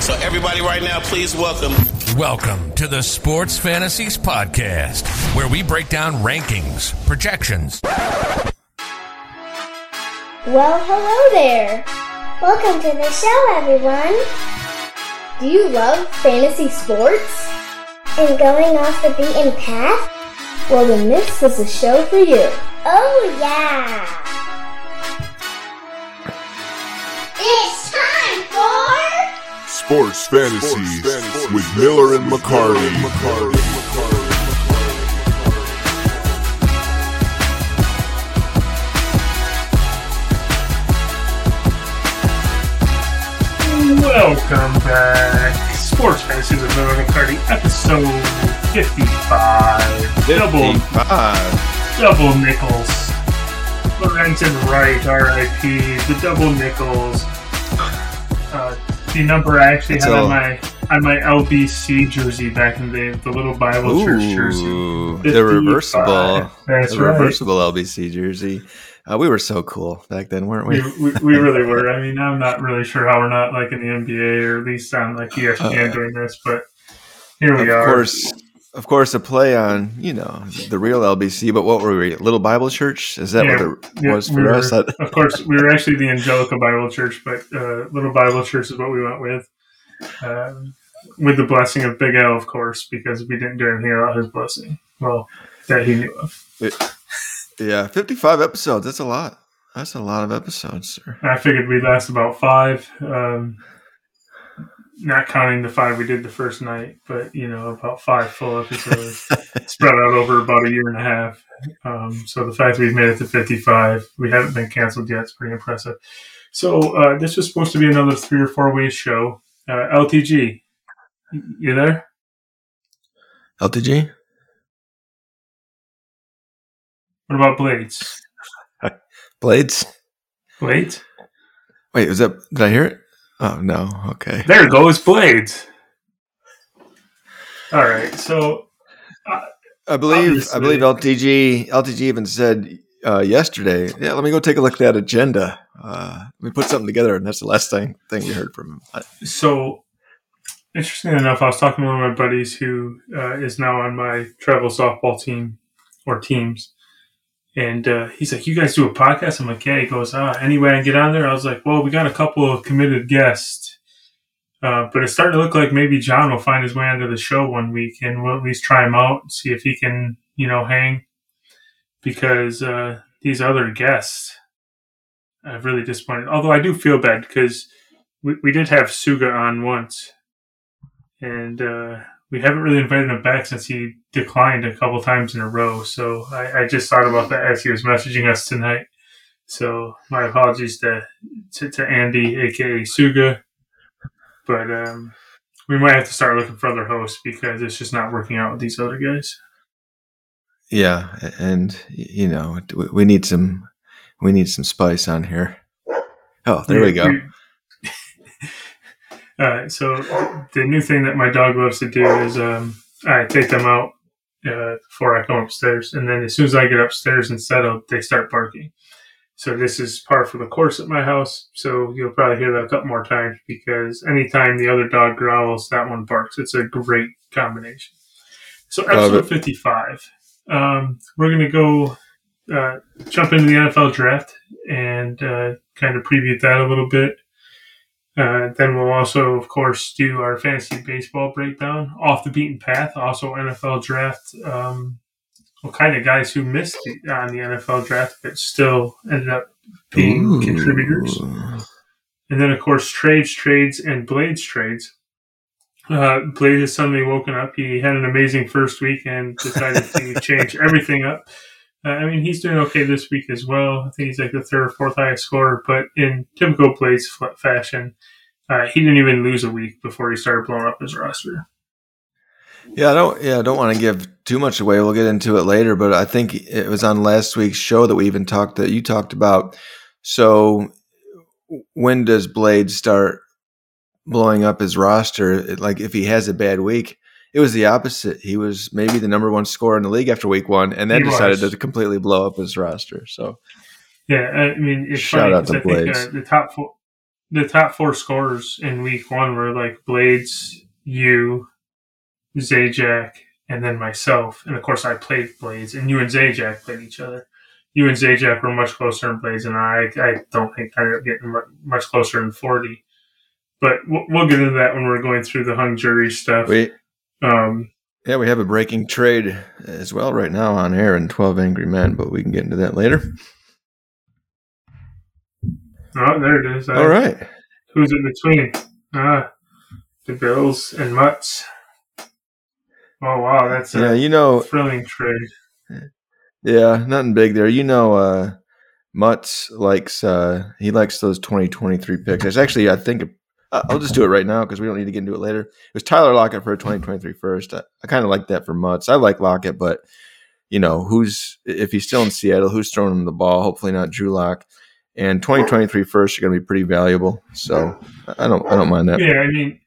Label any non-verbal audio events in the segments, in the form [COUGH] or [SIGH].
So, everybody, right now, please welcome. Welcome to the Sports Fantasies Podcast, where we break down rankings, projections. Well, hello there. Welcome to the show, everyone. Do you love fantasy sports? And going off the beaten path? Well, then this is a show for you. Oh, yeah. It's time for Sports Fantasies with Miller and McCarty. Welcome back. Sports Fantasies with Miller and McCarty, episode 55. Double, double nickels. Lorenzen Wright, RIP. The double nickels. The number I actually had on my on my LBC jersey back in the day, the little Bible church jersey. 55. the reversible, That's the right. reversible LBC jersey. Uh, we were so cool back then, weren't We, we? we, we [LAUGHS] really were. I mean, I'm not really sure how we're not like in the NBA or at least on like ESPN Uh, doing this, but here we of are. course, of course, a play on you know the real LBC. But what were we? Little Bible Church? Is that Yeah, what it yeah, was we for were- us? That, [LAUGHS] of course, we were actually the Angelica Bible Church, but uh, Little Bible Church is what we went with. Um, with the blessing of Big L, of course, because we didn't do anything without his blessing. Well, that he knew of. yeah, fifty-five episodes. That's a lot. That's a lot of episodes, sir. I figured we'd last about five, um, not counting the five we did the first night, but you know, about five full episodes [LAUGHS] spread out over about a year and a half. Um, so the fact that we've made it to 55, we haven't been canceled yet, is pretty impressive. So uh, this was supposed to be another three or four way show. Uh, LTG, you there? LTG. What about Blades? [LAUGHS] Blades. Blades? Wait, was that? Did I hear it? Oh no. Okay. There goes Blades. All right, so I believe I believe LTG LTG even said uh, yesterday. Yeah, let me go take a look at that agenda. Uh, we put something together, and that's the last thing thing we heard from him. I- So, interesting enough, I was talking to one of my buddies who uh, is now on my travel softball team or teams, and uh, he's like, "You guys do a podcast?" I'm like, "Yeah." He goes, "Ah, anyway, I can get on there." I was like, "Well, we got a couple of committed guests, uh, but it's starting to look like maybe John will find his way onto the show one week, and we'll at least try him out and see if he can, you know, hang." Because uh, these other guests, I've really disappointed. Although I do feel bad because we, we did have Suga on once, and uh, we haven't really invited him back since he declined a couple times in a row. So I, I just thought about that as he was messaging us tonight. So my apologies to to, to Andy, aka Suga, but um, we might have to start looking for other hosts because it's just not working out with these other guys. Yeah, and you know we- we need some we need some spice on here. Oh, there we go. All right. So the new thing that my dog loves to do is um, I take them out uh, before I come upstairs, and then as soon as I get upstairs and settled, they start barking. So this is par for the course at my house. So you'll probably hear that a couple more times because anytime the other dog growls, that one barks. It's a great combination. So episode fifty-five. Um, we're gonna go uh, jump into the NFL draft and uh, kind of preview that a little bit. Uh, then we'll also, of course, do our fantasy baseball breakdown off the beaten path. Also, NFL draft. Um, what kind of guys who missed the, on the NFL draft but still ended up being Ooh. contributors. And then, of course, trades, trades, and Blades trades. Uh, Blade has suddenly woken up. He had an amazing first week and decided to [LAUGHS] change everything up. Uh, I mean, he's doing okay this week as well. I think he's like the third or fourth highest scorer, but in typical Blade's fashion, uh, he didn't even lose a week before he started blowing up his roster. Yeah, I don't. Yeah, I don't want to give too much away. We'll get into it later, but I think it was on last week's show that we even talked that you talked about. So, when does Blade start blowing up his roster? Like, if he has a bad week, it was the opposite. He was maybe the number one scorer in the league after week one, and then He decided was. to completely blow up his roster. So, Yeah, I mean, it's Shout funny out to think Blades. uh, the top four, the top four scorers in week one were like Blades, you, Zajac, and then myself. And of course, I played Blades, and you and Zajac played each other. You and Zajac were much closer in Blades, and I, I don't think I ended up getting much closer in 40. But we'll, we'll get into that when we're going through the hung jury stuff. Wait. Um, yeah, we have a breaking trade as well right now on air in 12 Angry Men, but we can get into that later. Oh, there it is. All right. Who's in between? Ah, the Bills and Mutts. Oh wow, that's yeah. You know, thrilling trade. Yeah, nothing big there. You know, uh, Mutts likes uh, he likes those 2023 picks. It's actually, I think, I'll just do it right now because we don't need to get into it later. It was Tyler Lockett for a 2023 first. I, I kind of like that for Mutts. I like Lockett, but you know, who's if he's still in Seattle, who's throwing him the ball? Hopefully not Drew Lock. And 2023 first are going to be pretty valuable. So I don't I don't mind that. Yeah, I mean,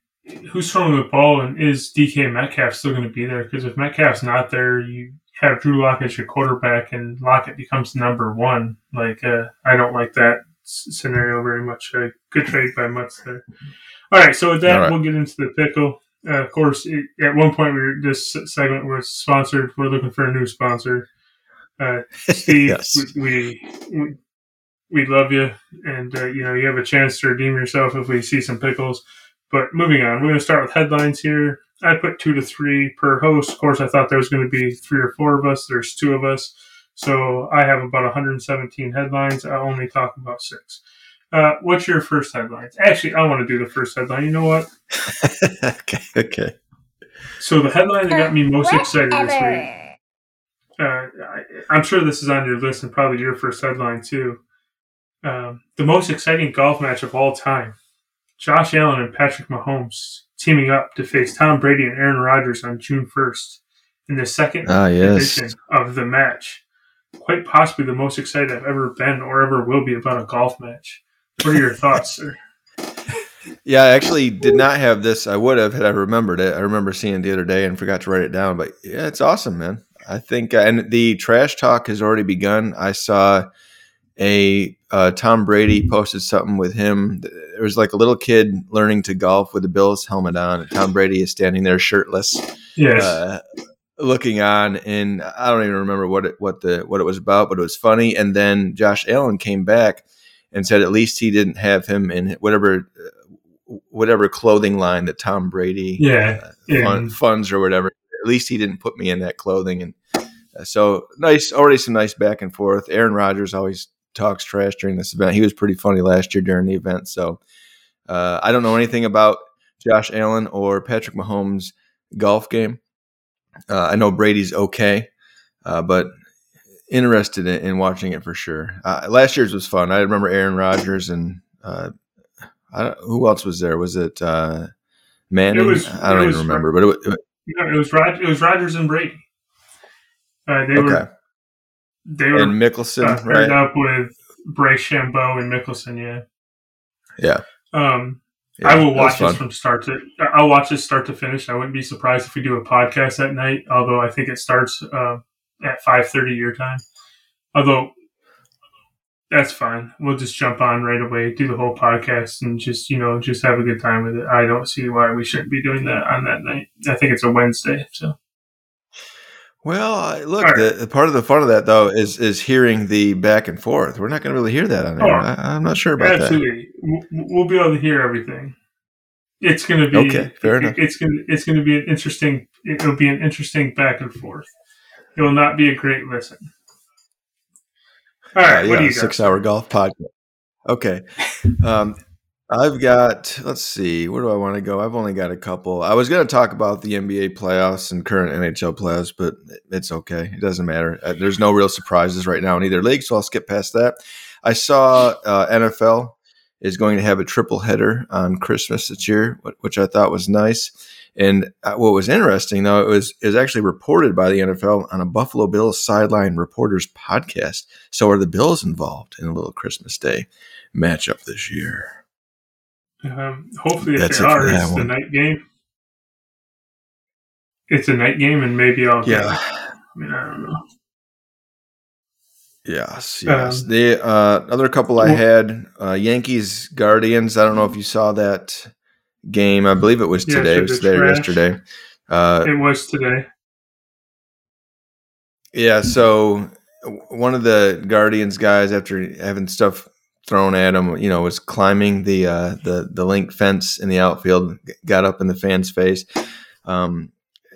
who's throwing the ball and is DK Metcalf still going to be there? Because if Metcalf's not there, you have Drew Lock as your quarterback and Lockett becomes number one. Like, uh, I don't like that scenario very much. A good trade by Mutts there. All right, so with that, right. we'll get into the pickle. Uh, of course, it, at one point, we were, this segment was sponsored. We're looking for a new sponsor. Uh, [LAUGHS] Steve, yes. we, we we love you, and uh, you know you have a chance to redeem yourself if we see some pickles. But moving on, we're going to start with headlines here. I put two to three per host. Of course, I thought there was going to be three or four of us. There's two of us. So I have about 117 headlines. I only talk about six. Uh, what's your first headlines? Actually, I want to do the first headline. You know what? [LAUGHS] okay. Okay. So the headline that got me most excited this week. Uh, I, I'm sure this is on your list and probably your first headline too. Um, the most exciting golf match of all time Josh Allen and Patrick Mahomes teaming up to face Tom Brady and Aaron Rodgers on June 1st in the second ah, yes. edition of the match. Quite possibly the most excited I've ever been or ever will be about a golf match. What are your [LAUGHS] thoughts, sir? Yeah, I actually did not have this. I would have had I remembered it. I remember seeing it the other day and forgot to write it down. But yeah, it's awesome, man. I think, uh, and the trash talk has already begun. I saw a uh, Tom Brady posted something with him. There was like a little kid learning to golf with a Bills helmet on, and Tom Brady is standing there shirtless, yes. uh, looking on. And I don't even remember what it what the what it was about, but it was funny. And then Josh Allen came back and said at least he didn't have him in whatever uh, whatever clothing line that Tom Brady yeah, uh, yeah. funds or whatever. At least he didn't put me in that clothing and. Uh, so nice, already some nice back and forth. Aaron Rodgers always talks trash during this event. He was pretty funny last year during the event. So uh, I don't know anything about Josh Allen or Patrick Mahomes' golf game. Uh, I know Brady's okay, uh, but interested in, in, watching it for sure. Uh, last year's was fun. I remember Aaron Rodgers and uh, who else was there? Was it uh, Manning? It was, I don't even remember, but it, it, it was it was Rodgers and Brady. they okay. were they were and Mickelson uh, paired right? up with Bryce DeChambeau and Mickelson. Yeah, yeah. Um, yeah, I will watch this from start to. I'll watch this start to finish. I wouldn't be surprised if we do a podcast that night. Although I think it starts uh, at five thirty your time. Although that's fine. We'll just jump on right away, do the whole podcast, and just you know just have a good time with it. I don't see why we shouldn't be doing that on that night. I think it's a Wednesday, so well, look, right. the, part of the fun of that though is is hearing the back and forth. We're not going to really hear that on. Oh, I, am not sure about absolutely. that. Absolutely, we'll be able to hear everything. It's going to be okay. Fair enough. It's going to it's going to be an interesting. It'll be an interesting back and forth. It will not be a great listen. All right, uh, yeah, six hour golf podcast. Okay. Um, I've got, let's see, where do I want to go? I've only got a couple. I was going to talk about the NBA playoffs and current NHL playoffs, but it's okay. It doesn't matter. Uh, there's no real surprises right now in either league, so I'll skip past that. I saw uh, NFL is going to have a triple header on Christmas this year, which I thought was nice. And uh, what was interesting, though, it was is actually reported by the NFL on a Buffalo Bills sideline reporters podcast. So are the Bills involved in a little Christmas Day matchup this year? Um, hopefully, if That's they are, it's one. the night game. It's a night game, and maybe I'll. Yeah. I mean, I don't know. Yes, yes. Um, the uh, other couple I had uh, Yankees Guardians. I don't know if you saw that game. I believe it was today. it was today or yesterday. Uh, it was today. Yeah. So one of the Guardians guys, after having stuff thrown at him, you know, was climbing the uh, the the link fence in the outfield, got up in the fan's face. Um,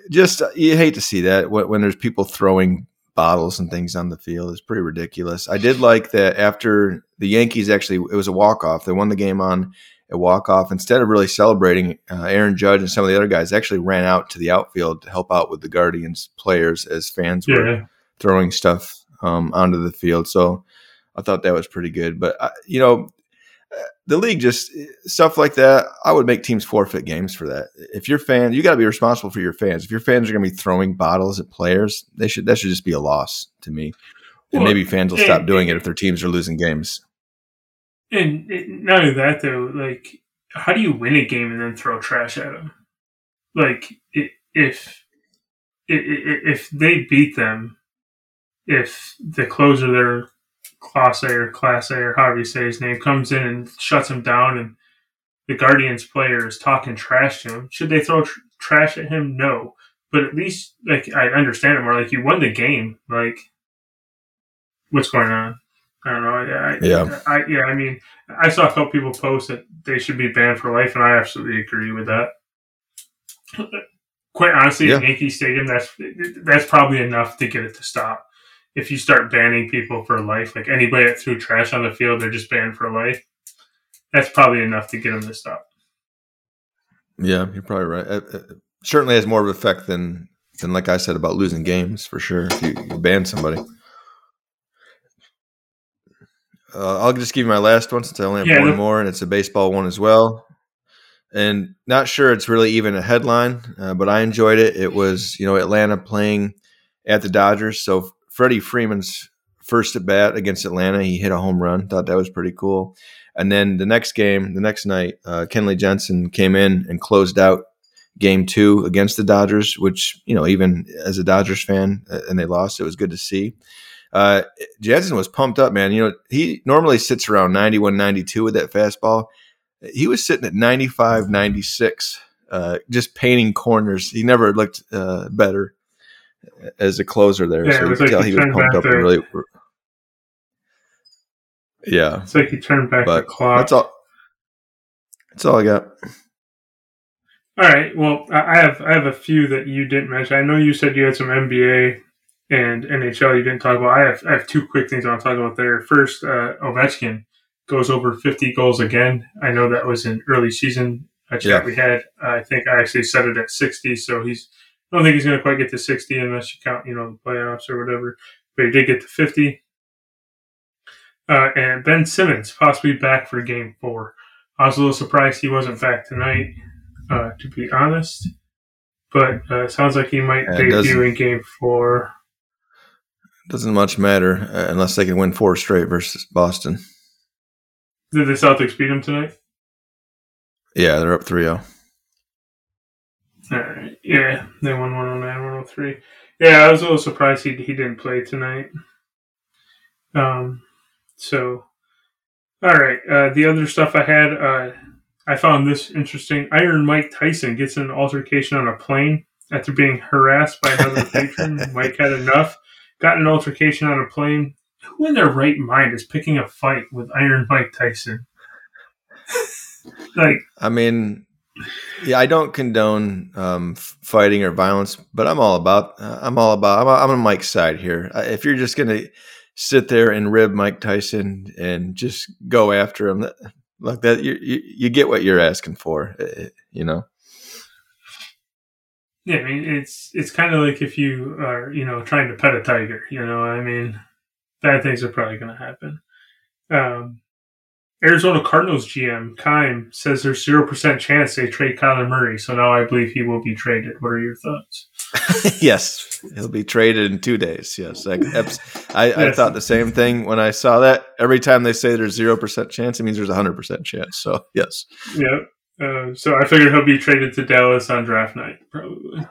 just you hate to see that when there's people throwing bottles and things on the field. It's pretty ridiculous. I did like that after the Yankees actually, it was a walk off. They won the game on a walk off. Instead of really celebrating, uh, Aaron Judge and some of the other guys actually ran out to the outfield to help out with the Guardians players as fans were throwing stuff um, onto the field. So I thought that was pretty good. But, uh, you know, the league just stuff like that. I would make teams forfeit games for that. If your fan, you got to be responsible for your fans. If your fans are going to be throwing bottles at players, they should that should just be a loss to me. And well, maybe fans will and, stop doing it if their teams are losing games. And not only that, though, like how do you win a game and then throw trash at them? Like if if they beat them, if the closer they're Clase or Clase or however you say his name comes in and shuts him down, and the Guardians player is talking trash to him. Should they throw tr- trash at him? No, but at least like I understand it more. Like you won the game. Like what's going on? I don't know. I, yeah, I, yeah. I mean, I saw a couple people post that they should be banned for life, and I absolutely agree with that. Quite honestly, yeah. at Yankee Stadium, that's that's probably enough to get it to stop if you start banning people for life, like anybody that threw trash on the field, they're just banned for life. That's probably enough to get them to stop. Yeah, you're probably right. It, it certainly has more of an effect than than like I said about losing games for sure. If you, you ban somebody. Uh, I'll just give you my last one since I only have yeah, one more, and it's a baseball one as well. And not sure it's really even a headline, uh, but I enjoyed it. It was you know Atlanta playing at the Dodgers, so Freddie Freeman's first at bat against Atlanta, he hit a home run. Thought that was pretty cool. And then the next game, the next night, uh, Kenley Jansen came in and closed out game two against the Dodgers, which, you know, even as a Dodgers fan uh, and they lost, it was good to see. Uh, Jansen was pumped up, man. You know, he normally sits around 91, 92 with that fastball. He was sitting at 95, 96, uh, just painting corners. He never looked uh, better as a closer there. Yeah, so you could like tell he was pumped up and really. Yeah, it's like he turned back but the clock. That's all. That's all I got. All right. Well, I have I have a few that you didn't mention. I know you said you had some NBA and NHL you didn't talk about. I have I have two quick things I want to talk about there. First, uh, Ovechkin goes over 50 goals again. I know that was an early season chat yeah. we had. I think I actually set it at 60, so he's I don't think he's going to quite get to 60 unless you count, you know, the playoffs or whatever. But he did get to 50. Uh, and Ben Simmons possibly back for game four. I was a little surprised he wasn't back tonight, uh, to be honest. But uh, sounds like he might yeah, debut in game four. Doesn't much matter uh, unless they can win four straight versus Boston. Did the Celtics beat them tonight? Yeah, they're up 3 0. Yeah, they won 109, 103. Yeah, I was a little surprised he he didn't play tonight. Um, so, all right. Uh, the other stuff I had, uh, I found this interesting. Iron Mike Tyson gets an altercation on a plane after being harassed by another [LAUGHS] patron. Mike had enough. Got an altercation on a plane. Who in their right mind is picking a fight with Iron Mike Tyson? [LAUGHS] like, I mean, yeah, I don't condone um, fighting or violence, but I'm all about. Uh, I'm all about. I'm, I'm on Mike's side here. If you're just gonna sit there and rib Mike Tyson and just go after him, like that, you, you, you get what you're asking for. Uh, uh, you know. Yeah, I mean it's it's kind of like if you are you know trying to pet a tiger. You know, I mean, bad things are probably going to happen. Um, Arizona Cardinals GM Keim says there's zero percent chance they trade Kyler Murray, so now I believe he will be traded. What are your thoughts? [LAUGHS] yes, he'll be traded in two days. Yes, I, I. I, thought the same thing when I saw that. Every time they say there's zero percent chance, it means there's a hundred percent chance. So yes, yeah. Uh, so I figured he'll be traded to Dallas on draft night, probably.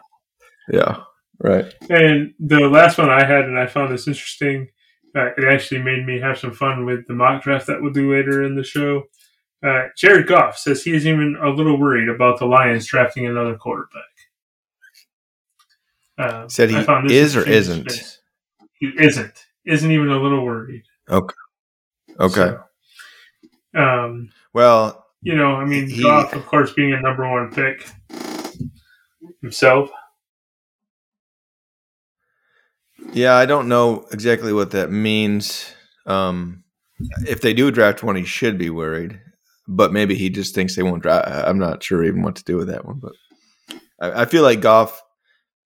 Yeah, right. And the last one I had, and I found this interesting uh, it actually made me have some fun with the mock draft that we'll do later in the show. Uh, Jared Goff says he is even a little worried about the Lions drafting another quarterback. Uh, Said he I found this is or isn't? space. He isn't. Isn't even a little worried. Okay. Okay. So, um, Well, you know, I mean, He- Goff, of course, being a number one pick himself. Yeah, I don't know exactly what that means. Um, if they do draft one, he should be worried. But maybe he just thinks they won't draft. I'm not sure even what to do with that one. But I, I feel like Goff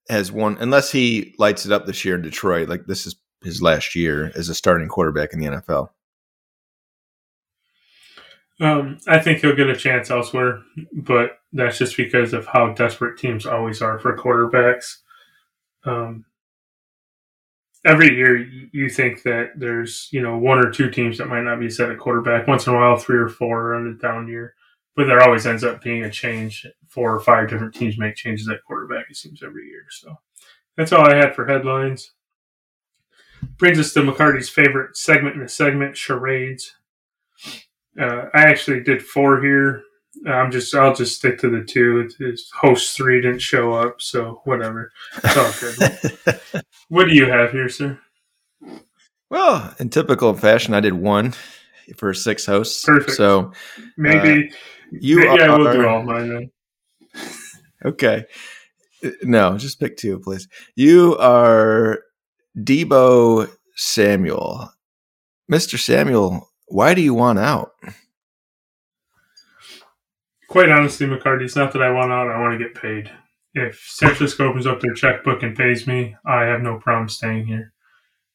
has one, unless he lights it up this year in Detroit. Like this is his last year as a starting quarterback in the NFL. Um, I think he'll get a chance elsewhere, but that's just because of how desperate teams always are for quarterbacks. Um, every year, you think that there's you know one or two teams that might not be set at quarterback. Once in a while, three or four on a down year, but there always ends up being a change. Four or five different teams make changes at quarterback. It seems every year. So that's all I had for headlines. Brings us to McCarty's favorite segment in the segment, charades. Uh, I actually did four here. I'm just I'll just stick to the two. His host three didn't show up, so whatever. It's all good. [LAUGHS] what do you have here, sir? well, in typical fashion, I did one for six hosts. Perfect. So Maybe uh, you maybe I are will do all mine then. [LAUGHS] okay. No, just pick two, please. You are Deebo Samuel, Mister Samuel. Why do you want out? Quite honestly, McCarty, it's not that I want out. I want to get paid. If San Francisco opens up their checkbook and pays me, I have no problem staying here.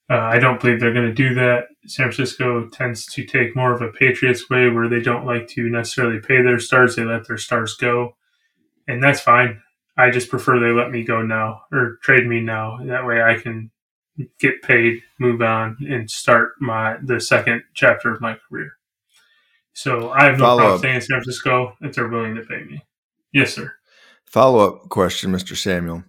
Uh, I don't believe they're going to do that. San Francisco tends to take more of a Patriots way where they don't like to necessarily pay their stars, they let their stars go. And that's fine. I just prefer they let me go now or trade me now. That way I can get paid, move on, and start my the second chapter of my career. So I have no Follow problem up. staying in San Francisco if they're willing to pay me. Yes, sir. Follow up question, Mister Samuel.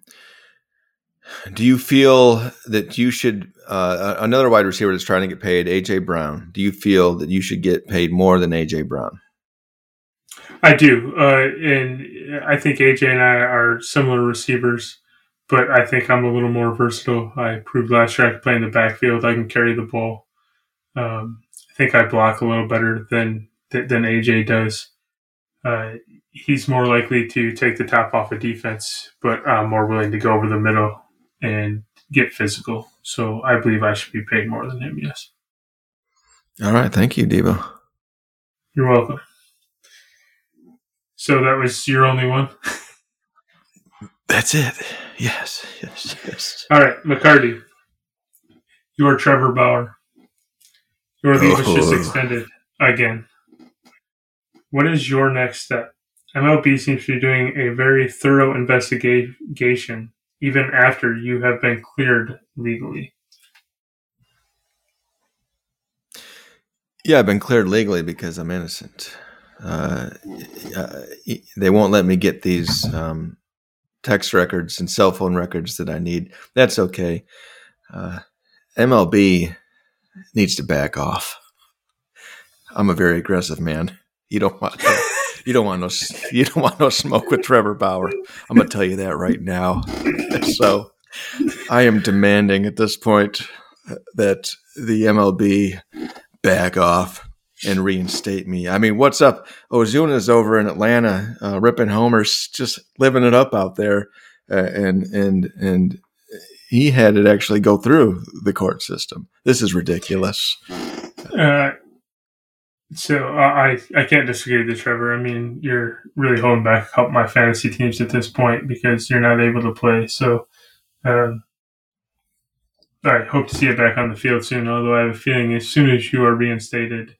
Do you feel that you should uh, another wide receiver that's trying to get paid, AJ Brown? Do you feel that you should get paid more than AJ Brown? I do, uh, and I think AJ and I are similar receivers, but I think I'm a little more versatile. I proved last year I can play in the backfield. I can carry the ball. Um, I think I block a little better than than AJ does. Uh, he's more likely to take the top off of defense, but I'm more willing to go over the middle and get physical. So I believe I should be paid more than him. Yes, All right, thank you, Deebo. you're welcome. So that was your only one. That's it. Yes, yes, yes. [LAUGHS] All right, McCarty. You are Trevor Bauer. Your leave was just Oh. extended again. What is your next step? MLB seems to be doing a very thorough investigation even after you have been cleared legally. Yeah, I've been cleared legally because I'm innocent. Uh, they won't let me get these um, text records and cell phone records that I need. That's okay. Uh, MLB needs to back off. I'm a very aggressive man. You don't want you don't want no you don't want no smoke with Trevor Bauer. I'm gonna tell you that right now. So I am demanding at this point that the MLB back off and reinstate me. I mean, what's up? Ozuna's over in Atlanta, uh, ripping homers, just living it up out there, uh, and and and he had it actually go through the court system. This is ridiculous. Uh, so I I can't disagree with you, Trevor. I mean, you're really holding back a couple of my fantasy teams at this point because you're not able to play. So um, I hope to see you back on the field soon. Although I have a feeling as soon as you are reinstated,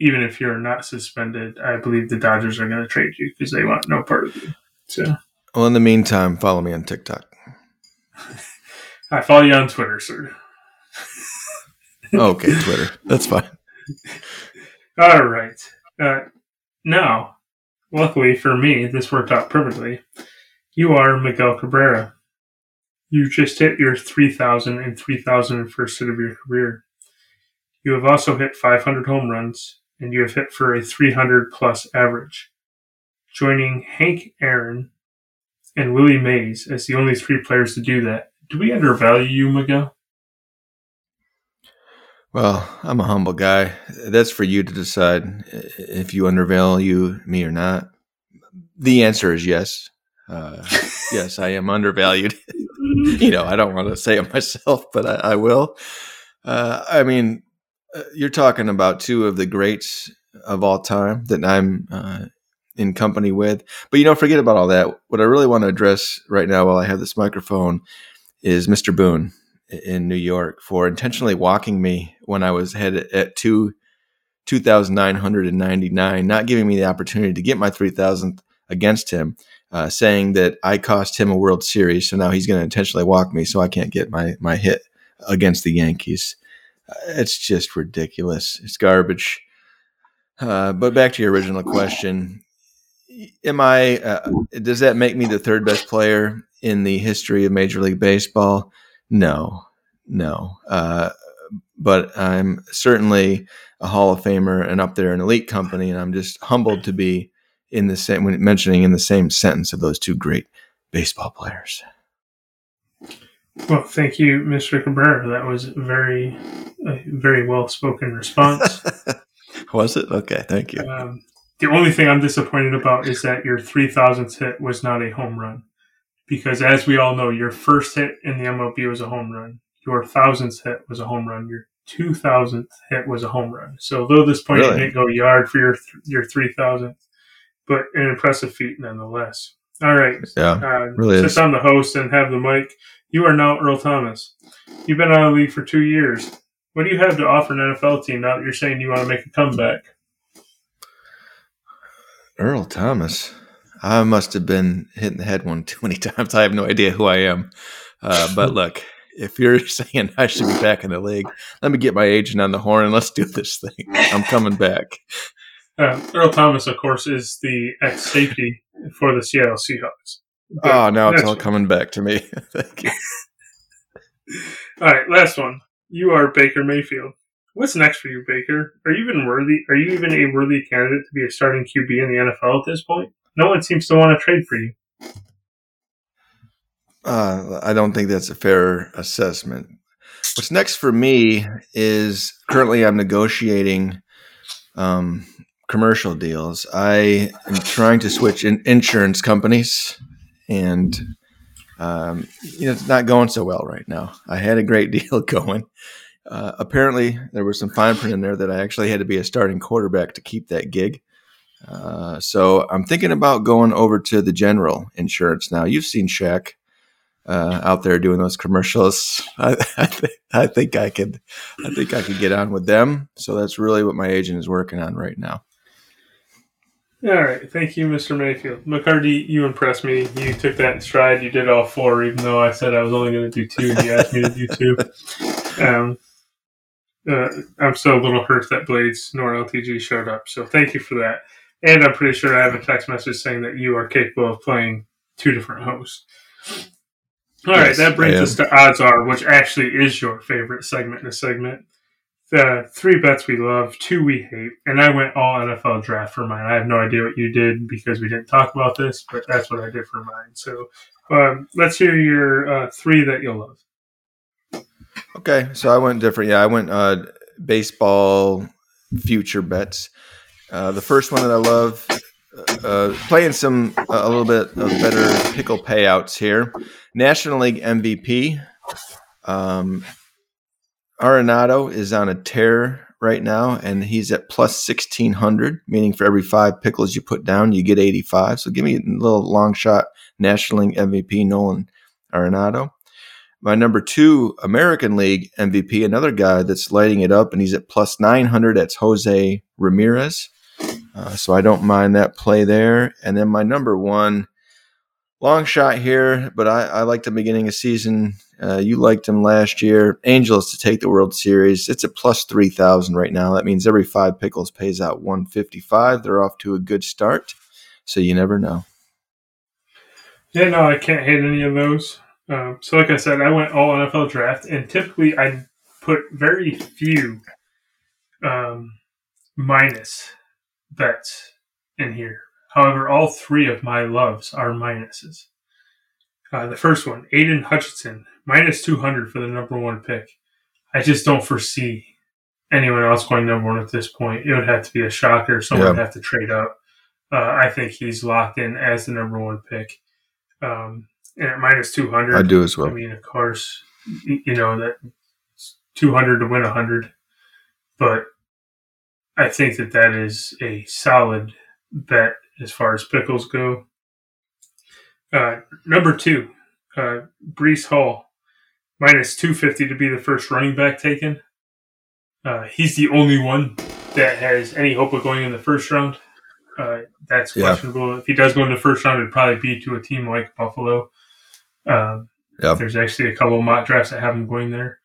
even if you're not suspended, I believe the Dodgers are going to trade you because they want no part of you. So Well, in the meantime, follow me on TikTok. [LAUGHS] I follow you on Twitter, sir. Okay, Twitter. That's fine. [LAUGHS] All right. Uh, now, luckily for me, this worked out perfectly. You are Miguel Cabrera. You just hit your 3,000 and 3,001st hit of your career. You have also hit 500 home runs, and you have hit for a 300 plus average, joining Hank Aaron and Willie Mays as the only three players to do that. Do we undervalue you, Miguel? Well, I'm a humble guy. That's for you to decide if you undervalue me or not. The answer is yes. Uh, [LAUGHS] yes, I am undervalued. you know, I don't want to say it myself, but I, I will. Uh, I mean, uh, you're talking about two of the greats of all time that I'm uh, in company with. But you know, forget about all that. What I really want to address right now, while I have this microphone, is Mr. Boone in New York for intentionally walking me when I was head at two. 2,999, not giving me the opportunity to get my 3,000th against him, uh, saying that I cost him a World Series. So now he's going to intentionally walk me so I can't get my, my hit against the Yankees. Uh, it's just ridiculous. It's garbage. Uh, but back to your original question am I? Uh, does that make me the third best player in the history of Major League Baseball? No, no. Uh, but I'm certainly a Hall of Famer and up there in elite company, and I'm just humbled to be in the same when mentioning in the same sentence of those two great baseball players. Well, thank you, Mr. Cabrera. That was very, a very well spoken response. [LAUGHS] was it okay? Thank you. Um, the only thing I'm disappointed about is that your 3000th hit was not a home run. Because as we all know, your first hit in the MLB was a home run. Your thousandth hit was a home run. Your 2000th hit was a home run. So though this point really? you didn't go yard for your your 3000th, but an impressive feat nonetheless. All right. Yeah. Uh, really since is. I'm the host and have the mic, you are now Earl Thomas. You've been out of the league for two years. What do you have to offer an NFL team now that you're saying you want to make a comeback? Earl Thomas. I must have been hitting the head one [LAUGHS] too many times. I have no idea who I am. Uh, but look, if you're [LAUGHS] saying I should be back in the league, let me get my agent on the horn and let's do this thing. I'm coming back. Uh, Earl Thomas, of course, is the ex safety for the Seattle Seahawks. But oh, now it's all coming back to me. [LAUGHS] Thank you. all right, last one. You are Baker Mayfield. What's next for you, Baker? Are you even worthy? Are you even a worthy candidate to be a starting QB in the NFL at this point? No one seems to want to trade for you. Uh, I don't think that's a fair assessment. What's next for me is currently I'm negotiating um, commercial deals. I am trying to switch in insurance companies, and um, you know it's not going so well right now. I had a great [LAUGHS] deal going, uh, apparently, there was some fine print in there that I actually had to be a starting quarterback to keep that gig. Uh, so I'm thinking about going over to the general insurance now. You've seen Shaq uh, out there doing those commercials. [LAUGHS] I, I, th- I, think I could, I think I could get on with them. So that's really what my agent is working on right now. All right, thank you, Mr. Mayfield. McCarty, you impressed me. You took that in stride. You did all four, even though I said I was only going to do two, and you asked me to do two. [LAUGHS] Um, uh, I'm still a little hurt that Blades nor LTG showed up. So thank you for that. And I'm pretty sure I have a text message saying that you are capable of playing two different hosts. All yes, right, that brings us to odds are, which actually is your favorite segment in a segment. The three bets we love, two we hate, and I went all NFL draft for mine. I have no idea what you did because we didn't talk about this, but that's what I did for mine. So um, let's hear your uh, three that you'll love. Okay, so I went different. Yeah, I went uh, baseball future bets. Uh, the first one that I love, uh, playing some a little bit of better pickle payouts here. National League MVP. Um, Arenado is on a tear right now, and he's at plus sixteen hundred, meaning for every five pickles you put down, you get eighty five. So give me a little long shot National League MVP Nolan Arenado. My number two American League MVP, another guy that's lighting it up, and he's at plus 900. That's Jose Ramirez. Uh, so I don't mind that play there. And then my number one, long shot here, but I, I liked the beginning of season. Uh, you liked him last year. Angels to take the World Series. It's a plus 3,000 right now. That means every five pickles pays out 155. They're off to a good start. So you never know. Yeah, no, I can't hit any of those. Um, so, like I said, I went all NFL draft, and typically I put very few um, minus bets in here. However, all three of my loves are minuses. Uh, the first one, Aidan Hutchinson, minus 200 for the number one pick. I just don't foresee anyone else going number one at this point. It would have to be a shocker. Someone Yeah. would have to trade up. Uh, I think he's locked in as the number one pick. Um, and at minus 200, I do as well. I mean, of course, you know that two hundred to win hundred, but I think that that is a solid bet as far as pickles go. Uh, number two, uh, Breece Hall, minus two fifty to be the first running back taken. Uh, he's the only one that has any hope of going in the first round. Uh, that's Yeah. questionable. If he does go in the first round, it'd probably be to a team like Buffalo. Um, Yeah. There's actually a couple of mock drafts that have him going there,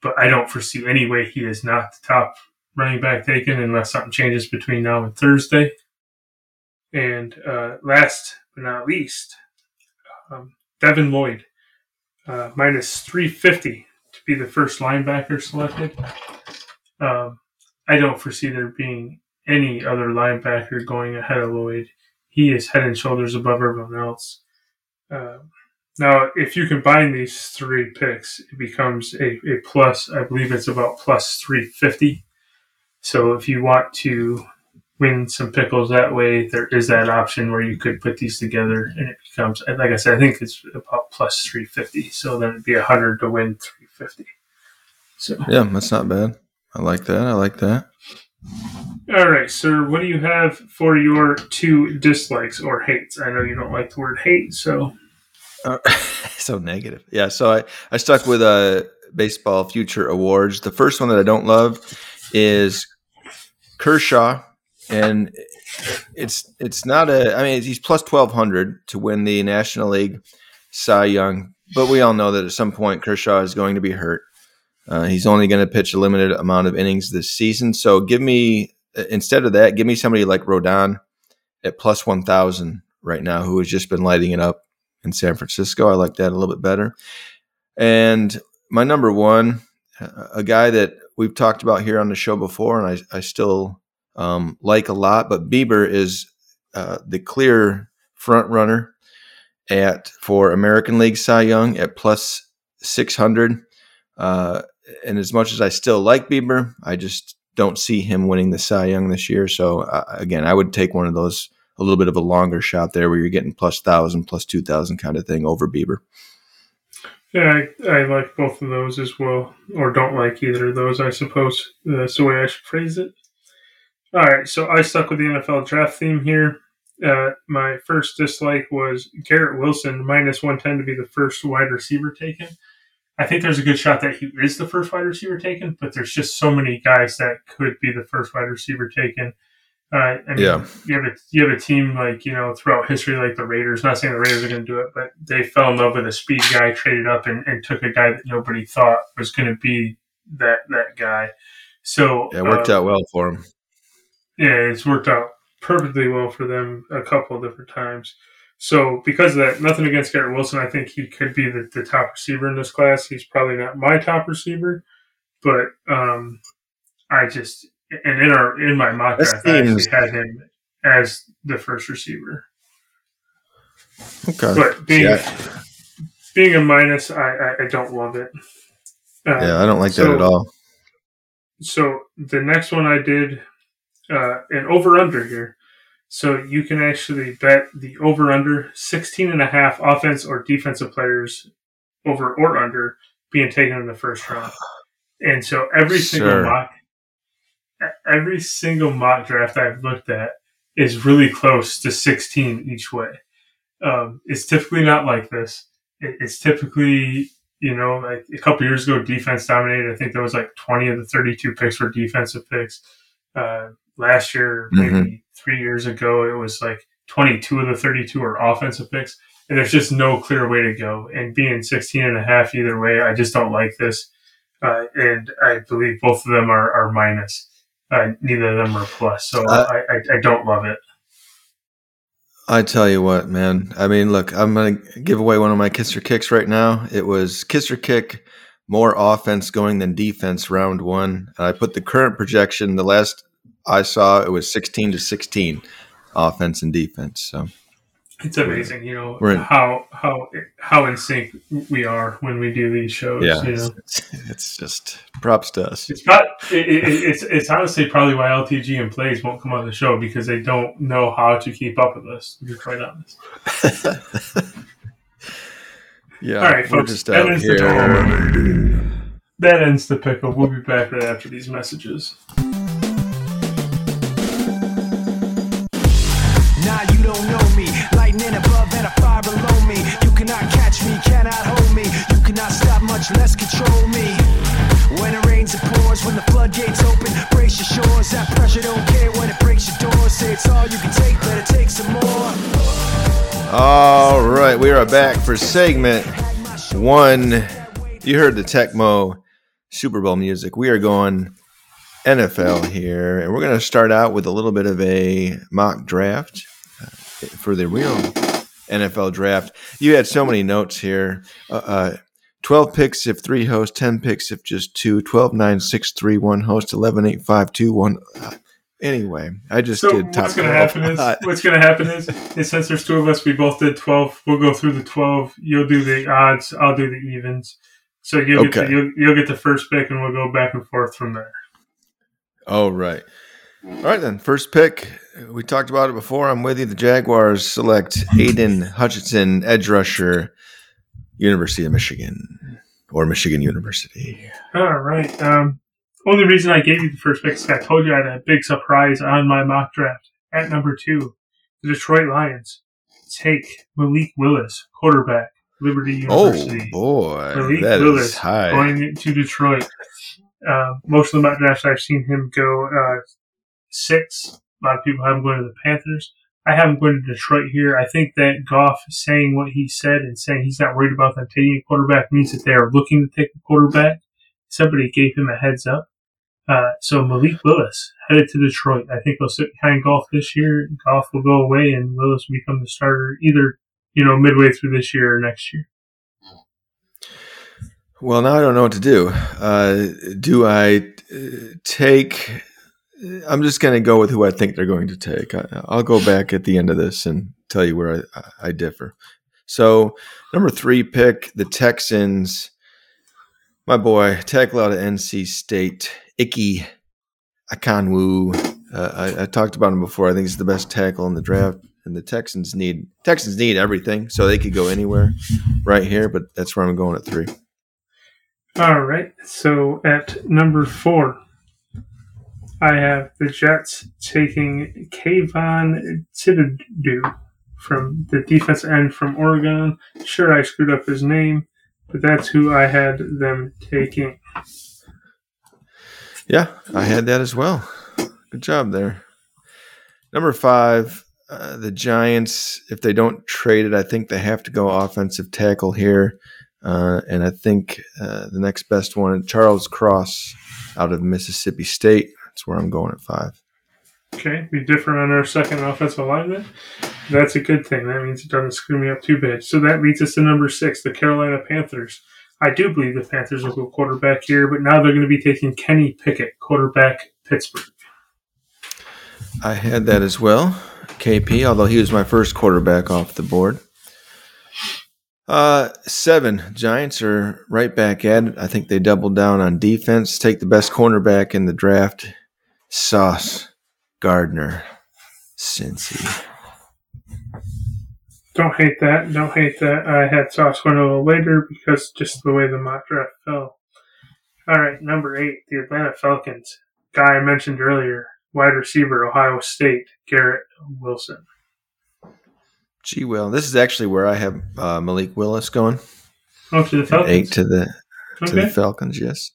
but I don't foresee any way he is not the top running back taken unless something changes between now and Thursday. And uh, last but not least, um, Devin Lloyd, uh, minus 350 to be the first linebacker selected. Um, I don't foresee there being any other linebacker going ahead of Lloyd. He is head and shoulders above everyone else. Um, now, if you combine these three picks, it becomes a, a plus. I believe it's about plus 350. So if you want to win some pickles that way, there is that option where you could put these together and it becomes, like I said, I think it's about plus 350. So then it'd be 100 to win 350. So, Yeah, that's not bad. I like that. I like that. all right, sir, what do you have for your two dislikes or hates? I know you don't like the word hate, so Uh, [LAUGHS] so negative. Yeah. So I, I stuck with uh, baseball future awards. The first one that I don't love is Kershaw, and it's it's not a. I mean, he's plus twelve hundred to win the National League Cy Young, but we all know that at some point Kershaw is going to be hurt. Uh, he's only going to pitch a limited amount of innings this season. So give me instead of that, give me somebody like Rodon at plus one thousand right now, who has just been lighting it up in San Francisco. I like that a little bit better. And my number one, a guy that we've talked about here on the show before, and I, I still um, like a lot, but Bieber is uh, the clear front runner at for American League Cy Young at plus six hundred. Uh, and as much as I still like Bieber, I just don't see him winning the Cy Young this year. So uh, again, I would take one of those a little bit of a longer shot there where you're getting plus thousand, plus two thousand kind of thing over Bieber. Yeah, I, I like both of those as well, or don't like either of those, I suppose. That's the way I should phrase it. All right, so I stuck with the NFL draft theme here. Uh, my first dislike was Garrett Wilson, minus 110 to be the first wide receiver taken. I think there's a good shot that he is the first wide receiver taken, but there's just so many guys that could be the first wide receiver taken. Uh, I mean, Yeah. you have a you have a team like you know throughout history like the Raiders. Not saying the Raiders are going to do it, but they fell in love with a speed guy, traded up, and, and took a guy that nobody thought was going to be that that guy. So Yeah, it worked uh, out well for him. yeah, it's worked out perfectly well for them a couple of different times. So because of that, nothing against Garrett Wilson. I think he could be the, the top receiver in this class. He's probably not my top receiver, but um, I just and in our in my mock draft, I actually had him as the first receiver. Okay. But being Yeah. being a minus, I, I, I don't love it. Uh, Yeah, I don't like that at all. so the next one I did uh, an over under here. So you can actually bet the over under 16 and a half offense or defensive players over or under being taken in the first round. And so every single Sure. mock every single mock draft I've looked at is really close to 16 each way. Um, it's typically not like this. It, it's typically, you know, like a couple years ago, defense dominated. I think there was like 20 of the 32 picks were defensive picks. Uh, last year, maybe three years ago, it was like 22 of the 32 are offensive picks. And there's just no clear way to go. And being 16 and a half either way, I just don't like this. Uh, and I believe both of them are, are minus. Uh, neither of them are plus. So Uh, I, I, I don't love it. I tell you what, man. I mean, look, I'm going to give away one of my kisser kicks right now. It was kisser kick, more offense going than defense round one. And I put the current projection, the last I saw, it was 16 to 16 offense and defense. So It's amazing, you know, in- how how how in sync we are when we do these shows. yeah, you know? it's, it's just props to us. It's not. It, it, it's it's honestly probably why LTG and Blades won't come on the show because they don't know how to keep up with us. To be quite honest. [LAUGHS] Yeah, All right, folks, just that is the. That ends the pickle. We'll be back right after these messages. Control me. When it rains, it pours. When the floodgates open, brace your shores. That pressure don't care when it breaks your doors. Say it's all you can take, better take some more. All right, we are back for segment one. You heard the Tecmo Super Bowl music. We are going NFL here, and we're going to start out with a little bit of a mock draft uh, for the real NFL draft. You had so many notes here. Uh, uh, 12 picks if three hosts, 10 picks if just two, 12, 9, 6, 3, 1 host, 11, 8, 5, 2, 1. Uh, anyway, I just So did top what's going to 12. happen is [LAUGHS] what's going to happen is, is since there's two of us, we both did twelve. We'll go through the twelve. You'll do the odds. I'll do the evens. So you'll get the, you'll, you'll get the first pick, and we'll go back and forth from there. Oh, right. All right, then. First pick. We talked about it before. I'm with you. The Jaguars select Aidan Hutchinson, edge rusher, University of Michigan or Michigan University. All right. Um, only reason I gave you the first pick is I told you I had a big surprise on my mock draft. At number two, the Detroit Lions take Malik Willis, quarterback, Liberty University. Oh, boy. Malik That Willis is high. going to Detroit. Uh, most of the mock drafts I've seen him go uh, six. A lot of people have him going to the Panthers. I have him going to Detroit here. I think that Goff saying what he said and saying he's not worried about them taking a quarterback means that they are looking to take a quarterback. Somebody gave him a heads up. Uh, so Malik Willis headed to Detroit. I think he'll sit behind Goff this year. Goff will go away and Willis will become the starter either, you know, midway through this year or next year. Well, now I don't know what to do. Uh, do I uh, take. I'm just going to go with who I think they're going to take. I, I'll go back at the end of this and tell you where I, I differ. So, number three pick, the Texans. My boy, tackle out of NC State, Ickey Ekwonu. Uh, I, I talked about him before. I think he's the best tackle in the draft, and the Texans need Texans need everything, so they could go anywhere right here. But that's where I'm going at three. All right. So at number four, I have the Jets taking Kayvon Thibodeaux from the defense end from Oregon. Sure, I screwed up his name, but that's who I had them taking. Yeah, I had that as well. Good job there. Number five, uh, the Giants. If they don't trade it, I think they have to go offensive tackle here. Uh, and I think uh, the next best one, Charles Cross out of Mississippi State. That's where I'm going at five. Okay, we differ on our second offensive lineman. That's a good thing. That means it doesn't screw me up too bad. So that leads us to number six, the Carolina Panthers. I do believe the Panthers will go quarterback here, but now they're going to be taking Kenny Pickett, quarterback Pittsburgh. I had that as well. KP, although he was my first quarterback off the board. Uh, seven Giants are right back at it. I think they doubled down on defense. Take the best cornerback in the draft, Sauce Gardner, Cincy. Don't hate that. Don't hate that. I had Sauce going a little later because just the way the mock draft fell. All right, number eight, the Atlanta Falcons. Guy I mentioned earlier, wide receiver, Ohio State, Garrett Wilson. Gee, well, this is actually where I have uh, Malik Willis going. Oh, to the Falcons. Eight to the to the. Falcons, yes.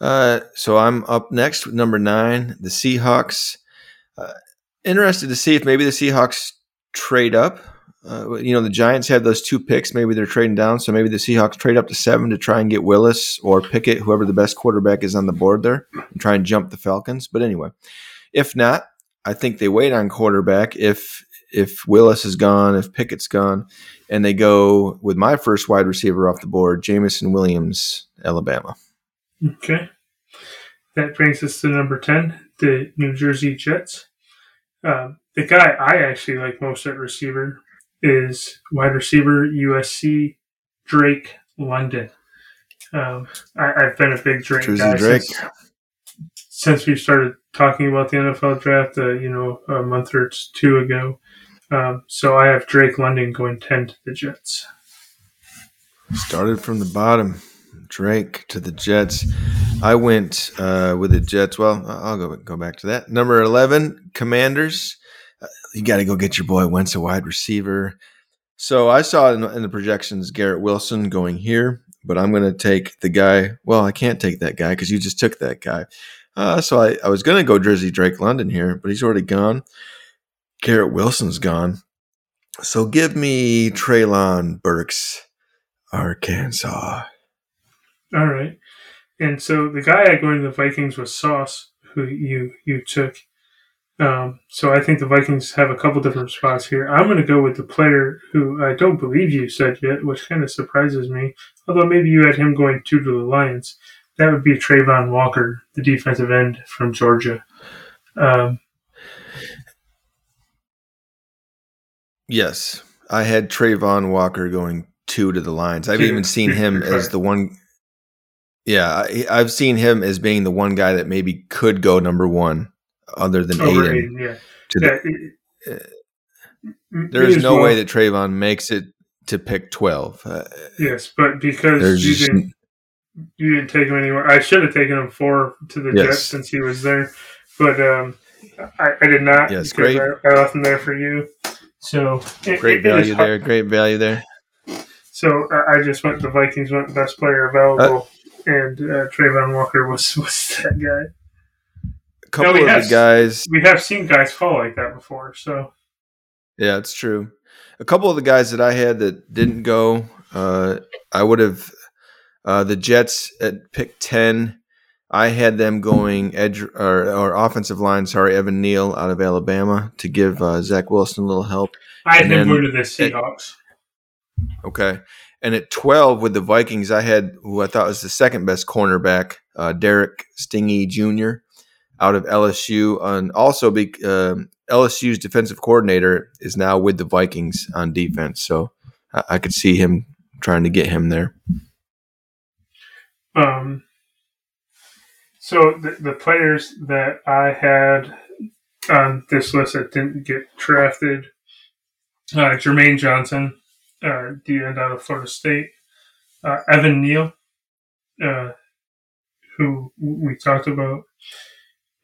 Uh, so I'm up next with number nine, the Seahawks. Uh, interested to see if maybe the Seahawks trade up. Uh, you know, the Giants had those two picks. Maybe they're trading down, so maybe the Seahawks trade up to seven to try and get Willis or Pickett, whoever the best quarterback is on the board there, and try and jump the Falcons. But anyway, if not, I think they wait on quarterback. If if Willis is gone, if Pickett's gone, and they go with my first wide receiver off the board, Jameson Williams, Alabama. Okay. That brings us to number 10, the New Jersey Jets. Um, the guy I actually like most at receiver is wide receiver USC Drake London. Um, I, have been a big Drake Jersey guy Drake. Since, since we started talking about the NFL draft, uh, you know, a month or two ago. Um, so I have Drake London going 10 to the Jets. Started from the bottom. Drake to the Jets. I went uh, with the Jets. Well, I'll go go back to that. Number eleven, Commanders. Uh, you got to go get your boy Wentz a wide receiver. So I saw in, in the projections Garrett Wilson going here, but I'm going to take the guy. Well, I can't take that guy because you just took that guy. Uh, so I, I was going to go Drizzy Drake London here, but he's already gone. Garrett Wilson's gone. So give me Treylon Burks, Arkansas. All right. And so the guy going to the Vikings was Sauce, who you you took. Um, so I think the Vikings have a couple different spots here. I'm going to go with the player who I don't believe you said yet, which kind of surprises me. Although maybe you had him going two to the Lions. That would be Travon Walker, the defensive end from Georgia. Um, yes, I had Travon Walker going two to the Lions. I've even seen him as the one. Yeah, I, I've seen him as being the one guy that maybe could go number one, other than over Aidan. Aidan, yeah. to yeah the- it- m- There's no well. way that Travon makes it to pick twelve. Uh, Yes, but because you didn't, you didn't take him anywhere. I should have taken him four to the Yes. Jets since he was there, but um, I, I did not. Yes, great. I, I left him there for you. So it- great is value there. Great value there. So I I just went. The Vikings went best player available, and uh, Travon Walker was [LAUGHS] was that guy. A couple we of have- the guys. We have seen guys fall like that before. So Yeah, it's true. A couple of the guys that I had that didn't go, uh, I would have uh, the Jets at pick ten. I had them going edge or, or offensive line. Sorry, Evan Neal out of Alabama to give uh, Zach Wilson a little help. I had And him going to the Seahawks. Okay, and at twelve with the Vikings, I had who I thought was the second best cornerback, uh, Derek Stingley Jr. out of LSU, and also be, um LSU's defensive coordinator is now with the Vikings on defense. So I, I could see him trying to get him there. Um, so the, the players that I had on this list that didn't get drafted, uh, Jermaine Johnson, uh, the end out of Florida State, uh, Evan Neal, uh, who we talked about,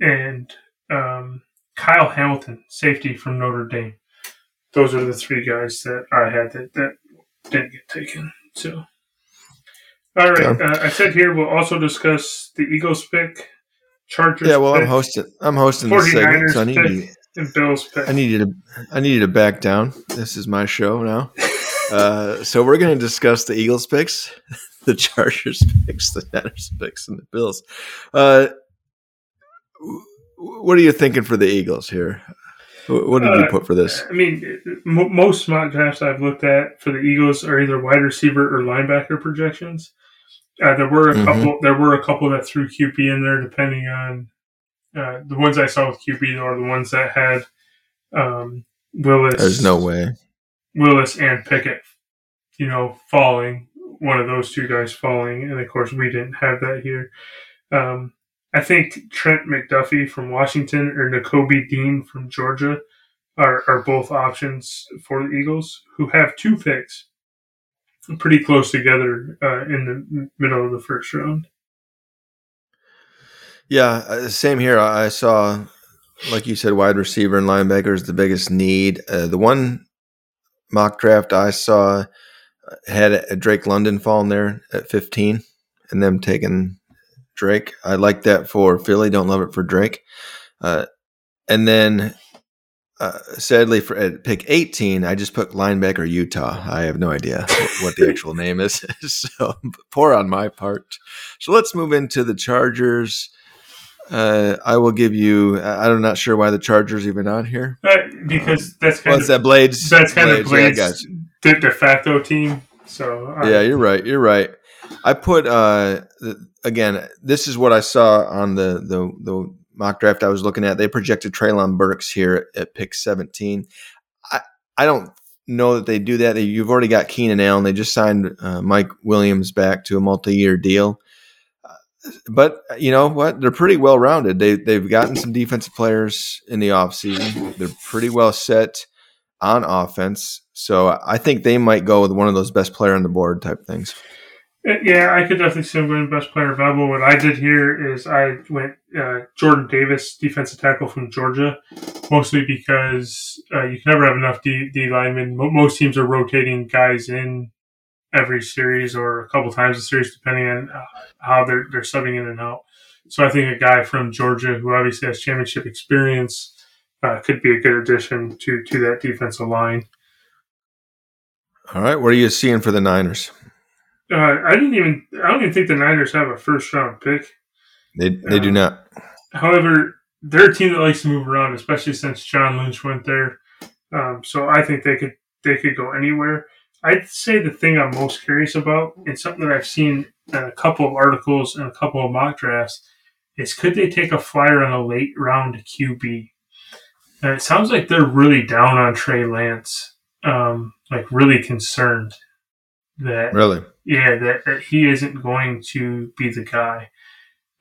and um, Kyle Hamilton, safety from Notre Dame. Those are the three guys that I had that, that didn't get taken. So. All right. Okay. Uh, I said here we'll also discuss the Eagles pick, Chargers Yeah, well, I'm hosting. I'm hosting this segment, 49ers so I need pick, you, and Bills pick. I need you to I need you to back down. This is my show now. Uh, so we're going to discuss the Eagles picks, [LAUGHS] the Chargers picks, the Niners picks, and the Bills. Uh, what are you thinking for the Eagles here? What did you Uh, put for this? I mean, m- most mock drafts I've looked at for the Eagles are either wide receiver or linebacker projections. Uh, there were a Mhm. couple. There were a couple that threw QB in there, depending on uh, the ones I saw with QB or the ones that had um, Willis. There's no way. Willis and Pickett, you know, falling, one of those two guys falling. And of course, we didn't have that here. Um, I think Trent McDuffie from Washington or Nakobe Dean from Georgia are, are both options for the Eagles, who have two picks pretty close together uh, in the middle of the first round. Yeah, uh, same here. I saw, like you said, wide receiver and linebacker is the biggest need. Uh, the one mock draft I saw uh, had a Drake London fall in there at 15 and them taking Drake. I like that for Philly. Don't love it for Drake. Uh, and then, uh, sadly, for at pick 18, I just put linebacker Utah. I have no idea what the actual [LAUGHS] name is. [LAUGHS] so poor on my part. So let's move into the Chargers. Uh, I will give you. I'm not sure why the Chargers even on here. Uh, because that's kind What's of that Blades? that's kind of Blades, yeah, I got you. de, de facto team. So uh, Yeah, you're right. You're right. I put uh again. This is what I saw on the the the mock draft I was looking at. They projected Treylon Burks here at pick 17. I I don't know that they do that. They, you've already got Keenan Allen. They just signed uh, Mike Williams back to a multi-year deal. Uh, But you know what? They're pretty well rounded. They they've gotten some defensive players in the offseason. They're pretty well set on offense. So I think they might go with one of those best player on the board type things. Uh, Yeah, I could definitely see him best player available. What I did here is I went uh, Jordan Davis, defensive tackle from Georgia, mostly because uh, you can never have enough D, D linemen. Most teams are rotating guys in every series or a couple times a series, depending on uh, how they're they're subbing in and out. So I think a guy from Georgia who obviously has championship experience uh, could be a good addition to to that defensive line. All right, what are you seeing for the Niners? Uh, I didn't even I don't even think the Niners have a first round pick. They they do Uh, not. However, they're a team that likes to move around, especially since John Lynch went there. Um, so I think they could they could go anywhere. I'd say the thing I'm most curious about, and something that I've seen in a couple of articles and a couple of mock drafts, is could they take a flyer on a late round QB? And it sounds like they're really down on Trey Lance, um, like really concerned that Really? yeah, that, that he isn't going to be the guy.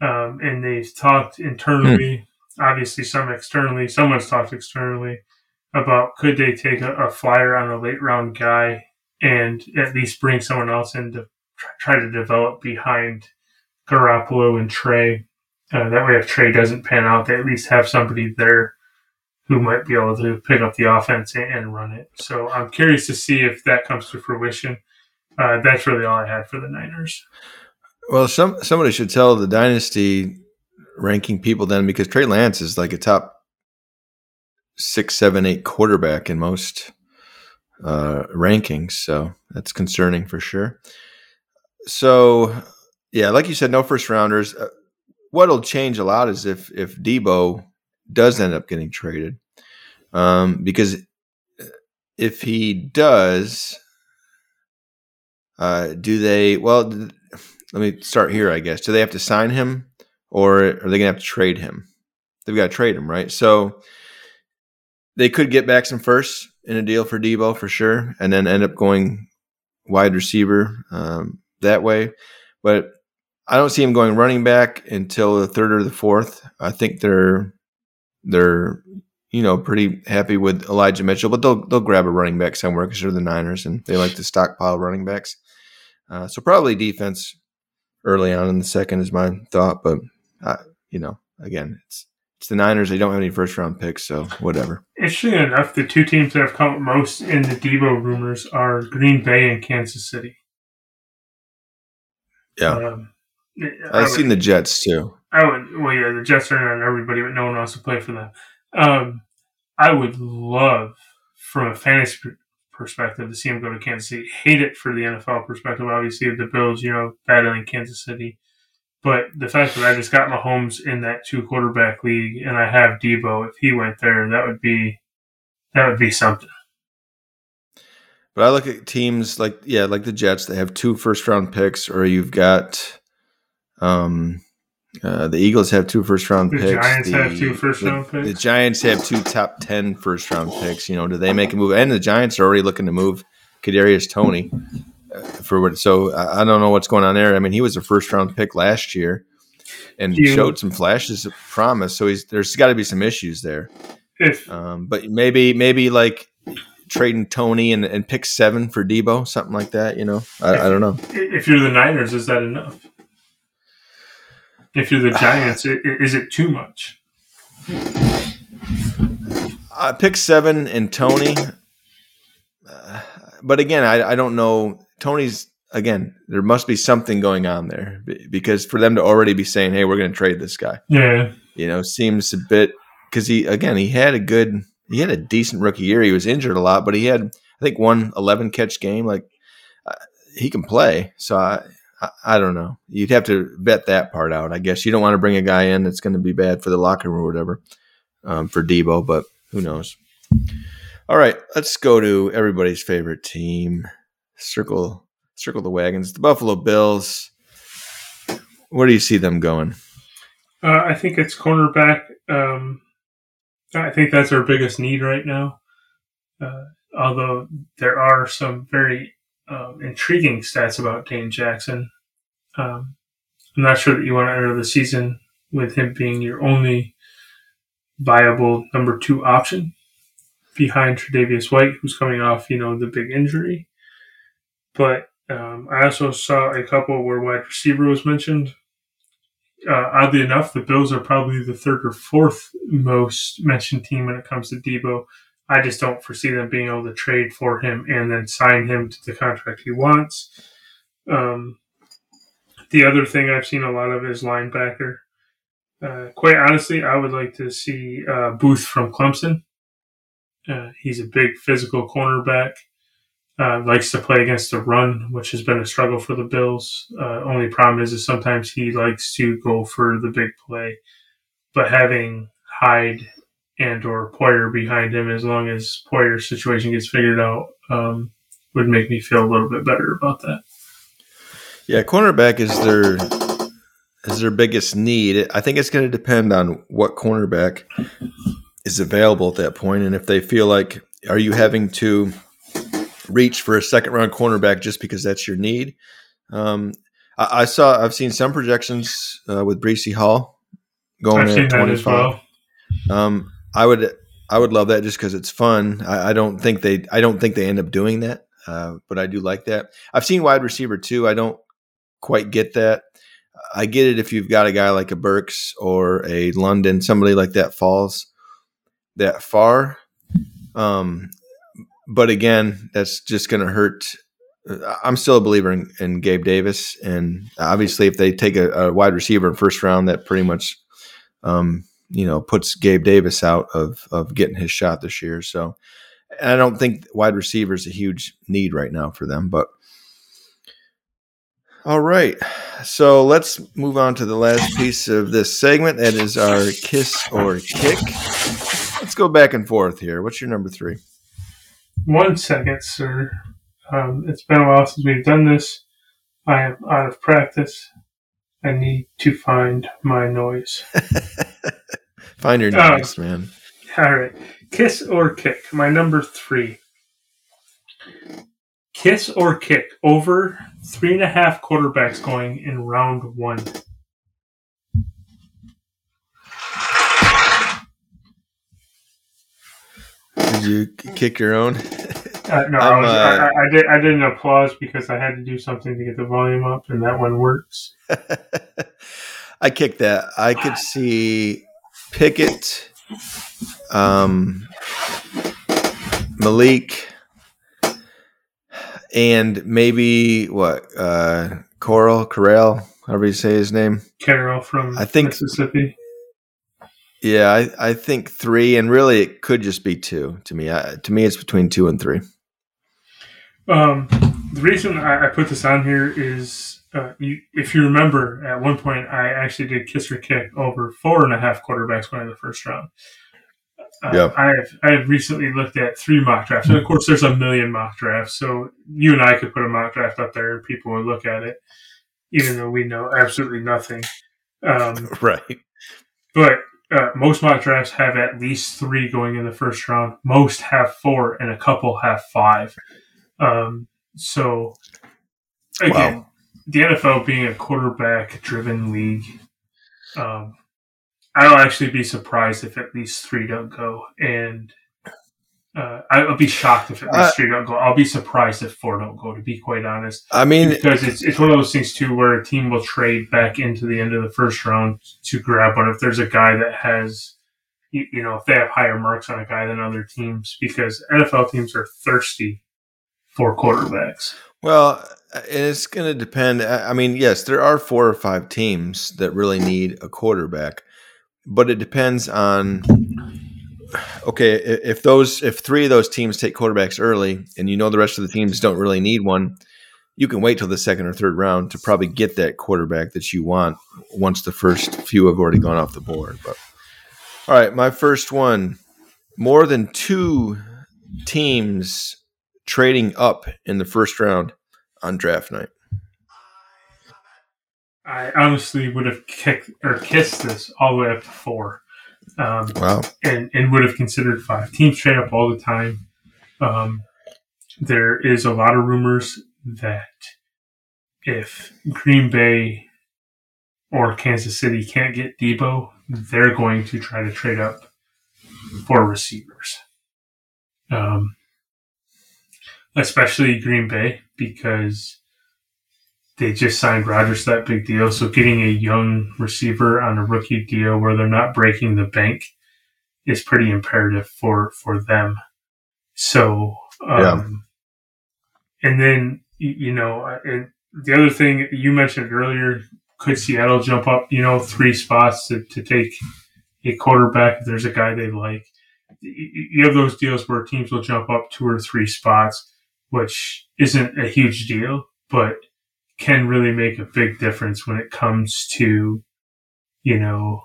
Um, and they've talked internally, obviously some externally, someone's talked externally about could they take a, a flyer on a late round guy and at least bring someone else in to try to develop behind Garoppolo and Trey. Uh, that way, if Trey doesn't pan out, they at least have somebody there who might be able to pick up the offense and, and run it. So I'm curious to see if that comes to fruition uh, that's really all I had for the Niners. Well, some somebody should tell the dynasty ranking people then because Trey Lance is like a top six, seven, eight quarterback in most uh, rankings. So that's concerning for sure. So yeah, like you said, no first rounders. Uh, what'll change a lot is if if Deebo does end up getting traded, um, because if he does, uh, do they? Well, let me start here. I guess do they have to sign him, or are they gonna have to trade him? They've got to trade him, right? So they could get back some firsts in a deal for Deebo for sure, and then end up going wide receiver um, that way. But I don't see him going running back until the third or the fourth. I think they're they're you know pretty happy with Elijah Mitchell, but they'll they'll grab a running back somewhere because they're the Niners and they like to stockpile running backs. Uh, so probably defense early on in the second is my thought, but uh, you know again it's it's the Niners. They don't have any first round picks, so whatever. Interesting enough, the two teams that have come up most in the Deebo rumors are Green Bay and Kansas City. Yeah, Um, I've would- seen the Jets too. I would. Well, yeah, the Jets are on everybody, but no one wants to play for them. Um, I would love, from a fantasy perspective, to see him go to Kansas City. Hate it for the NFL perspective, obviously, the Bills, you know, battling Kansas City. But the fact that I just got Mahomes in that two quarterback league, and I have Deebo, if he went there, that would be that would be something. But I look at teams like yeah, like the Jets. They have two first round picks, or you've got um, uh, the Eagles have two first round picks. The picks. Giants have two first the- round picks. The Giants have two top 10 first round picks. You know, do they make a move? And the Giants are already looking to move Kadarius Toney for what? So I, I don't know what's going on there. I mean, he was a first round pick last year and You- showed some flashes of promise. So he's there's got to be some issues there. If Um, but maybe maybe like trading Toney and, and pick seven for Deebo, something like that. You know, I, I don't know. if you're the Niners, is that enough? If you're the [SIGHS] Giants, i- i- is it too much? Uh, pick seven and Toney. Uh, but again, I, I don't know. Toney's again. There must be something going on there because for them to already be saying, "Hey, we're going to trade this guy," Yeah, you know, seems a bit because he again he had a good, he had a decent rookie year. He was injured a lot, but he had I think one 11 catch game. Like uh, he can play, so I I, I don't know. You'd have to vet that part out. I guess you don't want to bring a guy in that's going to be bad for the locker room or whatever um, for Deebo, but who knows? All right, let's go to everybody's favorite team. Circle, circle the wagons. The Buffalo Bills. Where do you see them going? Uh, I think it's cornerback. Um, I think that's our biggest need right now. Uh, although there are some very um, intriguing stats about Dane Jackson. Um, I'm not sure that you want to enter the season with him being your only viable number two option behind Tre'Davious White, who's coming off, you know, the big injury. But um, I also saw a couple where wide receiver was mentioned. Uh, oddly enough, the Bills are probably the third or fourth most mentioned team when it comes to Deebo. I just don't foresee them being able to trade for him and then sign him to the contract he wants. Um, the other thing I've seen a lot of is linebacker. Uh, quite honestly, I would like to see uh, Booth from Clemson. Uh, he's a big physical cornerback. Uh, likes to play against the run, which has been a struggle for the Bills. Uh, only problem is, is sometimes he likes to go for the big play, but having Hyde and or Poyer behind him, as long as Poyer's situation gets figured out, um, would make me feel a little bit better about that. Yeah, cornerback is their is their biggest need. I think it's going to depend on what cornerback is available at that point, and if they feel like, are you having to reach for a second round cornerback just because that's your need? Um, I, I, saw, I've seen some projections uh, with Breece Hall going I've at twenty five. Well. Um, I would, I would love that just because it's fun. I, I, don't think they, I don't think they end up doing that, uh, but I do like that. I've seen wide receiver too. I don't quite get that. I get it if you've got a guy like a Burks or a London, somebody like that falls that far. Um, but again, that's just going to hurt. I'm still a believer in, in, Gabe Davis, and obviously, if they take a, a, wide receiver in first round, that pretty much, um, you know, puts Gabe Davis out of of getting his shot this year. So, I don't think wide receiver is a huge need right now for them, but all right. So let's move on to the last piece of this segment. That is our kiss or kick. Let's go back and forth here. What's your number three? One second, sir. Um, it's been a while since we've done this. I am out of practice. I need to find my noise. [LAUGHS] find your uh, noise, man. All right. Kiss or kick? My number three. Kiss or kick over three and a half quarterbacks going in round one. Did you kick your own? Uh, no, I, was, uh, I, I, did. I did an applause because I had to do something to get the volume up, and that one works. [LAUGHS] I kicked that. I could see Pickett, um, Malik, and maybe what uh Coral Corral, however you say his name. Carroll from I think Mississippi. Yeah, I, I think three, and really it could just be two. To me, I, to me, it's between two and three. Um, the reason I, I put this on here is, uh, you, if you remember, at one point I actually did kiss or kick over four and a half quarterbacks going in the first round. Uh, yeah. I have I have recently looked at three mock drafts, and of course, there's a million mock drafts. So you and I could put a mock draft up there, and people would look at it, even though we know absolutely nothing. Um, [LAUGHS] right. But uh, most mock drafts have at least three going in the first round. Most have four, and a couple have five. Um, so again, wow. the NFL being a quarterback-driven league, um, I'll actually be surprised if at least three don't go, and uh, I'll be shocked if at least uh, three don't go. I'll be surprised if four don't go. To be quite honest, I mean, because it's it's one of those things too where a team will trade back into the end of the first round to grab one if there's a guy that has, you, you know, if they have higher marks on a guy than other teams, because NFL teams are thirsty for quarterbacks. Well, it's going to depend. I mean, yes, there are four or five teams that really need a quarterback but it depends on okay if those if three of those teams take quarterbacks early and you know the rest of the teams don't really need one you can wait till the second or third round to probably get that quarterback that you want once the first few have already gone off the board. But all right, my first one: more than two teams trading up in the first round on draft night. I honestly would have kicked or kissed this all the way up to four. Um, Wow. and, and would have considered five. Teams trade up all the time. Um, there is a lot of rumors that if Green Bay or Kansas City can't get Deebo, they're going to try to trade up for receivers. Um, especially Green Bay because they just signed Rodgers to that big deal. So getting a young receiver on a rookie deal where they're not breaking the bank is pretty imperative for for them. So, um, and then you know, uh, and the other thing you mentioned earlier, could Seattle jump up, you know, three spots to, to take a quarterback if there's a guy they like? You have those deals where teams will jump up two or three spots, which isn't a huge deal, but can really make a big difference when it comes to, you know,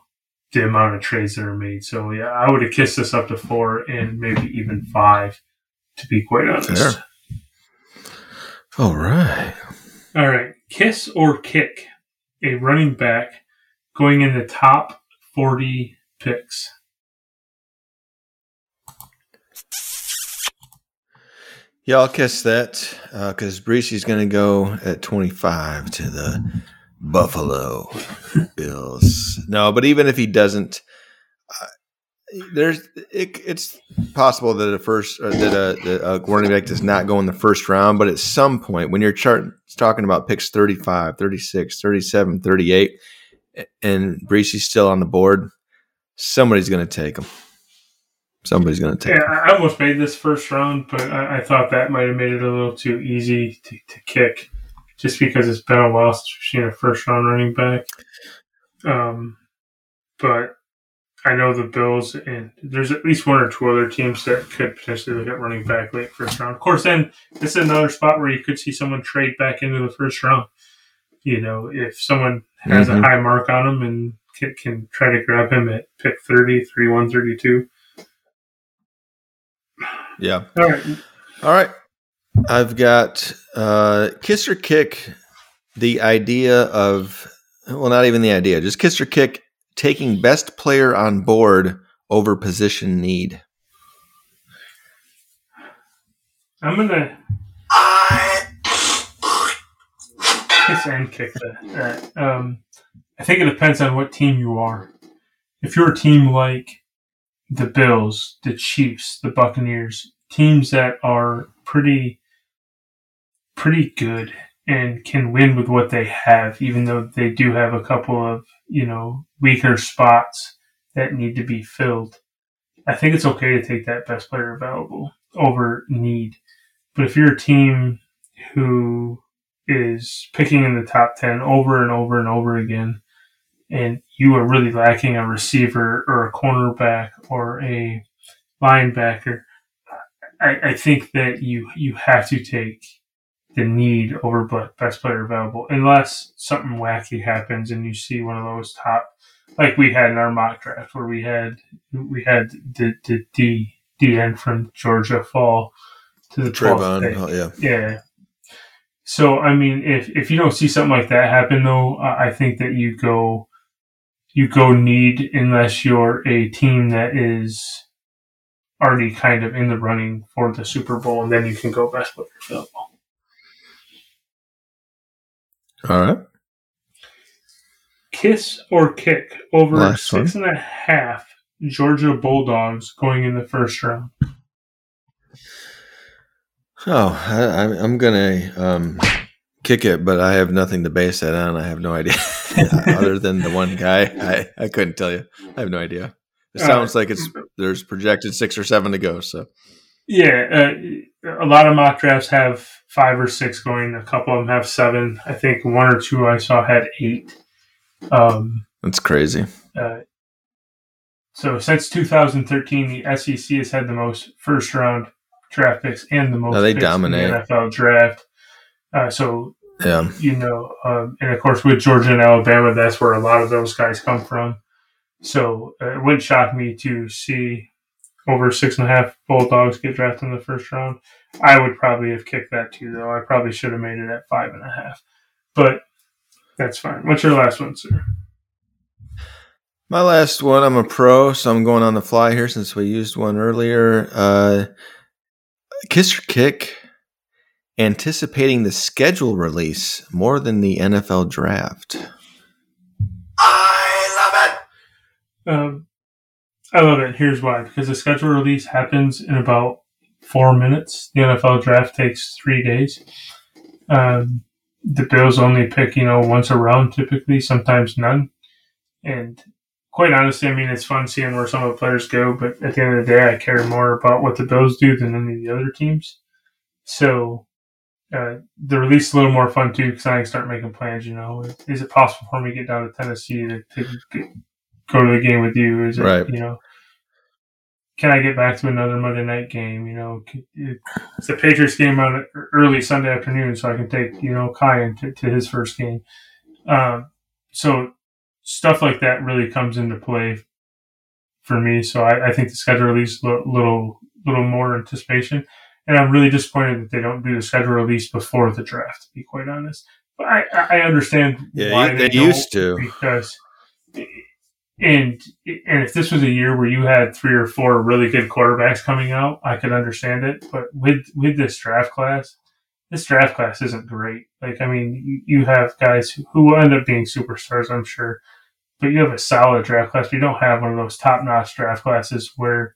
the amount of trades that are made. So yeah, I would have kissed this up to four and maybe even five, to be quite honest. Fair. All right. All right, kiss or kick a running back going in the top forty picks. Yeah, I'll kiss that because Breezy's going to go at 25 to the Buffalo [LAUGHS] Bills. No, but even if he doesn't, uh, there's it, it's possible that a first uh, that a, that a running back does not go in the first round. But at some point, when you're chart, talking about picks 35, 36, 37, 38, and Breezy's still on the board, somebody's going to take him. Somebody's going to take Yeah, him. I almost made this first round, but I, I thought that might have made it a little too easy to, to kick, just because it's been a while since we've seen a first round running back. Um, but I know the Bills, and there's at least one or two other teams that could potentially look at running back late first round. Of course, then this is another spot where you could see someone trade back into the first round. You know, if someone has Mhm. a high mark on him and can, can try to grab him at pick 30, 31, 32. Yeah. All right. All right. I've got uh, kiss or kick the idea of, well, not even the idea, just kiss or kick taking best player on board over position need. I'm gonna kiss and kick that. Uh, um, I think it depends on what team you are. If you're a team like the Bills, the Chiefs, the Buccaneers, teams that are pretty pretty good and can win with what they have, even though they do have a couple of you know weaker spots that need to be filled. I think it's okay to take that best player available over need. But if you're a team who is picking in the top 10 over and over and over again, and you are really lacking a receiver or a cornerback or a linebacker, I, I think that you, you have to take the need over best player available, unless something wacky happens and you see one of those top, like we had in our mock draft where we had we had the the D from Georgia fall to the 12th pick. Travon, oh, yeah. Yeah. So I mean, if if you don't see something like that happen, though, I think that you go you go need unless you're a team that is already kind of in the running for the Super Bowl, and then you can go best player available. All right. Kiss or kick over Last one. six and a half Georgia Bulldogs going in the first round. Oh, I, going to um, kick it, but I have nothing to base that on. I have no idea. [LAUGHS] Other than the one guy, I, I couldn't tell you. I have no idea. It Uh, sounds like it's there's projected six or seven to go. So Yeah, uh, a lot of mock drafts have five or six going. A couple of them have seven. I think one or two I saw had eight. Um, that's crazy. uh, so since 2013, the SEC has had the most first round draft picks and the most No, they dominate. the NFL draft. Uh, so Yeah. you know, um, and of course with Georgia and Alabama, that's where a lot of those guys come from. So uh, it wouldn't shock me to see over six and a half Bulldogs get drafted in the first round. I would probably have kicked that too, though. I probably should have made it at five and a half, but that's fine. What's your last one, sir? My last one, I'm a pro, so I'm going on the fly here since we used one earlier. Uh, Kiss or Kick, anticipating the schedule release more than the NFL draft. I love it. Um, I love it. Here's why: because the schedule release happens in about four minutes. The NFL draft takes three days. Um, the Bills only pick, you know, once a round typically, sometimes none. And quite honestly, I mean, it's fun seeing where some of the players go, but at the end of the day, I care more about what the Bills do than any of the other teams. So uh, the release is a little more fun too because I can start making plans. You know, is it possible for me to get down to Tennessee to, to get, go to the game with you? Is it, Right. you know, can I get back to another Monday night game? You know, it's the Patriots game on early Sunday afternoon, so I can take you know Kyan to, to his first game. Um, so stuff like that really comes into play for me. So I, I think the schedule release a little little more anticipation, and I'm really disappointed that they don't do the schedule release before the draft. To be quite honest, but I, I understand Yeah, why they don't used to. because and and if this was a year where you had three or four really good quarterbacks coming out, I could understand it. But with with this draft class, this draft class isn't great. Like I mean, you, you have guys who, who will end up being superstars, I'm sure, but you have a solid draft class. You don't have one of those top notch draft classes where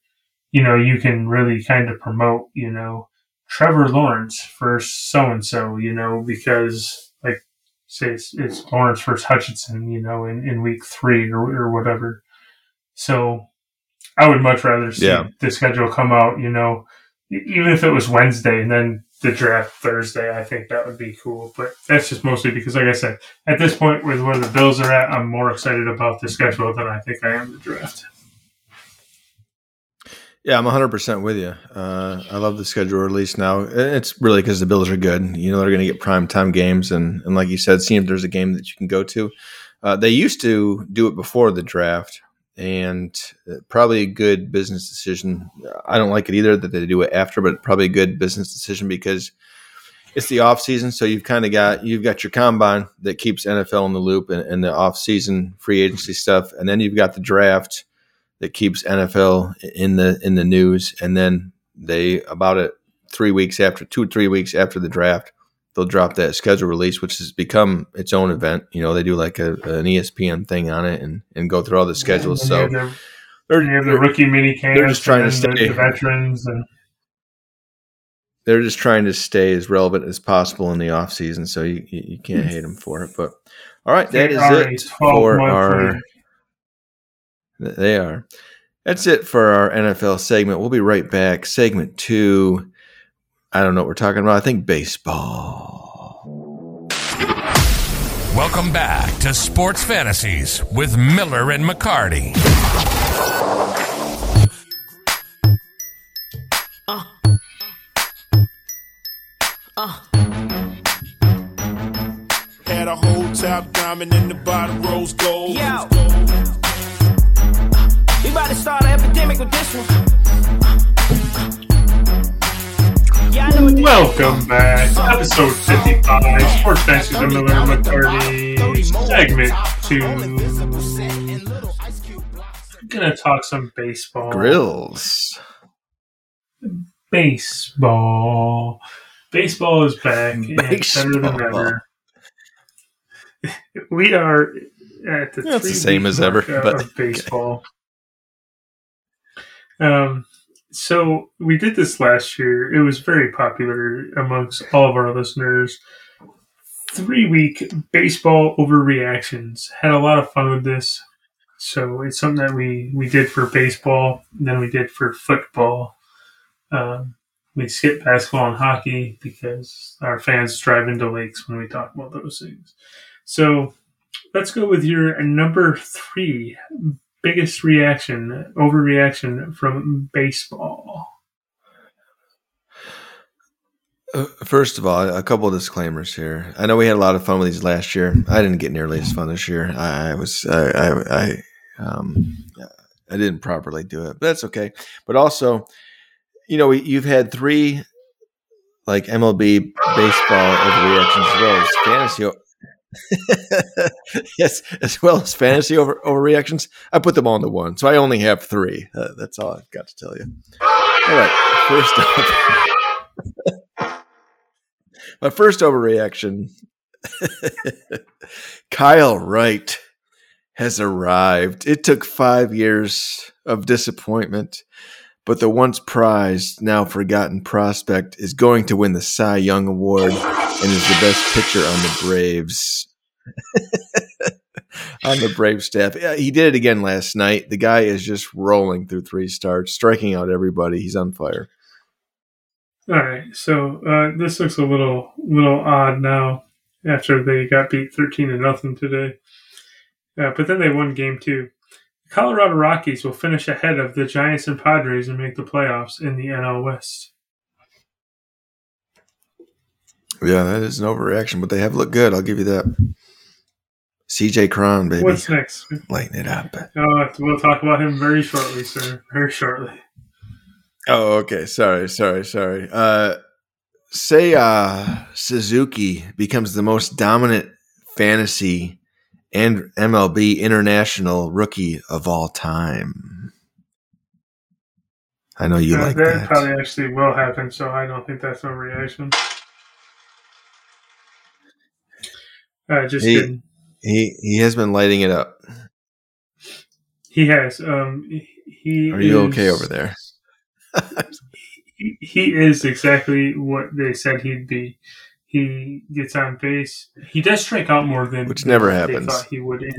you know you can really kind of promote, you know, Trevor Lawrence for so and so, you know, because like say it's, it's Lawrence versus Hutchinson, you know, in, in week three or, or whatever. So I would much rather see Yeah. the schedule come out, you know, even if it was Wednesday and then the draft Thursday, I think that would be cool. But that's just mostly because, like I said, at this point with where the Bills are at, I'm more excited about the schedule than I think I am the draft. Yeah, I'm 100% with you. Uh, I love the schedule release now. It's really because the Bills are good. You know, they're going to get prime time games. And, and like you said, seeing if there's a game that you can go to. Uh, they used to do it before the draft, and uh, probably a good business decision. I don't like it either that they do it after, but probably a good business decision because it's the off season. So you've kind of got you've got your combine that keeps NFL in the loop and, and the off season free agency stuff, and then you've got the draft that keeps NFL in the in the news, and then they about it three weeks after two three weeks after the draft, they'll drop that schedule release, which has become its own event. You know, they do like a, an ESPN thing on it and and go through all the schedules. And So you have the, they're, you have the rookie mini camps, they're just trying to stay- the veterans, and they're just trying to stay as relevant as possible in the off season. So you you, you can't hmm. hate them for it. But all right, that is it for our. League. They are. That's it for our NFL segment. We'll be right back. Segment two. I don't know what we're talking about. I think baseball. Welcome back to Sports Fantasies with Miller and McCarty. Had a whole top diamond in the bottom rose gold. Yo. We about to start an epidemic with this one. Uh, uh, uh. Yeah, I know Welcome back, episode 55, Sports Fantasies with Miller and McCarty, segment two. We're gonna talk some baseball. Grills. Baseball. Baseball is back. and it's better than Baseball. ever. [LAUGHS] We are at the Yeah, it's the same as ever, but- of baseball. Um, so we did this last year. It was very popular amongst all of our listeners. Three week baseball overreactions. Had a lot of fun with this. So it's something that we we did for baseball, then we did for football. Um, we skipped basketball and hockey because our fans drive into lakes when we talk about those things. So let's go with your number three biggest reaction, overreaction from baseball. Uh, First of all, a couple of disclaimers here. I know we had a lot of fun with these last year. I didn't get nearly as fun this year. I, I was I I, I um I didn't properly do it, but that's okay. But also, you know, we, you've had three like MLB baseball overreactions as well as fantasy. [LAUGHS] yes, as well as fantasy over overreactions. I put them all into one, so I only have three. Uh, that's all I've got to tell you. All right, first up, [LAUGHS] my first overreaction. [LAUGHS] Kyle Wright has arrived. It took five years of disappointment, but the once prized, now forgotten prospect is going to win the Cy Young Award and is the best pitcher on the Braves. [LAUGHS] on the Brave staff. He did it again last night. The guy is just rolling through three starts, striking out everybody. He's on fire. All right, so uh, this looks a little little odd now after they got beat thirteen to nothing today. Uh, but then they won game two. Colorado Rockies will finish ahead of the Giants and Padres and make the playoffs in the NL West. Yeah, that is an overreaction, but they have looked good. I'll give you that. CJ Cron, baby. What's next? Lighten it up. Uh, we'll talk about him very shortly, sir. Very shortly. Oh, okay. Sorry, sorry, sorry. Uh, say uh, Suzuki becomes the most dominant fantasy and MLB international rookie of all time. I know you Uh, like that that. probably actually will happen, so I don't think that's a reaction. Uh, just He- kidding. He he has been lighting it up. He has. Um, he Are you is- okay over there? [LAUGHS] He, he is exactly what they said he'd be. He gets on base. He does strike out more than Which never they happens. thought he would. In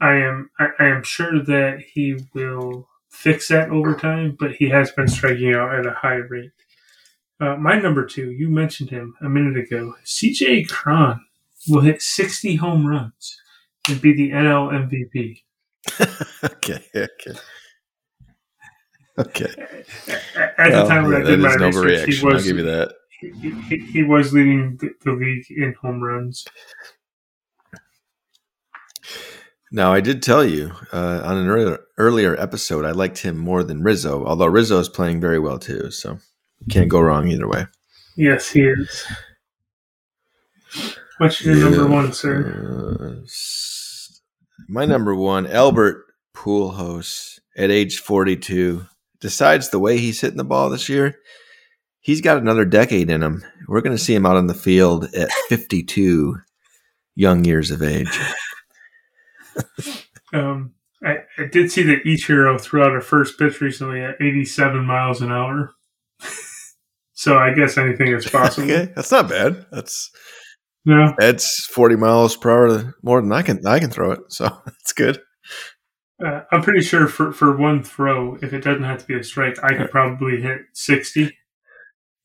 I am. I, I am sure that he will fix that over time, but he has been striking out at a high rate. Uh, my number two, you mentioned him a minute ago. CJ Cron will hit 60 home runs and be the NL MVP. [LAUGHS] okay, okay, okay. At at Well, the time when yeah, I did my research, he overreaction. I'll give you that. He, he, he was leading the, the league in home runs. Now, I did tell you uh, on an earlier, earlier episode, I liked him more than Rizzo, although Rizzo is playing very well too. So can't go wrong either way. Yes, he is. What's your number one, sir? Uh, my number one, Albert Pujols, at age 42, decides the way he's hitting the ball this year, he's got another decade in him. We're going to see him out on the field at [LAUGHS] 52 young years of age. [LAUGHS] Um, I, I did see that Ichiro threw out a first pitch recently at 87 miles an hour. [LAUGHS] so I guess anything is possible. Okay, that's not bad. That's No, that's 40 miles per hour more than I can I can throw it. So that's good. uh, I'm pretty sure for, for one throw, if it doesn't have to be a strike, I could probably hit 60.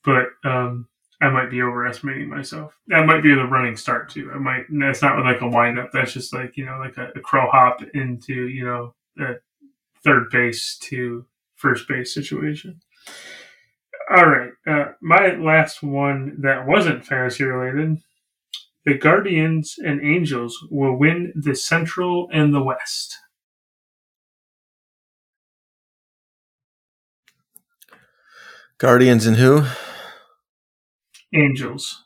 But um, I might be overestimating myself. That might be the running start too. I might. That's not like a windup. That's just like you know, like a, a crow hop into you know, a third base to first base situation. All right, uh, my last one that wasn't fantasy related. The Guardians and Angels will win the Central and the West. Guardians and who? Angels.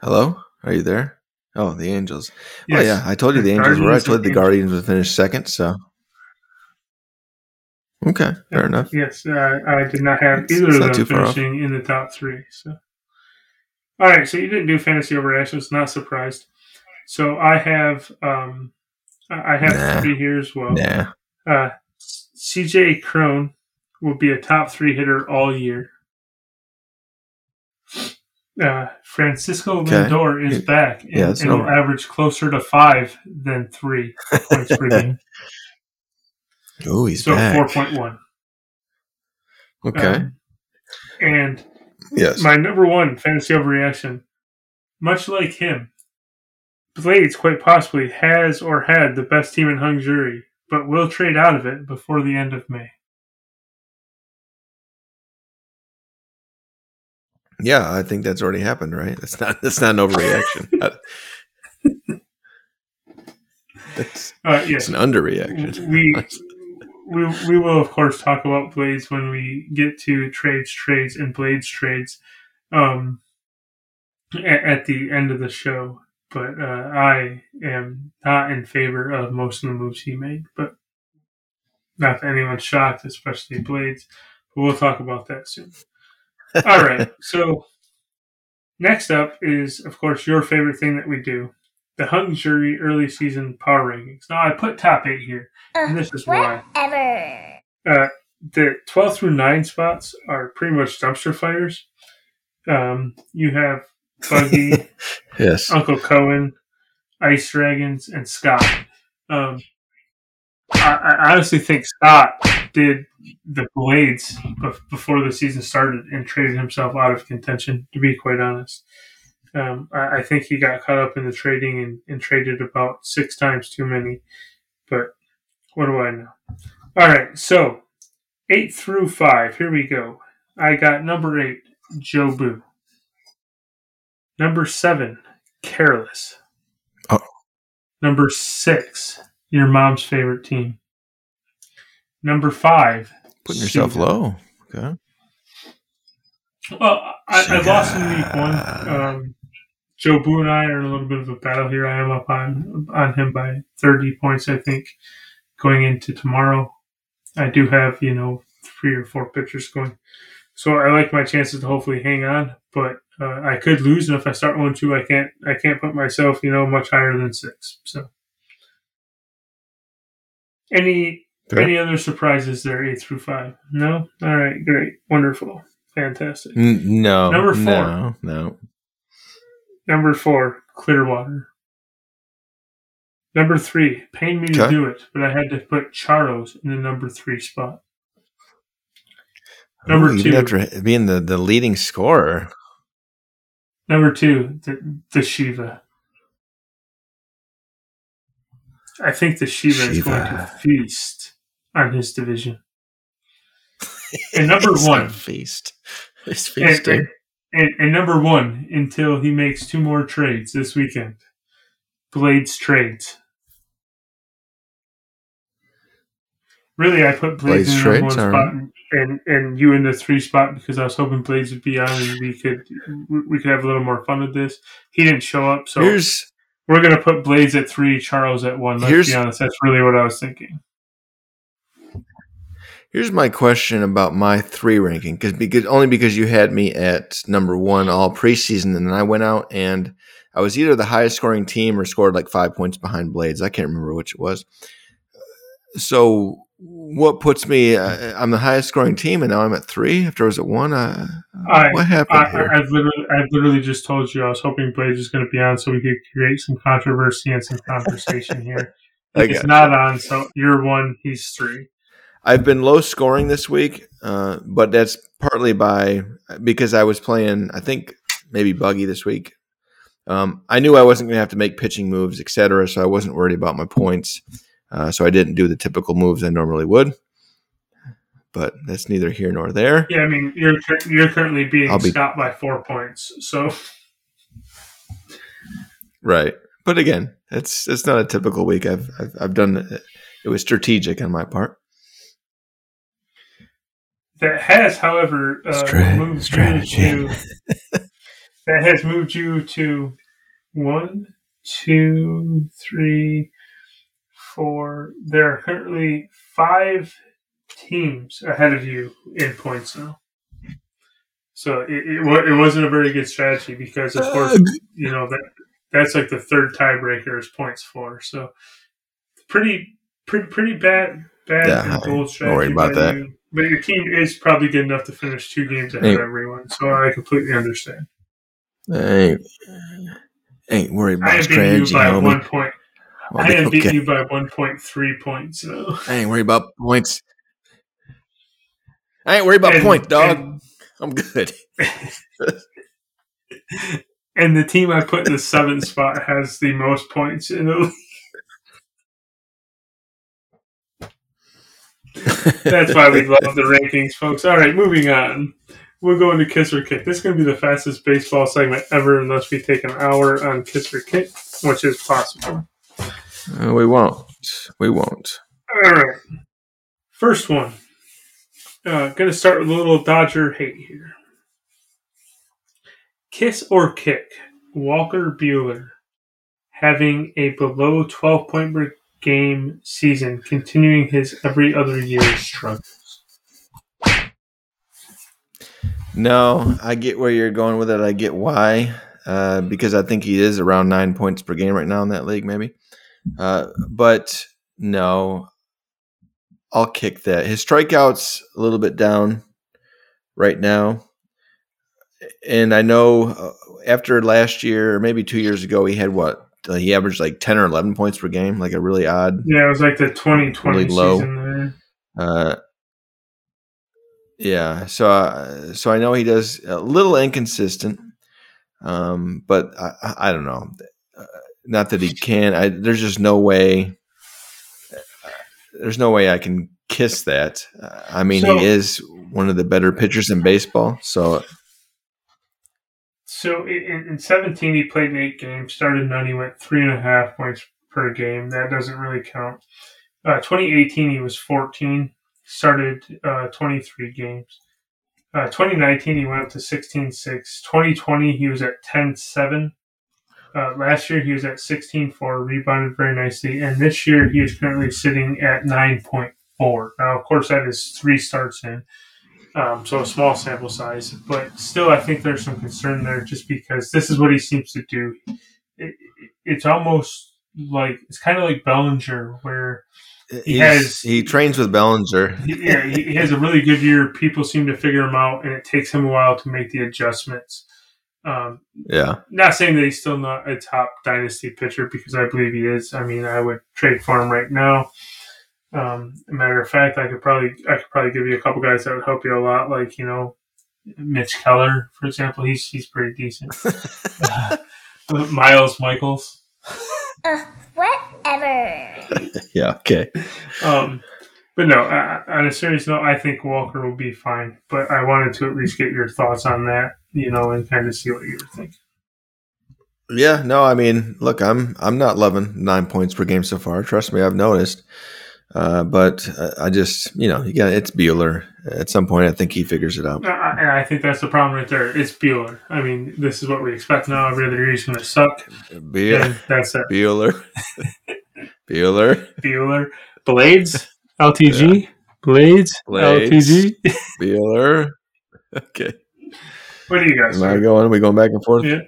Hello? Are you there? Oh, the Angels. Yes. Oh yeah, I told you the Angels were. I told the. Guardians would finish second. So okay, fair enough. Yes, uh, I did not have It's- either it's of them too far off. finishing in the top three. So, all right. So you didn't do fantasy overreactions. Not surprised. So I have um, I I have Nah. three here as well. Nah. Uh, C.J. Cron will be a top three hitter all year. Uh, Francisco Okay. Lindor is back and, yeah, and will average closer to five than three points per game. [LAUGHS] Oh, he's So back. four point one. okay. Um, and yes. my number one fantasy overreaction, much like him, Blades quite possibly has or had the best team in hung jury, but will trade out of it before the end of May. Yeah, I think that's already happened, right? That's not that's not an overreaction. [LAUGHS] that's Uh, it's yes, an underreaction. we [LAUGHS] we we will of course talk about blades when we get to trades, trades, and blades trades, um, at, at the end of the show. But uh, I am not in favor of most of the moves he made. But not that anyone's shocked, especially blades. But we'll talk about that soon. All right. So next up is, of course, your favorite thing that we do. The hung jury early season power rankings. Now I put top eight here, and this is why. Whatever. Uh, the 12 through 9 spots are pretty much dumpster fires. Um, you have Buggy, [LAUGHS] Yes. Uncle Cohen, Ice Dragons, and Scott. Um, I, I honestly think Scott did the Blades before the season started and traded himself out of contention, to be quite honest. Um, I, I think he got caught up in the trading and, and traded about six times too many. But what do I know? All right, so eight through five. Here we go. I got number eight, Joe Boo. Number seven, Careless. Oh. Number six, your mom's favorite team. Number five, Putting yourself Shiva. low. Okay. Well, I, I lost in week one. Um, Joe Boo and I are in a little bit of a battle here. I am up on on him by thirty points, I think, going into tomorrow. I do have you know three or four pitchers going, so I like my chances to hopefully hang on. But uh, I could lose, and if I start one two, I can't I can't put myself you know much higher than six. So, any Fair. any other surprises there? Eight through five? No. All right, great, wonderful, fantastic. N- no. Number four. No. No. Number four, Clearwater. Number three, pain me to do it, but I had to put Charles in the number three spot. Number Ooh, two. after being the, the leading scorer. Number two, the, the Shiva. I think the Shiva, is going to feast on his division. [LAUGHS] And number one. feast. It's And, feasting. and, and, and number one, until he makes two more trades this weekend. Blades trades. Really, I put Blades, Blades in the one spot right. and, and you in the three spot because I was hoping Blades would be on and we could we could have a little more fun with this. He didn't show up, so Here's we're gonna put Blades at three, Charles at one. Let's be honest, that's really what I was thinking. Here's my question about my three ranking because because only because you had me at number one all preseason and then I went out and I was either the highest scoring team or scored like five points behind Blades. I can't remember which it was. So what puts me? Uh, I'm the highest scoring team and now I'm at three after I was at one. Uh, I- what happened I, here? I, I've literally, I've literally just told you I was hoping Blades was going to be on so we could create some controversy and some conversation here. [LAUGHS] I He's not on, so you're one, he's three. I've been low scoring this week, uh, but that's partly by because I was playing. I think maybe buggy this week. Um, I knew I wasn't going to have to make pitching moves, etc. So I wasn't worried about my points. Uh, so I didn't do the typical moves I normally would. But that's neither here nor there. Yeah, I mean you're you're currently beating I'll be- Scott by four points, so Right. But again, it's it's not a typical week. I've I've, I've done it. It was strategic on my part. That has, however, uh, moved strategy. you to [LAUGHS] that has moved you to one, two, three, four. There are currently five teams ahead of you in points now. So it, it, it wasn't a very good strategy because, of course, you know that that's like the third tiebreaker is points for. So pretty, pretty, pretty bad, bad Yeah, and bold don't worry about that. you. But your team is probably good enough to finish two games ahead Hey. of everyone. So I completely understand. I ain't, ain't worried I about am beating you by homie. one point. Well, I am okay. beating you by one point three points. So. I ain't worried about points. I ain't worried about And- points, dog. and- I'm good. [LAUGHS] And the team I put in the seventh spot has the most points in the league. That's why we love the rankings, folks. All right, moving on. we'll go into kiss or kick. This is going to be the fastest baseball segment ever, unless we take an hour on kiss or kick, which is possible. Uh, we won't. We won't. All right. First one. Uh, going to start with a little Dodger hate here. Kiss or kick? Walker Buehler having a below 12 point game season, continuing his every other year struggles. No, I get where you're going with it. I get why. Uh, because I think he is around nine points per game right now in that league, maybe. Uh, but no, I'll kick that. His strikeouts a little bit down right now, and I know uh, after last year or maybe two years ago, he had what uh, he averaged like ten or eleven points per game, like a really odd. Yeah, it was like the 2020 Really low. season there. Uh, yeah, so uh, so I know he does a little inconsistent, um, but I, I- don't know. Uh, not that he can. I, there's just no way. There's no way I can kiss that. Uh, I mean, So- he is one of the better pitchers in baseball. So So in, in 17, he played in eight games, started none. He went three and a half points per game. That doesn't really count. Uh, 2018, he was 14, started uh, 23 games. Uh, 2019, he went up to 16 6. 2020, he was at 10 7. Uh, last year, he was at 16 4, rebounded very nicely. And this year, he is currently sitting at 9.4. Now, of course, that is three starts in. Um, so a small sample size, but still, I think there's some concern there just because this is what he seems to do. It, it, it's almost like it's kind of like Bellinger, where he has- he trains with Bellinger. he, yeah, he he has a really good year. People seem to figure him out, and it takes him a while to make the adjustments. Um, Yeah, not saying that he's still not a top dynasty pitcher because I believe he is. I mean, I would trade for him right now. Um, a matter of fact, I could probably I could probably give you a couple guys that would help you a lot, like you know, Mitch Keller, for example. He's he's pretty decent. Uh, [LAUGHS] [LAUGHS] Miles Mikolas. Uh, whatever. [LAUGHS] yeah. Okay. Um, but no, uh, on a serious note, I think Walker will be fine. But I wanted to at least get your thoughts on that, you know, and kind of see what you think. Yeah, no, I mean, look, I'm I'm not loving nine points per game so far. Trust me, I've noticed. Uh, but uh, I just, you know, you got it's Buehler. At some point, I think he figures it out. And I think that's the problem right there. It's Buehler. I mean, this is what we expect now. Every other year he's going to suck. Bueller, that's it. Bueller, Bueller, Bueller. Blades. LTG. Blades. Blades. LTG. Bueller. Okay, What do you guys am I going? Are we going back and forth? Yeah.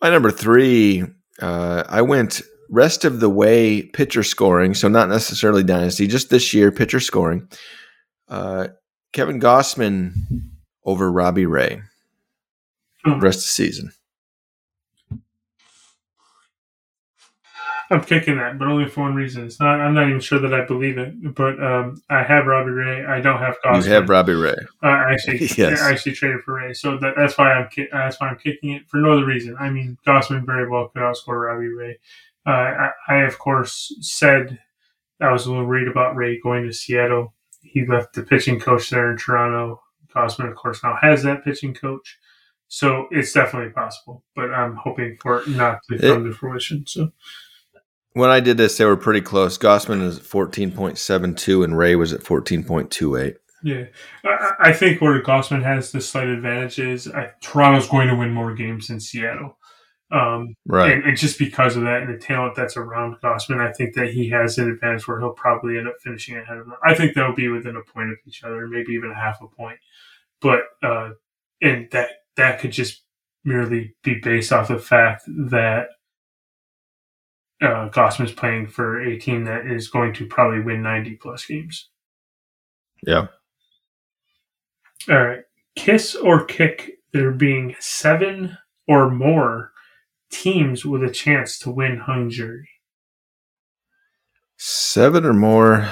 My number three, uh, I went rest of the way pitcher scoring, so not necessarily dynasty, just this year pitcher scoring. Uh, Kevin Gausman over Robbie Ray. Hmm. Rest of the season. I'm kicking that, but only for one reason. It's not. I'm not even sure that I believe it. But um, I have Robbie Ray. I don't have Gausman. You have Robbie Ray. Uh, I actually, [LAUGHS] Yes. I actually traded for Ray, so that, that's why I'm ki- that's why I'm kicking it for no other reason. I mean, Gausman very well could outscore Robbie Ray. Uh, I, I of course said I was a little worried about Ray going to Seattle. He left the pitching coach there in Toronto. Gausman, of course, now has that pitching coach, so it's definitely possible. But I'm hoping for it not to come to fruition. So When I did this, they were pretty close. Gausman is at 14.72 and Ray was at 14.28. Yeah, I, I think where Gausman has the slight advantage is I, Toronto's going to win more games than Seattle. Um, Right. and, and just because of that and the talent that's around Gausman, I think that he has an advantage where he'll probably end up finishing ahead of them. I think they'll be within a point of each other, maybe even a half a point. But uh, and that that could just merely be based off the fact that uh, Gausman's playing for a team that is going to probably win ninety plus games. Yeah. All right. Kiss or kick there being seven or more teams with a chance to win hung jury. Seven or more.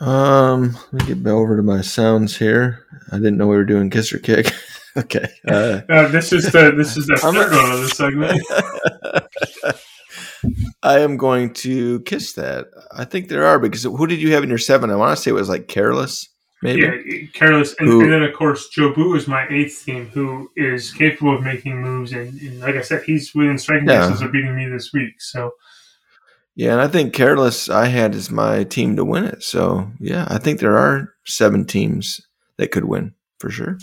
Um, let me get over to my sounds here. I didn't know we were doing kiss or kick. [LAUGHS] okay. Uh, [LAUGHS] Uh, this is the this is the I'm third one of the segment. [LAUGHS] I am going to kiss that. I think there are because who did you have in your seven? I want to say it was like careless. Maybe. Yeah, careless. And, and then, of course, Joe Boo is my eighth team, who is capable of making moves. And, and like I said, he's within striking Yeah. distance of beating me this week. So, Yeah, and I think Careless I had as my team to win it. So yeah, I think there are seven teams that could win for sure,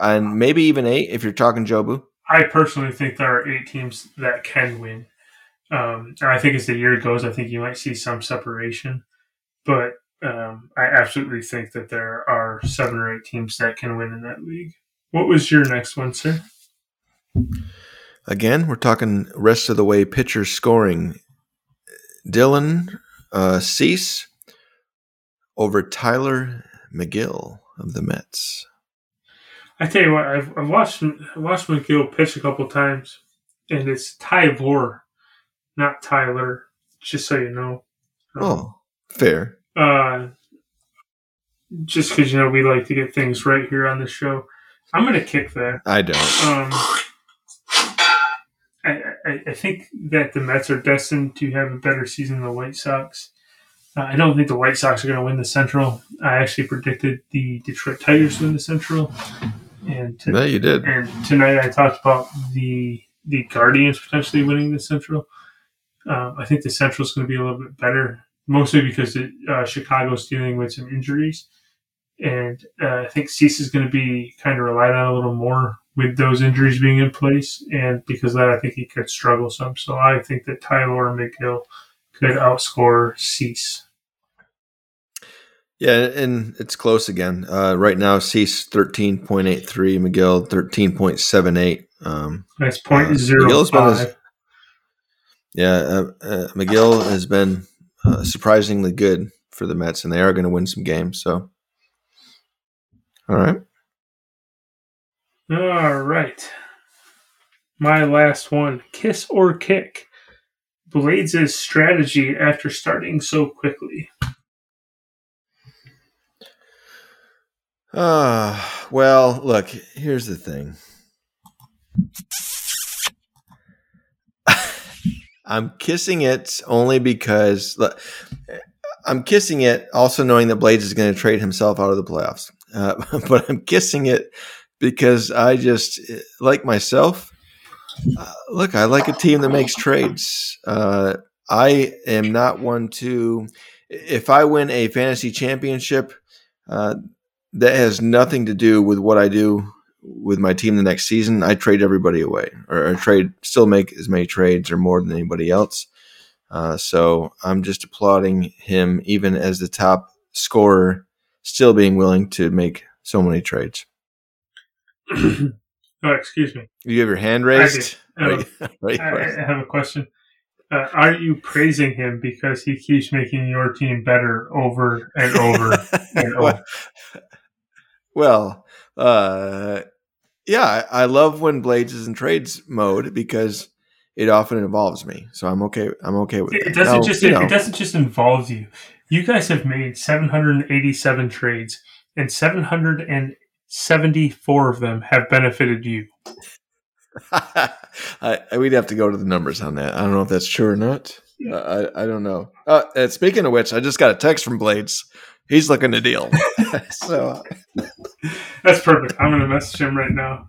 and maybe even eight if you're talking Jobu. I personally think there are eight teams that can win. Um, and I think as the year goes, I think you might see some separation. But um, I absolutely think that there are seven or eight teams that can win in that league. What was your next one, sir? Again, we're talking rest of the way pitcher scoring. Dylan uh, Cease over Tyler Megill of the Mets. I tell you what, I've, I've watched watched Megill pitch a couple times, and it's Tyler, not Tyler. Just so you know. Um, Oh, fair. Uh, just because you know we like to get things right here on the show, I'm gonna kick that. I don't. Um, I, I, I think that the Mets are destined to have a better season than the White Sox. Uh, I don't think the White Sox are going to win the Central. I actually predicted the Detroit Tigers win the Central, and to, No, you did. and tonight I talked about the the Guardians potentially winning the Central. Um, I think the Central is going to be a little bit better, mostly because it, uh, Chicago's dealing with some injuries, and uh, I think Cease is going to be kind of relied on a little more with those injuries being in place, and because of that, I think he could struggle some. So I think that Tyler Megill could outscore Cease. Yeah, and it's close again. Uh, right now, Cease thirteen point eight three, Megill thirteen point seven eight. Um, That's Uh, zero Megill's been as- yeah, uh, uh, Megill has been uh, surprisingly good for the Mets, and they are going to win some games. So, all right, All right. My last one kiss or kick. Blades' strategy after starting so quickly. Uh, well, look, here's the thing. I'm kissing it only because look, I'm kissing it also knowing that Blades is going to trade himself out of the playoffs. Uh, [LAUGHS] but I'm kissing it because I just, like myself, uh, look, I like a team that makes trades. Uh, I am not one to, if I win a fantasy championship, uh, that has nothing to do with what I do with my team the next season. I trade everybody away, or, or trade still make as many trades or more than anybody else. Uh, so I'm just applauding him, even as the top scorer, still being willing to make so many trades. [CLEARS THROAT] oh, excuse me. You have your hand raised. Um, right? right, I. I have a question. Uh, are you praising him because he keeps making your team better over and over [LAUGHS] and over? well, uh, yeah, I, love when Blades is in trades mode because it often involves me. So I'm okay. I'm okay with It that. doesn't Now, just it, know, doesn't just involve you. You guys have made 787 trades, and 774 of them have benefited you. [LAUGHS] I, we'd have to go to the numbers on that. I don't know if that's true or not. Uh, I, I don't know. Uh, speaking of which, I just got a text from Blades. He's looking to deal. [LAUGHS] so That's perfect. I'm going to message him right now.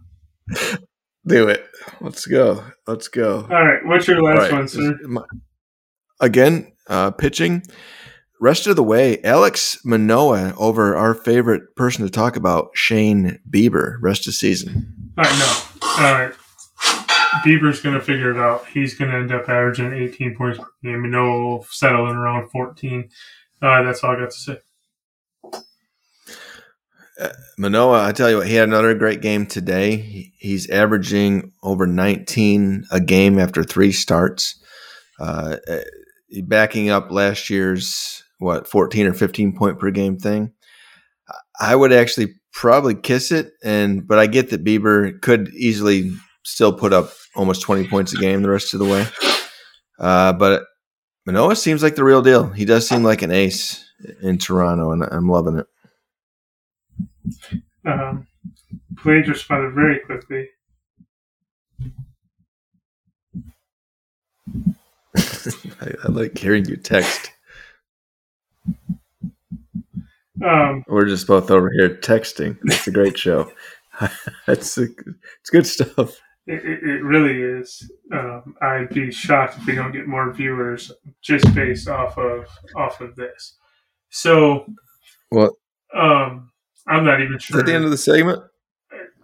do it. Let's go. Let's go. All right. What's your last right. one, sir? My- Again, uh, pitching. Rest of the way, Alex Manoah over our favorite person to talk about, Shane Bieber. Rest of season. All right. No. All right. Bieber's going to figure it out. He's going to end up averaging 18 points per game. And Noah will settle in around 14. Uh, that's all I got to say. Manoah, I tell you what, he had another great game today. He- He's averaging over 19 a game after three starts, uh, uh, backing up last year's what 14 or 15 point per game thing. I would actually probably kiss it, and but I get that Bieber could easily still put up almost 20 points a game the rest of the way. Uh, but Manoah seems like the real deal. He does seem like an ace in Toronto, and I'm loving it. Um, Blades responded very quickly. [LAUGHS] I, I like hearing you text. Um, We're just both over here texting. It's a great show. [LAUGHS] it's a, it's good stuff. it, it it really is. Um, I'd be shocked if we don't get more viewers just based off of off of this. So, Well, um, I'm not even sure. At the end of the segment?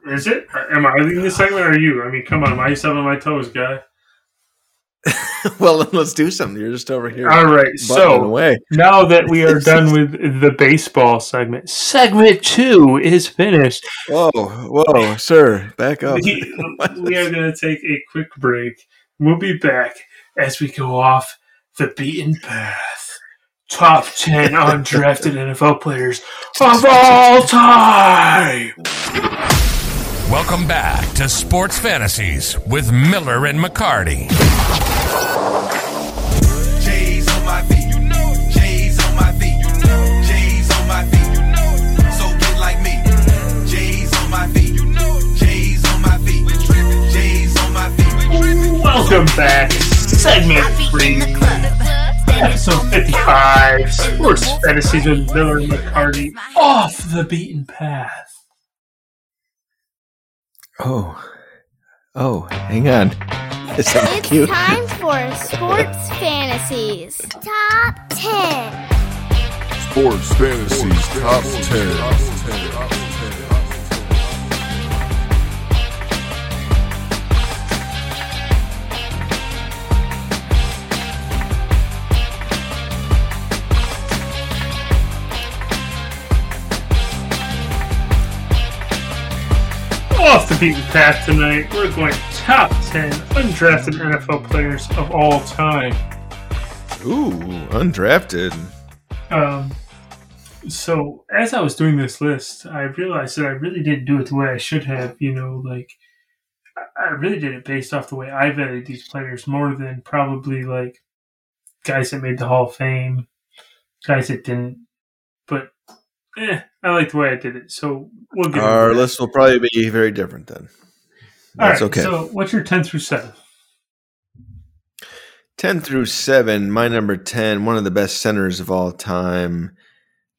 Is it? Am I leading the segment or are you? I mean, come on, why are you stepping on my toes, guy? [LAUGHS] well, then let's do something. You're just over here. All right, so away. now that we are [LAUGHS] done with the baseball segment, segment two is finished. Whoa, whoa, sir, back up. We, [LAUGHS] we are going to take a quick break. We'll be back as we go off the beaten path. Top 10 undrafted NFL players of [LAUGHS] all time. Welcome back to Sports Fantasies with Miller and McCarty. J's on my feet, you know. J's on my feet, you know. J's on my feet, you know. So get like me. J's on my feet, you know. J's on my feet. J's on my feet. Welcome back. Segment three, episode 55. [LAUGHS] Sports Fantasies with Miller and McCarty off the beaten path. Oh, oh, hang on. Is that It's cute? time [LAUGHS] for Sports Fantasies Top 10. Sports Fantasies Top 10. Off the beaten path tonight, we're going top 10 undrafted NFL players of all time. Ooh, undrafted. Um, so as I was doing this list, I realized that I really didn't do it the way I should have. You know, like I- I really did it based off the way I valued these players more than probably like guys that made the Hall of Fame, guys that didn't. But eh, I like the way I did it. So we'll get Our list will probably be very different then. All That's right, okay. So what's your ten through seven? 10 through 7, my number 10, one of the best centers of all time,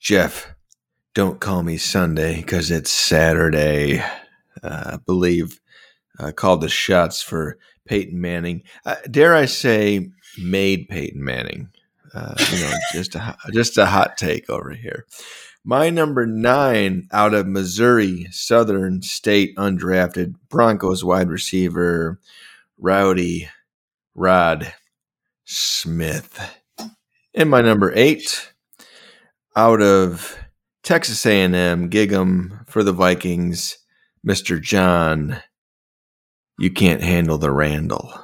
Jeff. Don't call me Sunday because it's Saturday. Uh, I believe uh, called the shots for Peyton Manning. Uh, dare I say, made Peyton Manning. Uh, you know, [LAUGHS] just a just a hot take over here. My number nine out of Missouri Southern State undrafted Broncos wide receiver Rowdy Rod Smith. And my number eight, out of Texas A&M, Gig'em for the Vikings, Mr. John. You can't handle the Randle.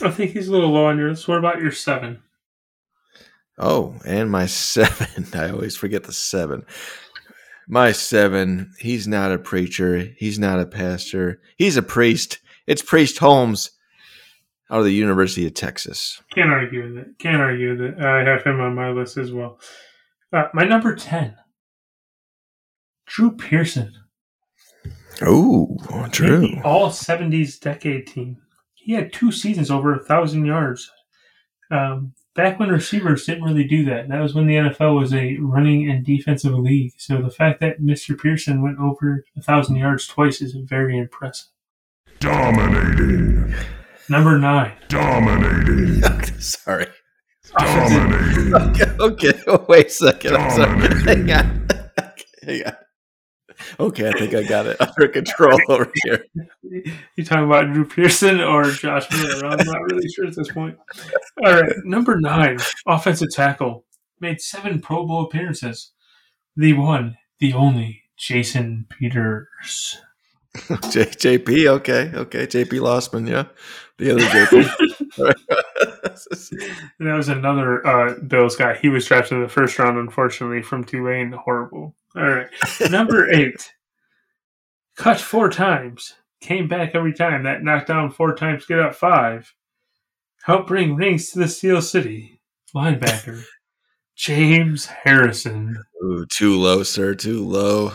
I think he's a little low on your list. What about your seven? Oh, and my [LAUGHS] seven. I always forget the seven. My seven. He's not a preacher. He's not a pastor. He's a priest. It's Priest Holmes out of the University of Texas. Can't argue with it. Can't argue with it. I have him on my list as well. Uh, my number 10, Drew Pearson. Oh, Drew. all 70s decade team. He had two seasons over a 1,000 yards. Um, back when receivers didn't really do that. That was when the NFL was a running and defensive league. So the fact that Mr. Pearson went over a 1,000 yards twice is very impressive. Dominating. Number 9, Dominating. [LAUGHS] Sorry. Dominating. [LAUGHS] Okay, okay. Wait a second. I'm sorry. [LAUGHS] Hang on. Hang on. Okay, I think I got it [LAUGHS] under control over here. You talking about Drew Pearson or Josh Miller? I'm not really sure at this point. All right, number nine, offensive tackle, made seven Pro Bowl appearances. The one, the only, Jason Peters. [LAUGHS] J- JP, okay, okay. JP Losman, yeah. The other JP. [LAUGHS] That was another uh, Bills guy. He was drafted in the first round, unfortunately, from Tulane. Horrible. All right, number [LAUGHS] eight, cut four times, came back every time. That knocked down four times, get up five. Help bring rings to the Steel City. Linebacker, [LAUGHS] James Harrison. Ooh, too low, sir. Too low.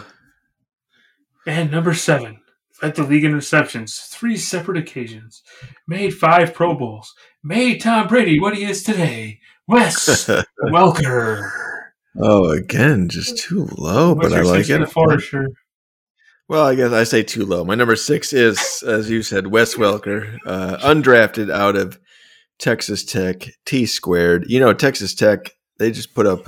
And number seven, led the league in receptions, three separate occasions, made five Pro Bowls, made Tom Brady what he is today, Wes [LAUGHS] Welker. Oh, again, just too low, What's but I like it. four, sure. Well, I guess I say too low. My number six is, as you said, Wes Welker, uh, undrafted out of Texas Tech, T squared. You know, Texas Tech, they just put up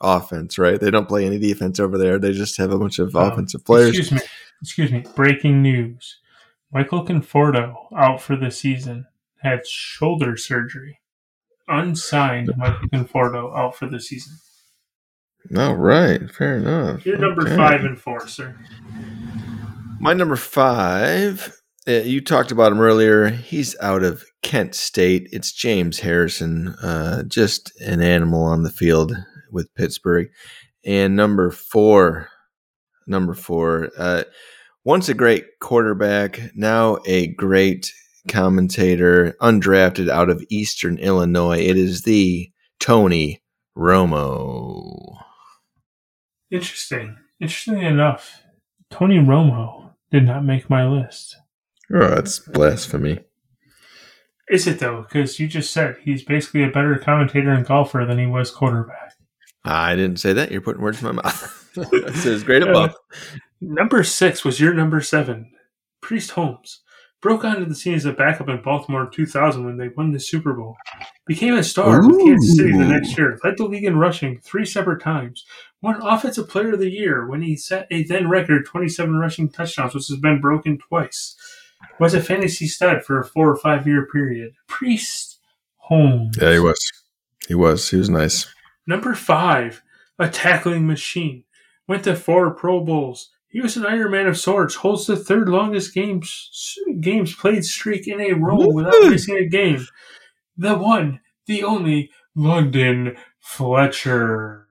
offense, right? They don't play any defense over there. They just have a bunch of Um, offensive players. Excuse me. Excuse me. Breaking news. Michael Conforto out for the season. Had shoulder surgery. Unsigned Michael Conforto out for the season. All right, fair enough. You're number Okay. five and four, sir. My number five, uh, you talked about him earlier. He's out of Kent State. It's James Harrison, uh, just an animal on the field with Pittsburgh. And number four, number four, uh, once a great quarterback, now a great commentator, undrafted out of Eastern Illinois. It is the Tony Romo. Interesting. Interestingly enough, Tony Romo did not make my list. Oh, that's blasphemy. Is it though? Because you just said he's basically a better commentator and golfer than he was quarterback. I didn't say that. You're putting words in my mouth. I said it's great above. Uh, number six was your number seven. Priest Holmes broke onto the scene as a backup in Baltimore in 2000 when they won the Super Bowl. Became a star with Kansas City the next year. Led the league in rushing three separate times. Won Offensive Player of the Year when he set a then record 27 rushing touchdowns, which has been broken twice. Was a fantasy stud for a four or five year period. Priest Holmes. Yeah, he was. He was. He was nice. Number five, a tackling machine. Went to four Pro Bowls. He was an Iron Man of sorts. Holds the third longest games games played streak in a row without missing a game. The one, the only, London Fletcher.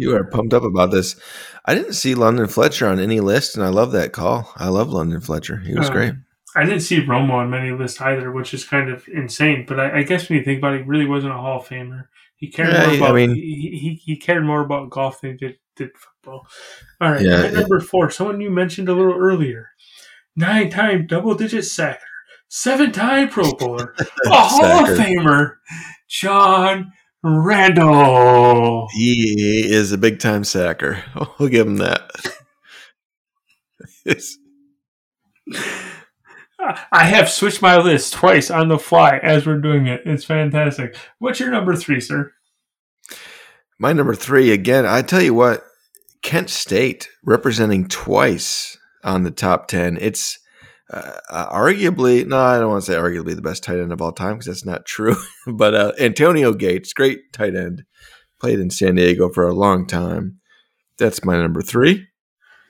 You are pumped up about this. I didn't see London Fletcher on any list, and I love that call. I love London Fletcher. He was Um, great. I didn't see Romo on many lists either, which is kind of insane. But I, I guess when you think about it, he really wasn't a Hall of Famer. He cared Yeah, more I about mean- he, he, he cared more about golf than he did, did football. All right, Yeah, number four, someone you mentioned a little earlier, nine time double digit sacker, seven time Pro Bowler, [LAUGHS] a Hall of Famer, John Randle. He is a big time sacker. [LAUGHS] We'll give him that. I have switched my list twice on the fly as we're doing it. It's fantastic. What's your number three, sir? My number three, again, I tell you what, Kent State representing twice on the top 10. It's uh, uh, arguably, no, I don't want to say arguably the best tight end of all time because that's not true. [LAUGHS] but uh, Antonio Gates, great tight end, played in San Diego for a long time. That's my number three.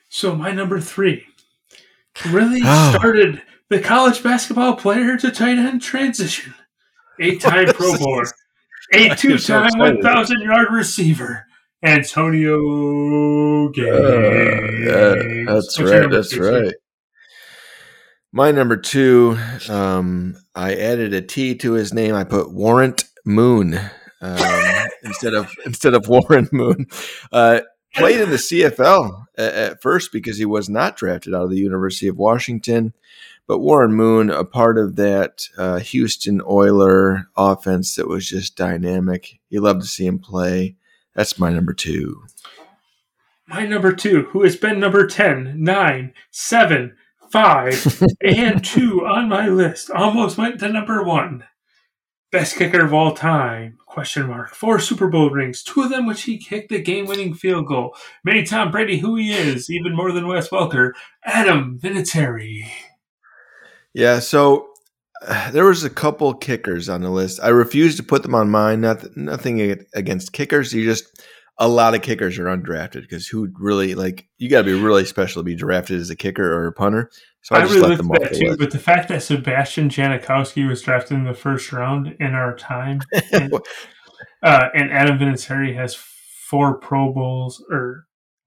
So my number three really Oh. started the college basketball player to tight end transition. Eight-time Pro Bowler, [LAUGHS] a two-time excited. one thousand yard receiver, Antonio Gates. Uh, yeah, that's What's right. That's sir? right. My number two, um, I added a T to his name. I put Warrant Moon um, [LAUGHS] instead of instead of Warren Moon. Uh, played in the CFL at, at first because he was not drafted out of the University of Washington, but Warren Moon, a part of that uh, Houston Oiler offense that was just dynamic. You love to see him play. That's my number two. My number two, who has been number 10, 9, 7, 5, [LAUGHS] and 2 on my list, almost went to number one. Best kicker of all time? Question mark. Four Super Bowl rings, two of them which he kicked the game-winning field goal. Made Tom Brady who he is, even more than Wes Welker. Adam Vinatieri. Yeah, so uh, there was a couple kickers on the list. I refused to put them on mine. Not, nothing against kickers. You just a lot of kickers are undrafted because who really like you got to be really special to be drafted as a kicker or a punter. So I, I, just really let them looked off at that too, but the fact that Sebastian Janikowski was drafted in the first round in our time, and, [LAUGHS] uh, and Adam Vinatieri has four Pro Bowls or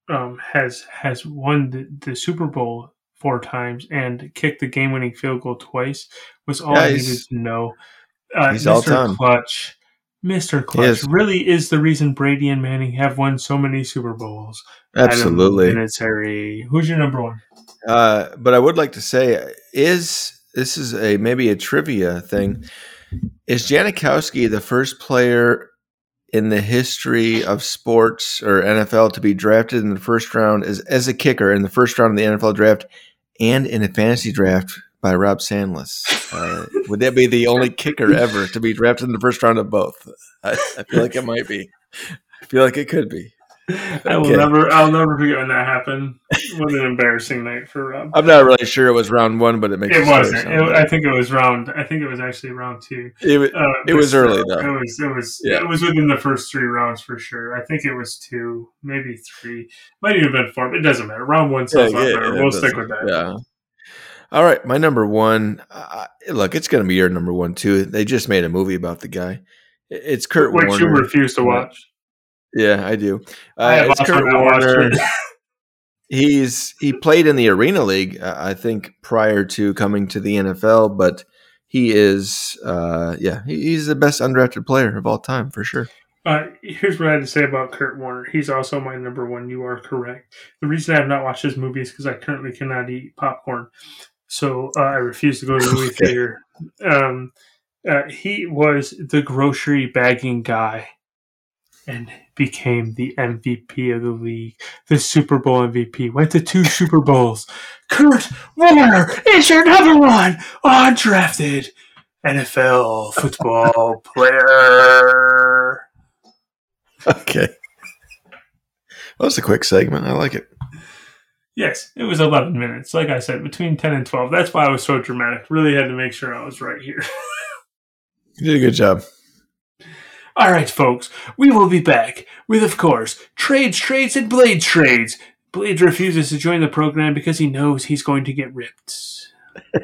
um, has has won the, the Super Bowl four times and kicked the game winning field goal twice was all Yeah, I needed to know. Uh, he's Mr. all-time. Clutch, Mr. Clutch is. really is the reason Brady and Manning have won so many Super Bowls. Absolutely. Vinatieri. Who's your number one? Uh, but I would like to say, is this is a maybe a trivia thing? Is Janikowski the first player in the history of sports or NFL to be drafted in the first round as, as a kicker in the first round of the NFL draft and in a fantasy draft by Rob Sandless. Uh, would that be the only kicker ever to be drafted in the first round of both? I, I feel like it might be. I feel like it could be. I will never, I'll never forget when that happened. What an embarrassing night for Rob. I'm not really sure it was round one, but it makes It wasn't. It. I think it was round. I think it was actually round two. It wa- Uh, It was early, though. It was. It was. Yeah. It was within the first three rounds for sure. I think it was two, maybe three. Might even have been four. But It doesn't matter. Round one sounds a lot better. We'll stick with that. Yeah. All right, my number one. Uh, look, it's going to be your number one too. They just made a movie about the guy. It's Kurt Which Warner. you refuse to watch. Yeah, I do. Uh, I have it's Kurt Warner. [LAUGHS] He's he played in the Arena League, uh, I think, prior to coming to the NFL. But he is, uh, yeah, he- he's the best undrafted player of all time for sure. Uh, here's what I had to say about Kurt Warner. He's also my number one. You are correct. The reason I have not watched his movie is because I currently cannot eat popcorn, so uh, I refuse to go to the movie [LAUGHS] theater. Um, uh, he was the grocery bagging guy, and became the MVP of the league, the Super Bowl MVP. Went to two Super Bowls. Kurt Warner is your number one undrafted NFL football [LAUGHS] player. Okay, that was a quick segment. I like it. Yes, it was 11 minutes. Like I said, between 10 and 12. That's why I was so dramatic. Really had to make sure I was right here. [LAUGHS] You did a good job. All right, folks, we will be back with, of course, trades, trades, and blades trades. Blades refuses to join the program because he knows he's going to get ripped. [LAUGHS]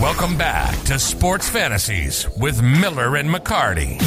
Welcome back to Sports Fantasies with Miller and McCarty.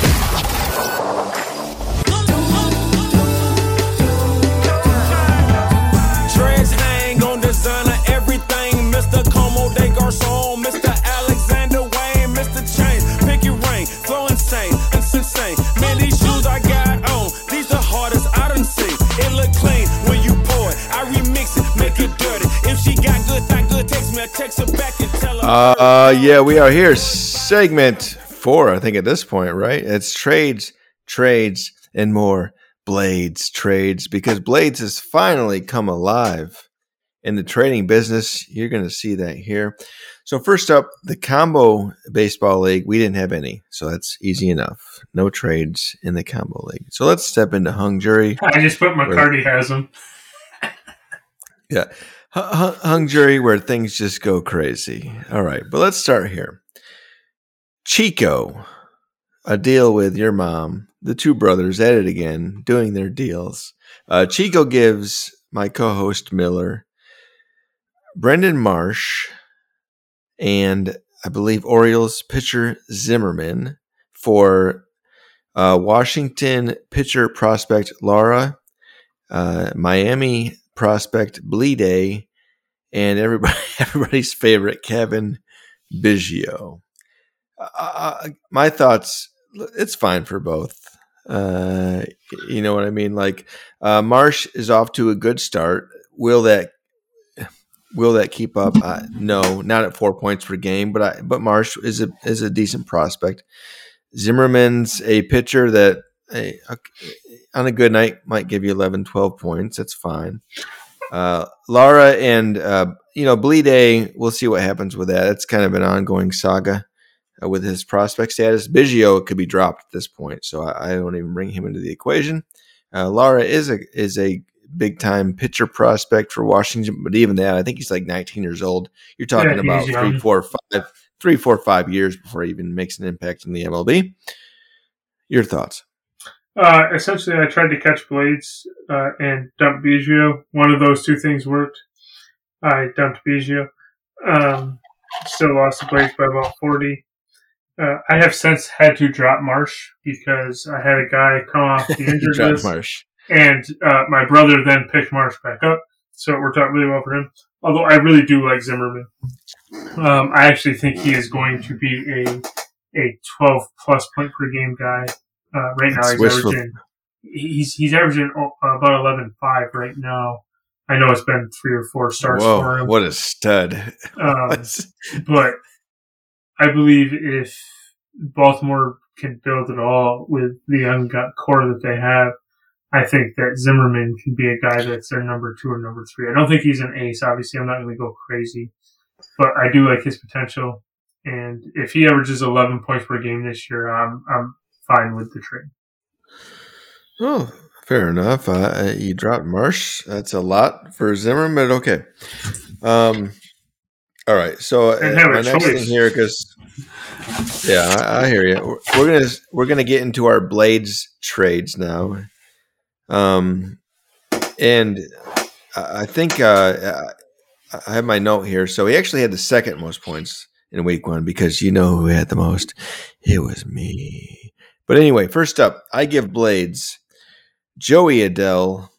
Text me, I text her back and tell her. Uh, yeah, we are here. Segment four, I think, at this point, right? It's trades, trades, and more. Blades, trades, because Blades has finally come alive in the trading business. You're going to see that here. So, first up, the combo baseball league, we didn't have any. So, that's easy enough. No trades in the combo league. So, let's step into hung jury. I just put McCarty has him. Yeah. Hu- hu- Hung jury where things just go crazy. All right, but let's start here. Chico, a deal with your mom, the two brothers at it again, doing their deals. Uh, Chico gives my co host Miller, Brandon Marsh, and I believe Orioles pitcher Zimmerman for uh, Washington pitcher prospect Lara, uh, Miami prospect Bleeday, and everybody [LAUGHS] everybody's favorite Cavan Biggio. Uh, my thoughts, it's fine for both. Uh, you know what I mean? Like uh, Marsh is off to a good start. Will that will that keep up? Uh, no, not at four points per game, but I, but Marsh is a is a decent prospect. Zimmerman's a pitcher that hey, okay, on a good night might give you 11, 12 points. That's fine. Uh, Lara and uh, you know Bleday, we'll see what happens with that. It's kind of an ongoing saga uh, with his prospect status. Biggio could be dropped at this point, so I, I don't even bring him into the equation. Uh, Lara is a is a big time pitcher prospect for Washington, but even that, I think he's like 19 years old. You're talking Yeah, about three, four, five, three, four, five years before he even makes an impact in the MLB. Your thoughts? Uh, essentially, I tried to catch Blades uh, and dump Biggio. One of those two things worked. I dumped Biggio. Um, still lost the Blades by about 40. Uh, I have since had to drop Marsh because I had a guy come off the [LAUGHS] injured list, Marsh. and uh, my brother then picked Marsh back up, so it worked out really well for him. Although I really do like Zimmerman, um, I actually think he is going to be a a 12 plus point per game guy. Uh, right now, he's wishful- averaging he's he's averaging about 11.5 right now. I know it's been three or four starts for him, what a stud! [LAUGHS] um, [LAUGHS] but I believe if Baltimore can build it all with the young gut core that they have. I think that Zimmerman can be a guy that's their number two or number three. I don't think he's an ace. Obviously, I'm not going to go crazy, but I do like his potential. And if he averages 11 points per game this year, I'm I'm fine with the trade. Oh, fair enough. Uh, you dropped Marsh. That's a lot for Zimmerman, but okay. Um, all right. So uh, And have a my next choice. thing here, because yeah, I, I hear you. We're, gonna we're gonna get into our blades trades now. Um, and I I think uh, I have my note here. So he actually had the second most points in week one because you know who had the most? It was me. But anyway, first up, I give Blades Joey Adell,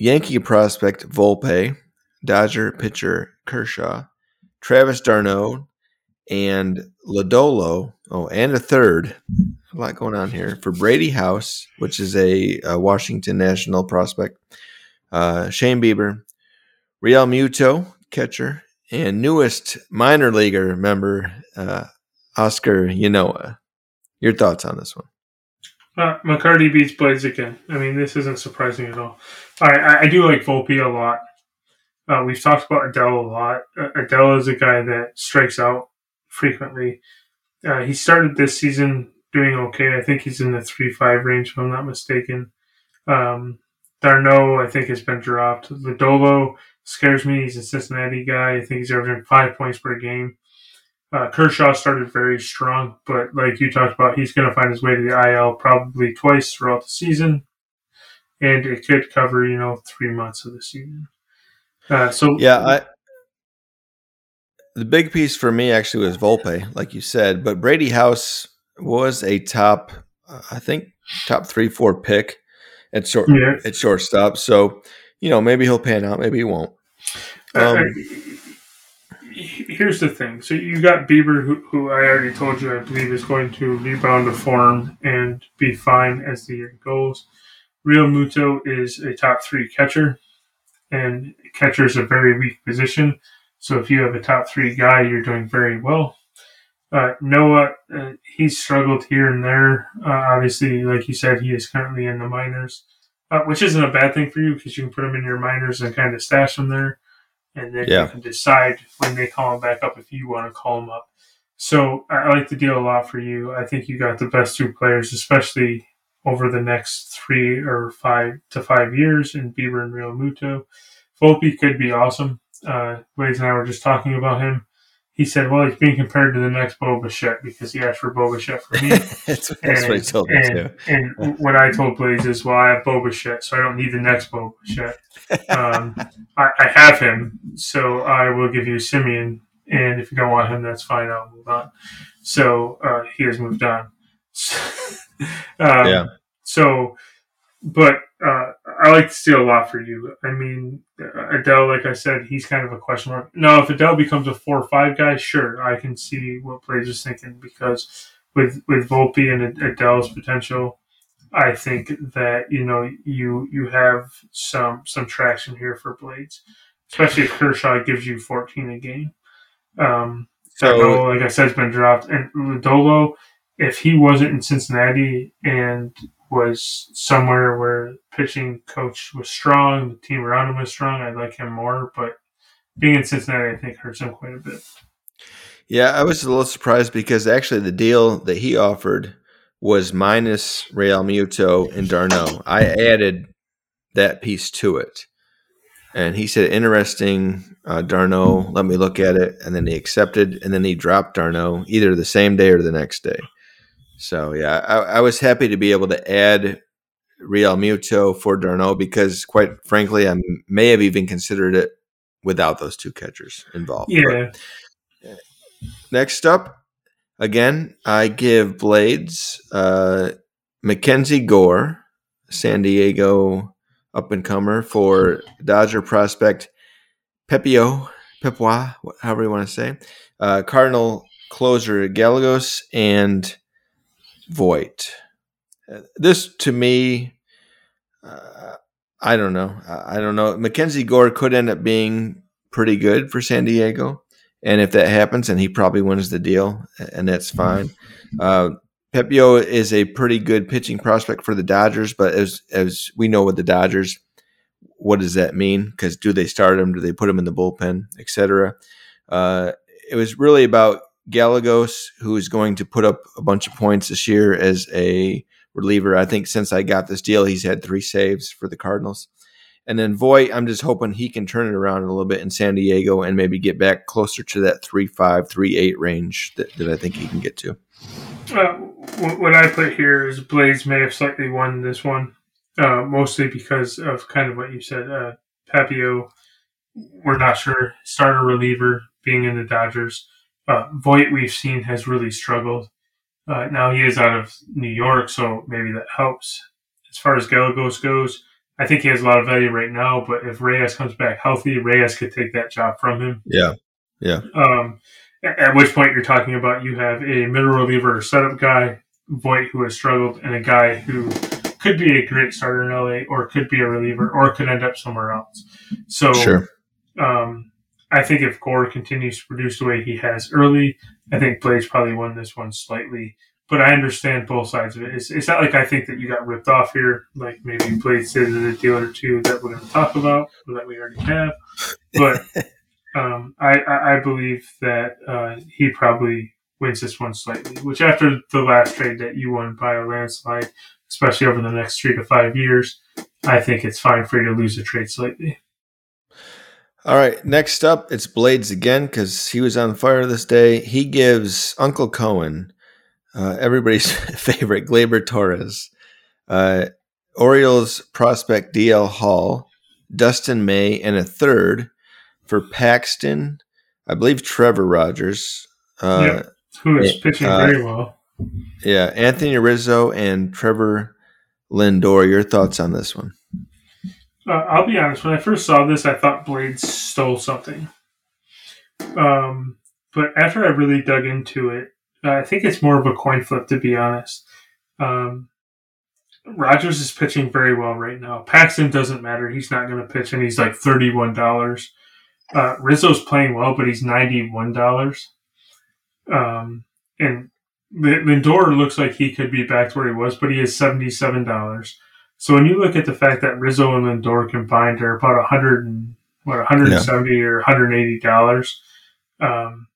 Yankee prospect Volpe, Dodger pitcher Kershaw, Travis d'Arnaud, and Lodolo. Oh, and a third. A lot going on here for Brady House, which is a, uh Washington National prospect. Uh, Shane Bieber, Realmuto, catcher, and newest minor leaguer member, uh, Oscar Yanoa. Your thoughts on this one? Uh, McCarty beats Blades again. I mean, this isn't surprising at all. I, I, I do like Volpe a lot. Uh, we've talked about Adell a lot. Uh, Adell is a guy that strikes out frequently. Uh, he started this season doing okay. I think he's in the 3 5 range, if I'm not mistaken. Um, d'Arnaud, I think, has been dropped. Lodolo scares me. He's a Cincinnati guy. I think he's averaging five points per game. Uh, Kershaw started very strong, but like you talked about, he's going to find his way to the IL probably twice throughout the season, and it could cover you know three months of the season. Uh, so Yeah, I the big piece for me actually was Volpe, like you said, but Brady House was a top, I think, top three, four pick at short Yeah. at shortstop. So you know maybe he'll pan out, maybe he won't. Um, here's the thing. So you got Bieber, who, who I already told you I believe is going to rebound to form and be fine as the year goes. Realmuto is a top three catcher, and catcher is a very weak position. So if you have a top three guy, you're doing very well. Uh, Noah, uh, he's struggled here and there. Uh, obviously, like you said, he is currently in the minors, uh, which isn't a bad thing for you because you can put him in your minors and kind of stash him there and then Yeah. you can decide when they call him back up if you want to call him up. So I I like the deal a lot for you. I think you got the best two players, especially over the next three or five to five years in Bieber and Realmuto. Volpe could be awesome. Uh, Blaze and I were just talking about him. He said, "Well, he's being compared to the next Bo Bichette because he asked for Bo Bichette for me." [LAUGHS] that's, that's what he told me and, too. and what I told Blaze is, well, I have Bo Bichette, so I don't need the next Bo Bichette. Um, I, I have him, so I will give you Semien. And if you don't want him, that's fine. I'll move on. So uh, he has moved on. [LAUGHS] um, Yeah. So, but uh, I like to steal a lot for you. I mean, Adell, like I said, he's kind of a question mark. Now, if Adell becomes a four or five guy, sure, I can see what Blaze is thinking because with with Volpe and Adell's potential, I think that you know you you have some some traction here for Blades, especially if Kershaw gives you 14 a game. Um, So- like I said, has been dropped, and Lodolo, if he wasn't in Cincinnati and was somewhere where pitching coach was strong, the team around him was strong, I'd like him more. But being in Cincinnati, I think hurts him quite a bit. Yeah, I was a little surprised because actually the deal that he offered was minus Realmuto and d'Arnaud. I added that piece to it. And he said, interesting, uh, d'Arnaud, let me look at it. And then he accepted, and then he dropped d'Arnaud either the same day or the next day. So, yeah, I, I was happy to be able to add Realmuto for d'Arnaud because, quite frankly, I may have even considered it without those two catchers involved. But- Yeah, Next up, again, I give Blades uh, Mackenzie Gore, San Diego up and comer for Dodger prospect Pepio, Pepois, however you want to say, uh, Cardinal closer Gallegos, and Voit. Uh, This to me, uh, I don't know. I don't know. Mackenzie Gore could end up being pretty good for San Diego. And if that happens, and he probably wins the deal, and that's fine. Uh, Pepiot is a pretty good pitching prospect for the Dodgers, but as as we know with the Dodgers, what does that mean? Because do they start him? Do they put him in the bullpen, etc. Uh, it was really about Gallegos, who is going to put up a bunch of points this year as a reliever. I think since I got this deal, he's had three saves for the Cardinals. And then Voit, I'm just hoping he can turn it around a little bit in San Diego and maybe get back closer to that 3 5, 3 8 range that, that I think he can get to. Uh, what I put here is Blades may have slightly won this one, uh, mostly because of kind of what you said. Uh, Pepiot, we're not sure. Starter reliever being in the Dodgers. Uh, Voit, we've seen, has really struggled. Uh, now he is out of New York, so maybe that helps. As far as Gallegos goes, I think he has a lot of value right now, but if Reyes comes back healthy, Reyes could take that job from him. Yeah. Yeah. Um, at which point you're talking about you have a middle reliever setup guy, Voit, who has struggled, and a guy who could be a great starter in LA or could be a reliever or could end up somewhere else. So, sure. um, I think if Gore continues to produce the way he has early, I think Blades probably won this one slightly. But I understand both sides of it. It's, it's not like I think that you got ripped off here, like maybe Blades did a deal or two that we're going to talk about or that we already have. But [LAUGHS] um, I, I, I, believe that uh, he probably wins this one slightly, which after the last trade that you won by a landslide, especially over the next three to five years, I think it's fine for you to lose a trade slightly. All right, next up, it's Blades again because he was on fire this day. He gives Uncle Cohen, uh, everybody's [LAUGHS] favorite, Gleyber Torres, uh, Orioles prospect DL Hall, Dustin May, and a third for Paxton, I believe Trevor Rogers. Uh, yeah, who is pitching uh, very well. Yeah, Anthony Rizzo and Trevor Lindor. Your thoughts on this one? Uh, I'll be honest. When I first saw this, I thought Blades stole something. Um, but after I really dug into it, I think it's more of a coin flip, to be honest. Um, Rogers is pitching very well right now. Paxton doesn't matter; he's not going to pitch, and he's like thirty-one dollars. Uh, Rizzo's playing well, but he's ninety-one dollars. Um, and Lindor looks like he could be back to where he was, but he is seventy-seven dollars. So when you look at the fact that Rizzo and Lindor combined are about a hundred and what 170 yeah. or 180 dollars, um,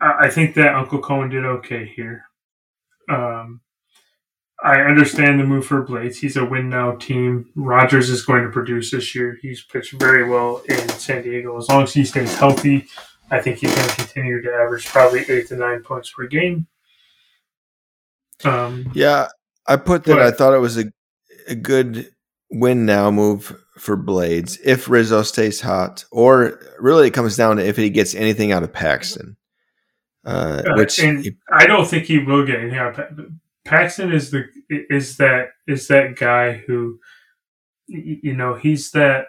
I, I think that Uncle Cohen did okay here. Um, I understand the move for Blades. He's a win now team. Rogers is going to produce this year. He's pitched very well in San Diego. As long as he stays healthy, I think he's going to continue to average probably eight to nine points per game. Um, yeah, I put that. But, I thought it was a a good win now move for Blades if Rizzo stays hot, or really it comes down to if he gets anything out of Paxton. Uh, uh which he, I don't think he will get anything out of Paxton. Is the is that is that guy who you know he's that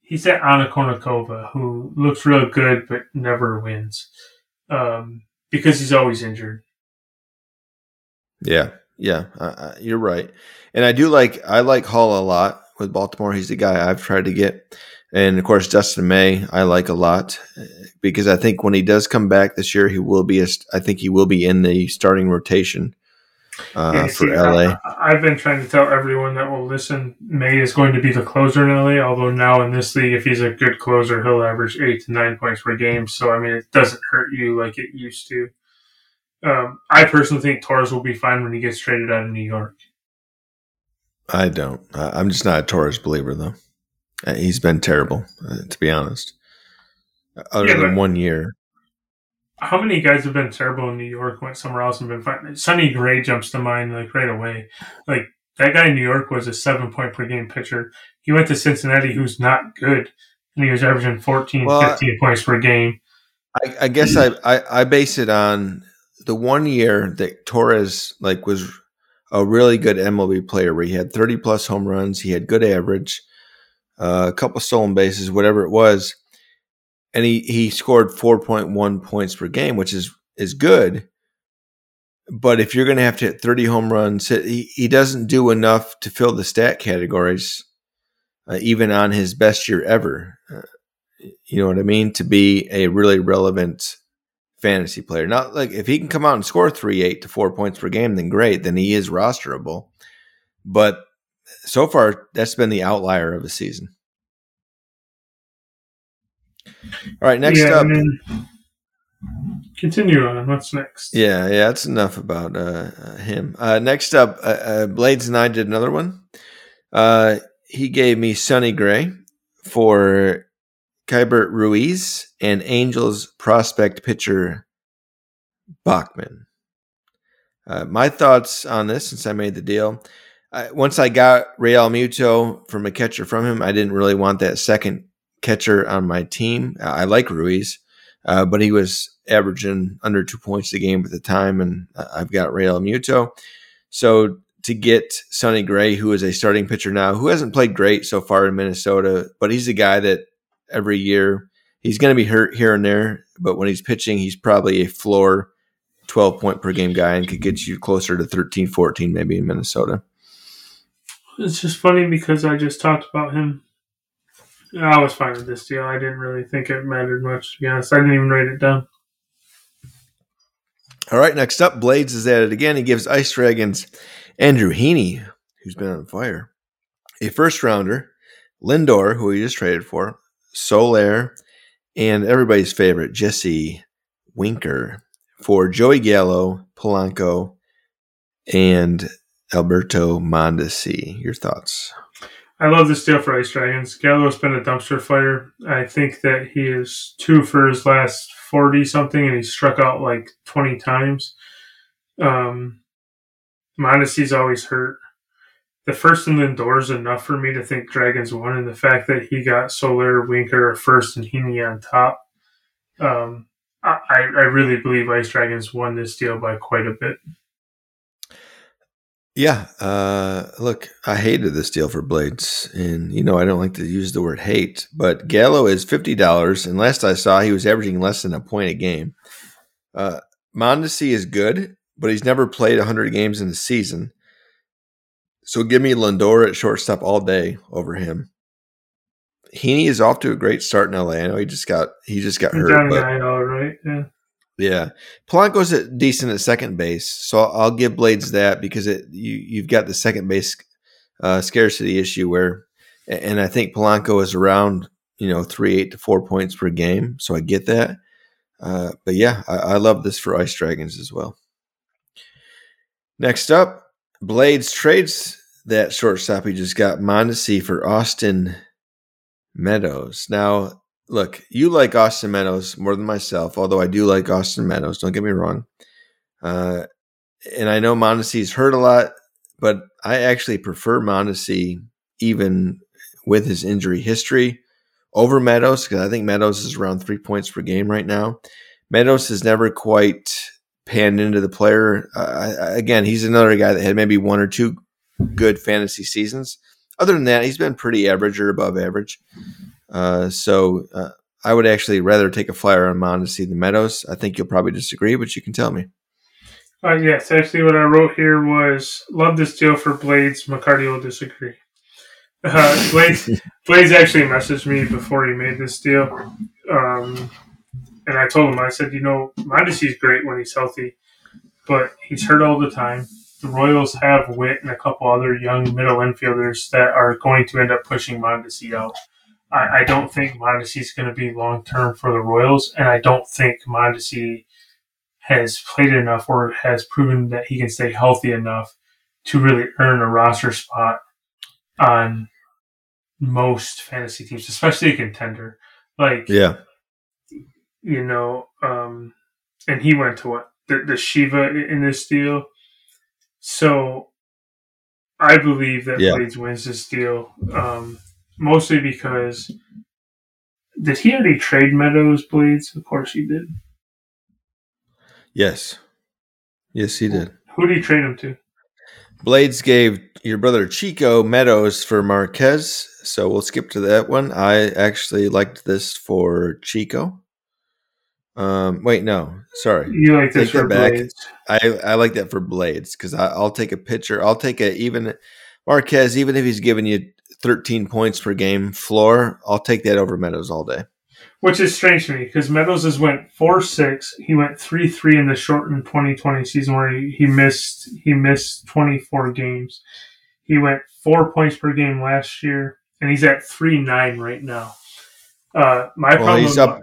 he's that Anna Kournikova who looks real good but never wins um, because he's always injured. Yeah, yeah, uh, you're right. And I do like I like Hall a lot with Baltimore. He's the guy I've tried to get, and of course Dustin May I like a lot because I think when he does come back this year, he will be. A, I think he will be in the starting rotation uh, yeah, for see, LA. I, have been trying to tell everyone that will listen. May is going to be the closer in LA. Although now in this league, if he's a good closer, he'll average eight to nine points per game. So I mean, it doesn't hurt you like it used to. Um, I personally think Torres will be fine when he gets traded out of New York. I don't. I'm just not a Torres believer, though. Uh, he's been terrible, uh, to be honest. Other yeah, than one year. How many guys have been terrible in New York? Went somewhere else and been fine. Sonny Gray jumps to mind like right away. Like that guy in New York was a seven point per game pitcher. He went to Cincinnati, who's not good, and he was averaging 14, well, 15 points per game. I, I guess I, I I base it on the one year that Torres like was a really good MLB player where he had 30 plus home runs, he had good average, uh, a couple stolen bases, whatever it was, and he he scored 4.1 points per game, which is is good. But if you're going to have to hit 30 home runs, he, he doesn't do enough to fill the stat categories, uh, even on his best year ever. Uh, you know what I mean? To be a really relevant fantasy player. Not like if he can come out and score three, eight to four points per game, then great. Then he is rosterable. But so far, that's been the outlier of a season. All right, next Yeah, up. continue on. What's next? Yeah, yeah, that's enough about uh, him. Uh, next up, uh, uh, Blades and I did another one. Uh, he gave me Sonny Gray for Keibert Ruiz and Angels prospect pitcher Bachman. Uh, my thoughts on this since I made the deal. I, once I got Realmuto from a catcher from him, I didn't really want that second catcher on my team. I like Ruiz, uh, but he was averaging under two points a game at the time, and I've got Real Muto. So to get Sonny Gray, who is a starting pitcher now, who hasn't played great so far in Minnesota, but he's a guy that every year he's going to be hurt here and there, but when he's pitching, he's probably a floor 12 point per game guy and could get you closer to 13, 14 maybe in Minnesota. It's just funny because I just talked about him. I was fine with this deal. I didn't really think it mattered much, to be honest. I didn't even write it down. All right, next up, Blades is at it again. He gives Ice Dragons Andrew Heaney, who's been on fire, a first rounder, Lindor, who he just traded for, Soler, and everybody's favorite, Jesse Winker, for Joey Gallo, Polanco, and Alberto Mondesi. Your thoughts? I love this deal for Ice Dragons. Gallo's been a dumpster fire. I think that he is two for his last 40 something, and he struck out like 20 times. Um, Mondesi's always hurt. The first and Lindor is enough for me to think Dragons won, and the fact that he got Soler, Winker first, and Heaney on top. Um, I, I really believe Ice Dragons won this deal by quite a bit. Yeah. Uh, look, I hated this deal for Blades. And, you know, I don't like to use the word hate, but Gallo is $50. And last I saw, he was averaging less than a point a game. Uh, Mondesi is good, but he's never played 100 games in the season. So give me Lindor at shortstop all day over him. Heaney is off to a great start in LA. I know he just got he just got He's hurt, but all right. Yeah. yeah, Polanco's at decent at second base, so I'll give Blades that because it you you've got the second base uh, scarcity issue where, and I think Polanco is around you know three eight to four points per game, so I get that. Uh, but yeah, I, I love this for Ice Dragons as well. Next up, Blades trades that shortstop he just got Mondesi for Austin Meadows. Now, look, you like Austin Meadows more than myself, although I do like Austin Meadows. Don't get me wrong. Uh, and I know Mondesi's hurt a lot, but I actually prefer Mondesi even with his injury history over Meadows because I think Meadows is around three points per game right now. Meadows has never quite panned into the player. Uh, again, he's another guy that had maybe one or two good fantasy seasons. Other than that, he's been pretty average or above average. Uh, so uh, I would actually rather take a flyer on Mondesi than Meadows. I think you'll probably disagree, but you can tell me. Uh, yes, actually, what I wrote here was love this deal for Blades. McCarty will disagree. Uh, Blades, [LAUGHS] Blades actually messaged me before he made this deal, um, and I told him I said, you know, Mondesi's great when he's healthy, but he's hurt all the time. The Royals have Witt and a couple other young middle infielders that are going to end up pushing Mondesi out. I, I don't think Mondesi's going to be long term for the Royals, and I don't think Mondesi has played enough or has proven that he can stay healthy enough to really earn a roster spot on most fantasy teams, especially a contender. Like, Yeah. You know, um, and he went to what? The, the Shiva in this deal. So I believe that Yeah. Blades wins this deal, um, mostly because did he already trade Meadows Blades? Of course he did. Yes. Yes, he did. Who did he trade him to? Blades gave your brother Chico Meadows for Marquez, so we'll skip to that one. I actually liked this for Chico. Um, wait, no, sorry. You like this Take that for back. Blades? I I like that for Blades because I'll take a pitcher. I'll take a even Marquez, even if he's giving you 13 points per game floor. I'll take that over Meadows all day. which is strange to me because Meadows has went four six. He went three three in the shortened 2020 season where he, he missed he missed 24 games. He went four points per game last year, and he's at three nine right now. Uh, my Well, problem. he's up.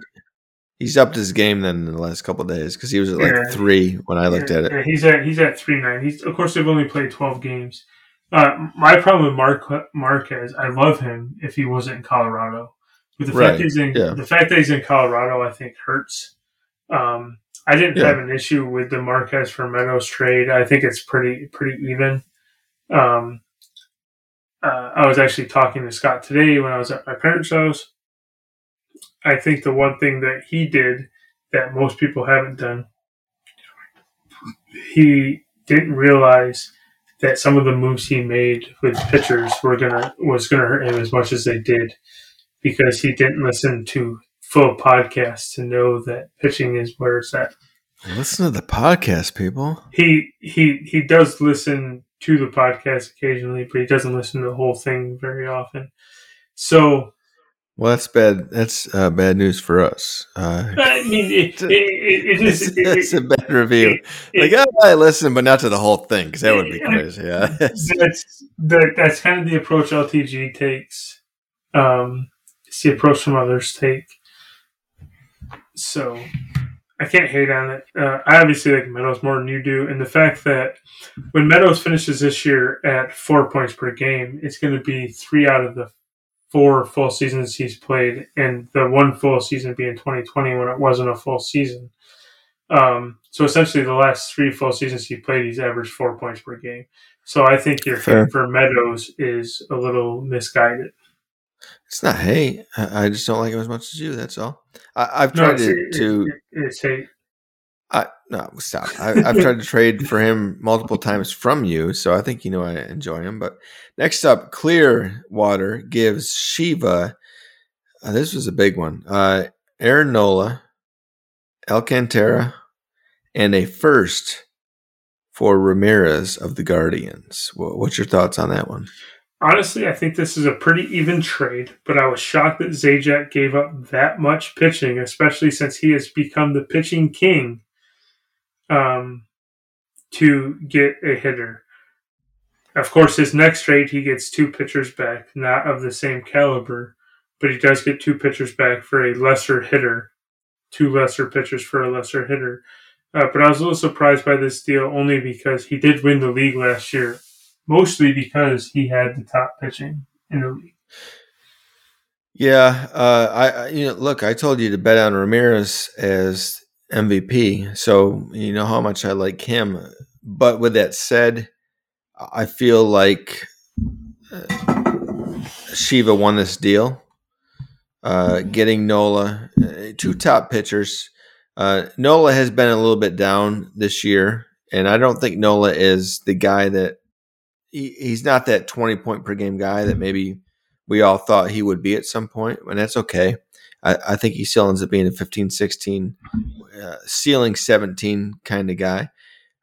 He's upped his game then in the last couple of days because he was at like Yeah. three when I looked at it. Yeah, he's at he's at three nine. He's of course they've only played twelve games. Uh, my problem with Mark Marquez, I love him if he wasn't in Colorado. But the Right, fact he's in yeah. the fact that he's in Colorado, I think hurts. Um, I didn't Yeah. have an issue with the Marquez for Meadows trade. I think it's pretty pretty even. Um, uh, I was actually talking to Scott today when I was at my parents' house. I think the one thing that he did that most people haven't done he didn't realize that some of the moves he made with pitchers were gonna was gonna hurt him as much as they did because he didn't listen to full podcasts to know that pitching is where it's at. Listen to the podcast, people. He he he does listen to the podcast occasionally, but he doesn't listen to the whole thing very often. So Well, that's bad. That's uh, bad news for us. Uh, [LAUGHS] I mean, it, [LAUGHS] it, it, it it's. It, it's a bad review. Like, oh, I listen, but not to the whole thing because that would be crazy. Yeah. [LAUGHS] that's that, that's kind of the approach LTG takes. Um, it's the approach some others take. So I can't hate on it. Uh, I obviously like Meadows more than you do, and the fact that when Meadows finishes this year at four points per game, it's going to be three out of the four full seasons he's played, and the one full season being 2020 when it wasn't a full season. Um, so essentially, the last three full seasons he played, he's averaged four points per game. So I think your Fair. for Meadows is a little misguided. It's not hate. I just don't like him as much as you. That's all. I, I've No, tried it's, to, to it's hate. I no stop. I, I've tried to trade for him multiple times from you, so I think you know I enjoy him. But next up, Clearwater gives Shiva. Uh, this was a big one. Uh, Aaron Nola, Alcantara, and a first for Ramirez of the Guardians. Wha- What's your thoughts on that one? Honestly, I think this is a pretty even trade, but I was shocked that Zajac gave up that much pitching, especially since he has become the pitching king um, to get a hitter. Of course, his next trade, he gets two pitchers back, not of the same caliber, but he does get two pitchers back for a lesser hitter, two lesser pitchers for a lesser hitter. Uh, but I was a little surprised by this deal only because he did win the league last year mostly because he had the top pitching in the league. Yeah, uh, I, I you know look, I told you to bet on Ramirez as MVP, so you know how much I like him. But with that said, I feel like uh, Shiva won this deal, uh, getting Nola, uh, two top pitchers. Uh, Nola has been a little bit down this year, and I don't think Nola is the guy that he, he's not that twenty point per game guy that maybe we all thought he would be at some point, and that's okay. I, I think he still ends up being a 15, 16, uh, ceiling 17 kind of guy.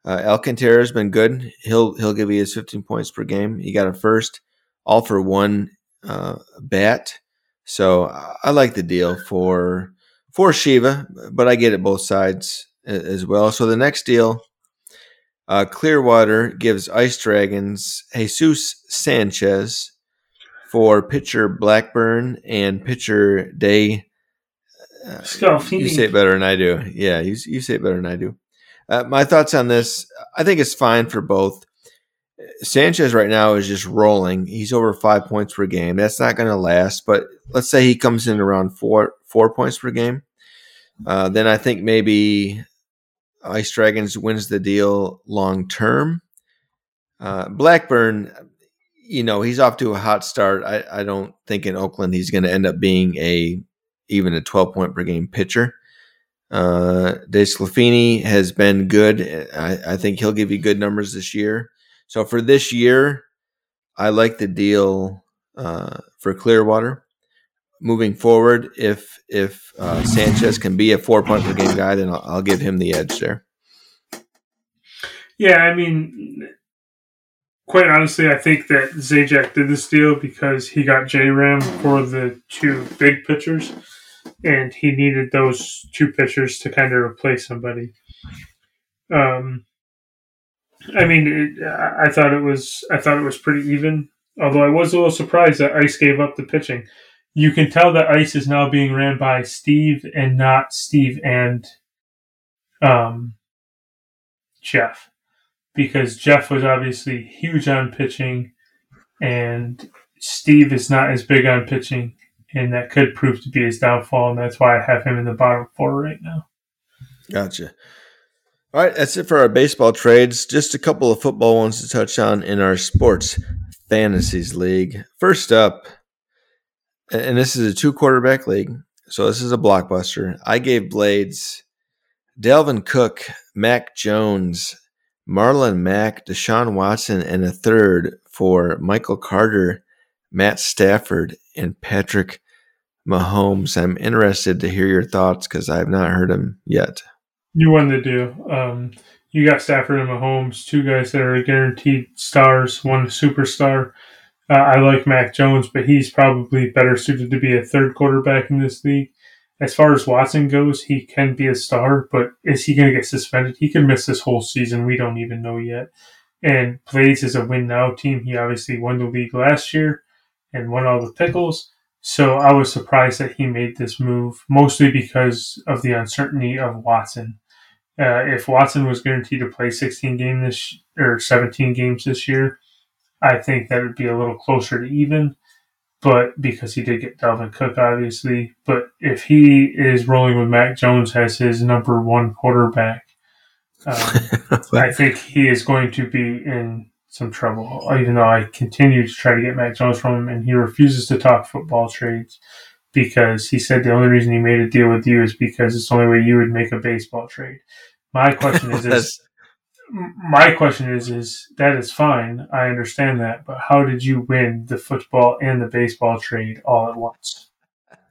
Uh, Alcantara has been good. He'll he'll give you his 15 points per game. He got a first, all for one uh, bat. So I, I like the deal for for Shiva, but I get it both sides as well. So the next deal, uh, Clearwater gives Ice Dragons Jesus Sanchez for pitcher Blackburn and pitcher Day. Uh, you say it better than I do. Yeah, you, you say it better than I do. Uh, my thoughts on this I think it's fine for both. Sanchez right now is just rolling. He's over five points per game. That's not going to last, but let's say he comes in around four four points per game. Uh, then I think maybe Ice Dragons wins the deal long term. Uh, Blackburn, you know, he's off to a hot start. I, I don't think in Oakland he's going to end up being a even a 12 point per game pitcher. Uh, DeSclafani has been good. I, I think he'll give you good numbers this year. So for this year, I like the deal uh, for Clearwater. Moving forward, if if uh, Sanchez can be a four point per game guy, then I'll, I'll give him the edge there. Yeah, I mean, quite honestly, I think that Zajac did this deal because he got J Ram for the two big pitchers. And he needed those two pitchers to kind of replace somebody. Um, I mean, it, I thought it was I thought it was pretty even. Although I was a little surprised that Ice gave up the pitching. You can tell that Ice is now being ran by Steve and not Steve and um, Jeff, because Jeff was obviously huge on pitching, and Steve is not as big on pitching, and that could prove to be his downfall, and that's why I have him in the bottom four right now. Gotcha. All right, that's it for our baseball trades. Just a couple of football ones to touch on in our sports fantasies league. First up, and this is a two quarterback league, so this is a blockbuster. I gave Blades Dalvin Cook, Mac Jones, Marlon Mack, Deshaun Watson, and a third for Michael Carter, Matt Stafford, and Patrick Mahomes. I'm interested to hear your thoughts because I have not heard him yet. You won the deal. Um, you got Stafford and Mahomes, two guys that are guaranteed stars, one superstar. Uh, I like Mac Jones, but he's probably better suited to be a third quarterback in this league. As far as Watson goes, he can be a star, but is he going to get suspended? He could miss this whole season. We don't even know yet. And Blades is a win now team. He obviously won the league last year and won all the pickles. So I was surprised that he made this move, mostly because of the uncertainty of Watson. Uh, if Watson was guaranteed to play 16 games this or 17 games this year, I think that would be a little closer to even. But because he did get Dalvin Cook, obviously, but if he is rolling with Mac Jones as his number one quarterback, um, [LAUGHS] I think he is going to be in some trouble. Even though I continue to try to get Mac Jones from him, and he refuses to talk football trades because he said the only reason he made a deal with you is because it's the only way you would make a baseball trade. My question is, [LAUGHS] is my question is, is that is fine. I understand that, but how did you win the football and the baseball trade all at once?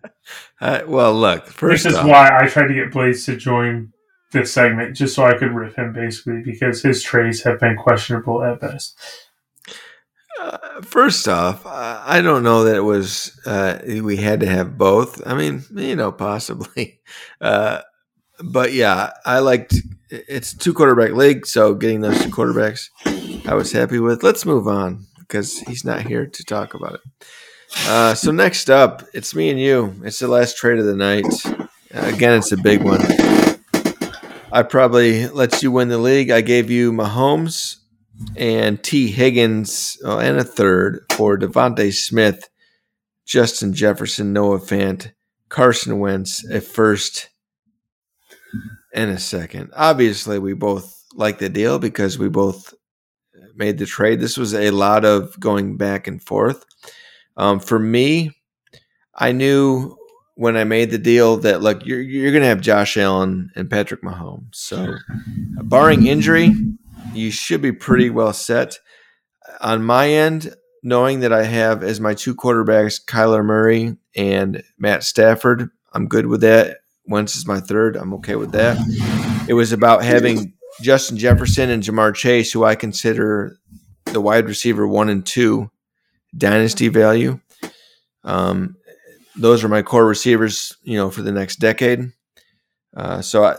[LAUGHS] Uh, well, look, first this is off, why I tried to get Blaze to join this segment, just so I could rip him basically, because his trades have been questionable at best. Uh, first off, uh, I don't know that it was uh, we had to have both. I mean, you know, possibly, [LAUGHS] uh, but yeah, I liked. It's two quarterback league, so getting those two quarterbacks, I was happy with. Let's move on because he's not here to talk about it. Uh, so next up, it's me and you. It's the last trade of the night. again, it's a big one. I probably let you win the league. I gave you Mahomes and Tee Higgins oh, and a third for DeVonta Smith, Justin Jefferson, Noah Fant, Carson Wentz, a first and a second. Obviously, we both like the deal because we both made the trade. This was a lot of going back and forth. Um, for me, I knew when I made the deal that look, you're you're going to have Josh Allen and Patrick Mahomes. So, barring injury, you should be pretty well set. On my end, knowing that I have as my two quarterbacks Kyler Murray and Matt Stafford, I'm good with that. Wentz is my third. I'm okay with that. It was about having Justin Jefferson and Ja'Marr Chase, who I consider the wide receiver one and two dynasty value. Um, those are my core receivers, you know, for the next decade. Uh, so, I,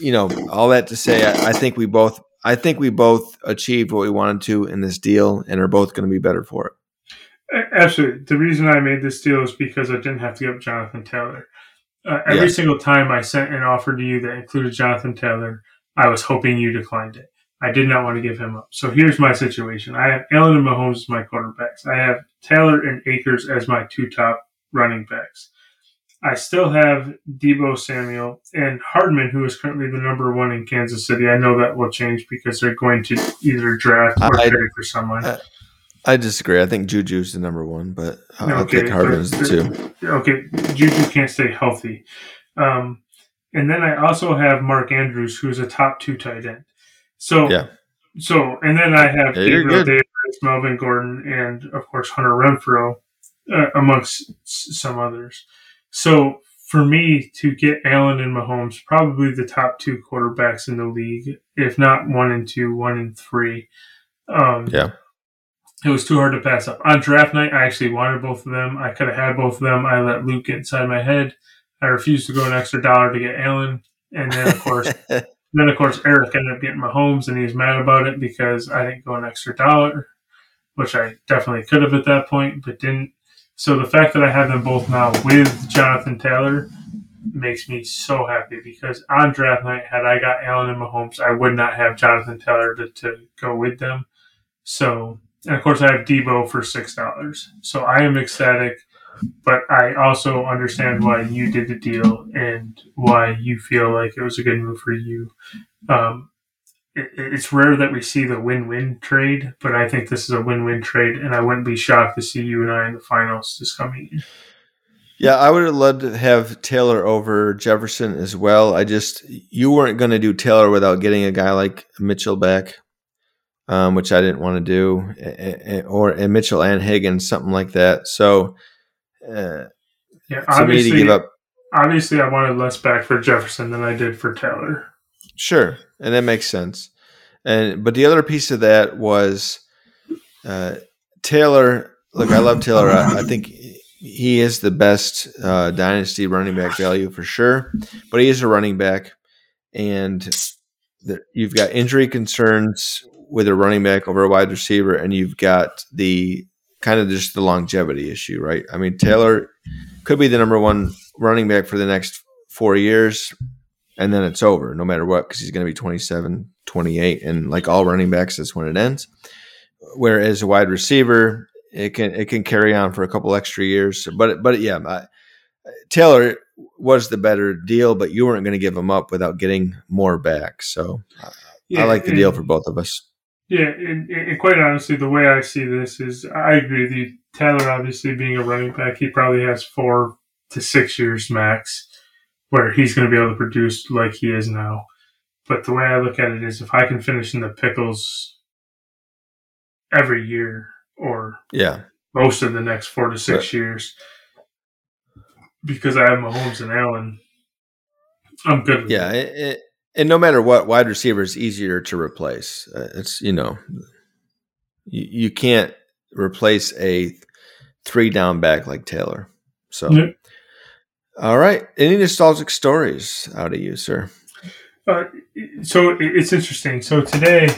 you know, all that to say, I, I, think we both, I think we both achieved what we wanted to in this deal, and are both going to be better for it. Absolutely. The reason I made this deal is because I didn't have to give up Jonathan Taylor. Uh, every single time I sent an offer to you that included Jonathan Taylor, I was hoping you declined it. I did not want to give him up. So here's my situation. I have Allen and Mahomes as my quarterbacks. I have Taylor and Akers as my two top running backs. I still have Deebo Samuel and Hardman, who is currently the number one in Kansas City. I know that will change because they're going to either draft or I, trade for someone. I, I disagree. I think Juju's the number one, but I'll okay, take Hardman as the two. Okay, Juju can't stay healthy. Um, and then I also have Mark Andrews, who is a top two tight end. So, yeah. so and then I have yeah, Gabriel Davis, Melvin Gordon, and of course Hunter Renfrow, uh, amongst some others. So for me to get Allen and Mahomes, probably the top two quarterbacks in the league, if not one and two, one and three. Um, yeah it was too hard to pass up. On draft night, I actually wanted both of them. I could have had both of them. I let Luke get inside my head. I refused to go an extra dollar to get Allen. and then of course, [LAUGHS] then of course Eric ended up getting Mahomes, and he's mad about it because I didn't go an extra dollar, which I definitely could have at that point, but didn't. So the fact that I have them both now with Jonathan Taylor makes me so happy because on draft night, had I got Allen and Mahomes, I would not have Jonathan Taylor to, to go with them. So, and of course, I have Deebo for six dollars. So I am ecstatic, but I also understand why you did the deal and why you feel like it was a good move for you. Um, it, it's rare that we see the win-win trade, but I think this is a win-win trade, and I wouldn't be shocked to see you and I in the finals this coming year. Yeah, I would have loved to have Taylor over Jefferson as well. I just you weren't going to do Taylor without getting a guy like Mitchell back, um, which I didn't want to do, or and Mitchell and Higgins, something like that. So, uh, yeah, for me to give up, obviously, I wanted less back for Jefferson than I did for Taylor. Sure, and that makes sense. And but the other piece of that was uh, Taylor. Look, I love Taylor. I, I think he is the best uh, dynasty running back value for sure, but he is a running back, and the, you've got injury concerns with a running back over a wide receiver, and you've got the kind of just the longevity issue, right? I mean, Taylor could be the number one running back for the next four years, and then it's over no matter what because he's going to be 27, 28, and like all running backs, that's when it ends. Whereas a wide receiver, it can it can carry on for a couple extra years. But but yeah, I, Taylor was the better deal, but you weren't going to give him up without getting more back. So yeah, I like the and, deal for both of us. Yeah, and, and, quite honestly, the way I see this is, I agree with you. Taylor, obviously being a running back, he probably has four to six years max, where he's going to be able to produce like he is now. But the way I look at it is, if I can finish in the pickles every year, or yeah, most of the next four to six but, years because I have Mahomes and Allen. I'm good. yeah, it, it, and no matter what, wide receiver is easier to replace. Uh, it's you know, you, you can't replace a three down back like Taylor. So, all right, any nostalgic stories out of you, sir? Uh, so it's interesting. So today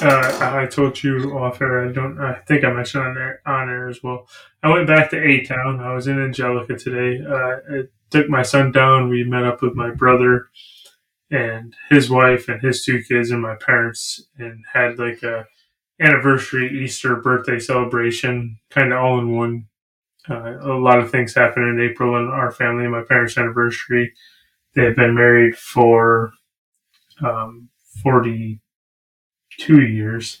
uh, I told you off air. I don't. I think I mentioned on air, on air as well. I went back to A Town. I was in Angelica today. Uh, I took my son down. We met up with my brother and his wife and his two kids and my parents, and had like a anniversary, Easter, birthday celebration, kind of all in one. Uh, a lot of things happened in April in our family. My parents' anniversary. They had been married for um, forty two years.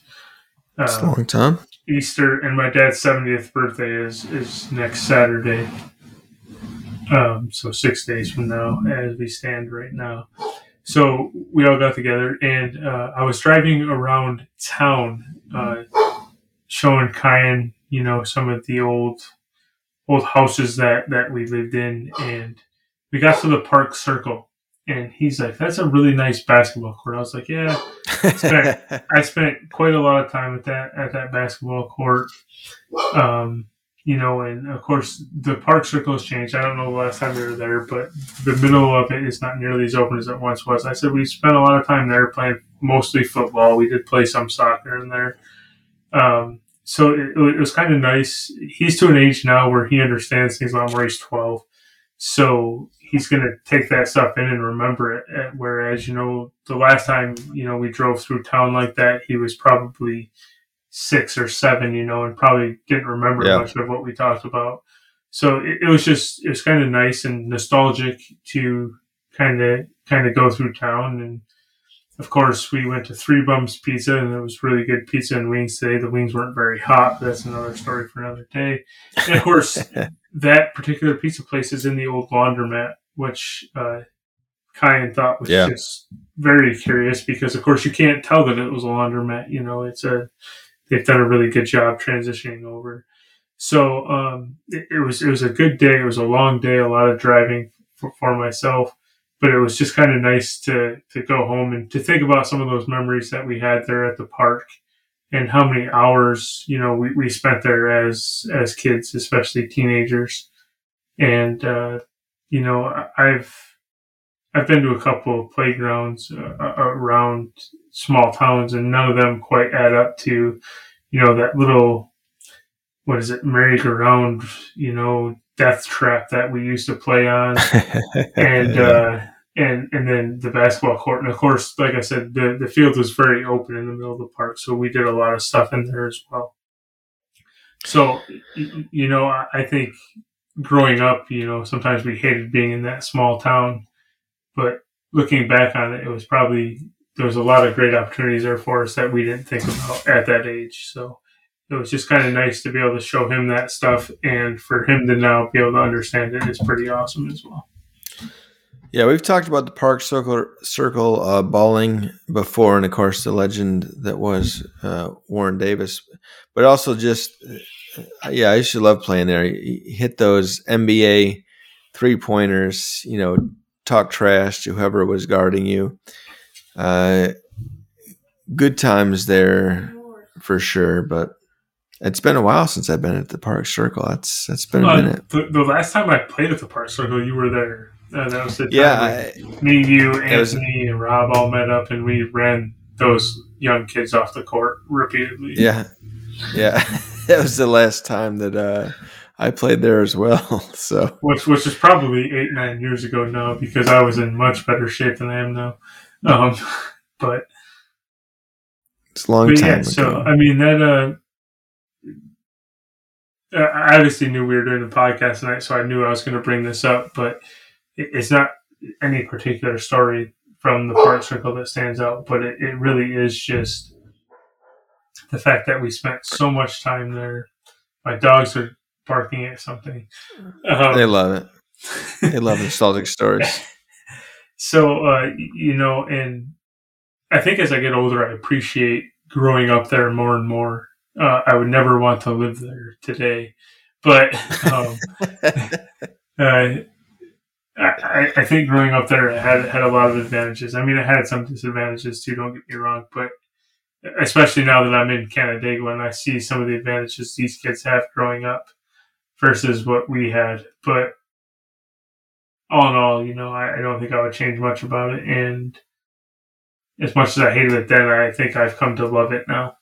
That's uh, a long time. Easter and my dad's seventieth birthday is is next Saturday. Um, so six days from now, as we stand right now. So we all got together, and uh, I was driving around town, uh, showing Kyan, you know, some of the old old houses that that we lived in, and we got to the park circle, and he's like, "That's a really nice basketball court." I was like, "Yeah." I spent, [LAUGHS] I spent quite a lot of time at that at that basketball court. Um, you know, and of course the park circle has changed. I don't know the last time we were there, but the middle of it is not nearly as open as it once was. I said we spent a lot of time there playing mostly football. We did play some soccer in there. Um, so it, it was kind of nice. He's to an age now where he understands things a lot more. He's twelve, so he's going to take that stuff in and remember it. Uh, whereas, you know, the last time, you know, we drove through town like that, he was probably six or seven, you know, and probably didn't remember yeah. much of what we talked about. So it, it was just, it was kind of nice and nostalgic to kind of, kind of go through town. And of course, we went to Three Bums Pizza and it was really good pizza and wings today. The wings weren't very hot, but that's another story for another day. And of course, [LAUGHS] that particular pizza place is in the old laundromat, which uh, Kyan thought was yeah. just very curious because, of course, you can't tell that it was a laundromat. You know, it's a they've done a really good job transitioning over. So um, it, it, was it was a good day. It was a long day, a lot of driving for, for myself, but it was just kind of nice to to go home and to think about some of those memories that we had there at the park and how many hours you know we, we spent there as as kids especially teenagers. And uh, you know, I've I've been to a couple of playgrounds uh, around small towns, and none of them quite add up to, you know, that little what is it, merry-go-round, you know, death trap that we used to play on, [LAUGHS] and uh, and and then the basketball court, and of course, like I said, the the field was very open in the middle of the park, so we did a lot of stuff in there as well. So, you know, I I think growing up, you know, sometimes we hated being in that small town, but looking back on it, it was probably there was a lot of great opportunities there for us that we didn't think about at that age. So it was just kind of nice to be able to show him that stuff, and for him to now be able to understand it is pretty awesome as well. Yeah, we've talked about the park circle circle uh, bowling before, and of course the legend that was uh, Warren Davis, but also just uh, yeah, I used to love playing there. He he hit those NBA three pointers, you know, talk trash to whoever was guarding you. Uh, good times there for sure, but it's been a while since I've been at the park circle. That's that's been a Uh, minute. the, the last time I played at the Park Circle, you were there. Uh, that was the time Yeah, I, me, you, It was- Anthony, and Rob all met up, and we ran those young kids off the court repeatedly. Yeah, yeah. [LAUGHS] that was the last time that uh, I played there as well. [LAUGHS] So which which is probably eight nine years ago now because I was in much better shape than I am now. Um, [LAUGHS] but it's a long but time yeah, ago. so I mean that. Uh, I obviously knew we were doing the podcast tonight, so I knew I was going to bring this up. But it's not any particular story from the park circle that stands out, but it, it really is just the fact that we spent so much time there. My dogs are barking at something. Um, they love it. They love [LAUGHS] nostalgic stories. so uh, you know, and I think as I get older, I appreciate growing up there more and more. Uh, I would never want to live there today, but um, [LAUGHS] [LAUGHS] uh, I, I think growing up there had had a lot of advantages. I mean, it had some disadvantages too. Don't get me wrong, but especially now that I'm in Canandaigua and I see some of the advantages these kids have growing up versus what we had. But all in all, you know, I, I don't think I would change much about it. And as much as I hated it then, I think I've come to love it now.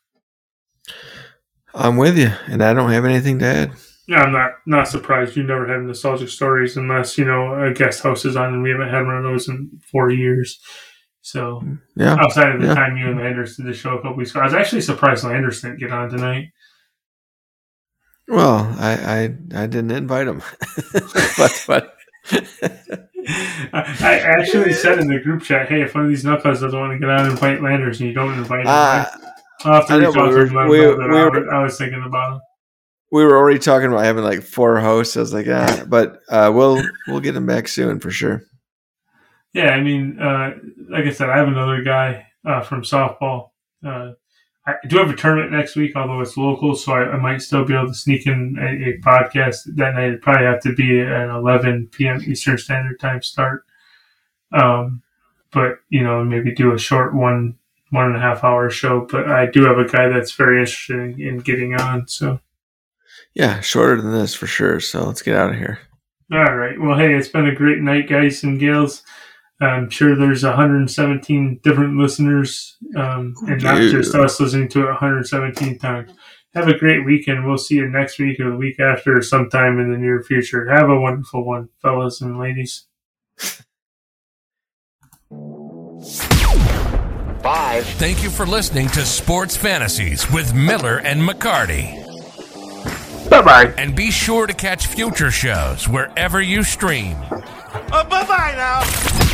I'm with you, and I don't have anything to add. Yeah, I'm not not surprised you never had nostalgic stories unless you know a guest house is on, and we haven't had one of those in four years. So Yeah, outside of the yeah. time you and Landers did the show a couple weeks ago, I was actually surprised Landers didn't get on tonight. Well, I I, I didn't invite him, [LAUGHS] but but I, actually said in the group chat, "Hey, if one of these knuckles doesn't want to get on and invite Landers, and you don't invite him, uh, I'll have to reach out to we him and let were- we- we I, were- was, I was thinking about him." we were already talking about having like four hosts. I was like, ah, [LAUGHS] but uh, we'll we'll get him back soon for sure. Yeah, I mean, uh, like I said, I have another guy uh, from softball. Uh, I do have a tournament next week, although it's local, so I, I might still be able to sneak in a, a podcast that night. It'd probably have to be an 11 p.m. Eastern Standard Time start. Um, but you know, maybe do a short one one and a half hour show. But I do have a guy that's very interested in, in getting on. So, Yeah, shorter than this for sure. So let's get out of here. all right. Well, hey, it's been a great night, guys and gals. I'm sure there's 117 different listeners, um, and not Yeah. just us listening to it 117 times. Have a great weekend. We'll see you next week or the week after sometime in the near future. Have a wonderful one, fellas and ladies. [LAUGHS] Thank you for listening to Sports Fantasies with Miller and McCarty. Bye bye. And be sure to catch future shows wherever you stream. Uh, bye bye now.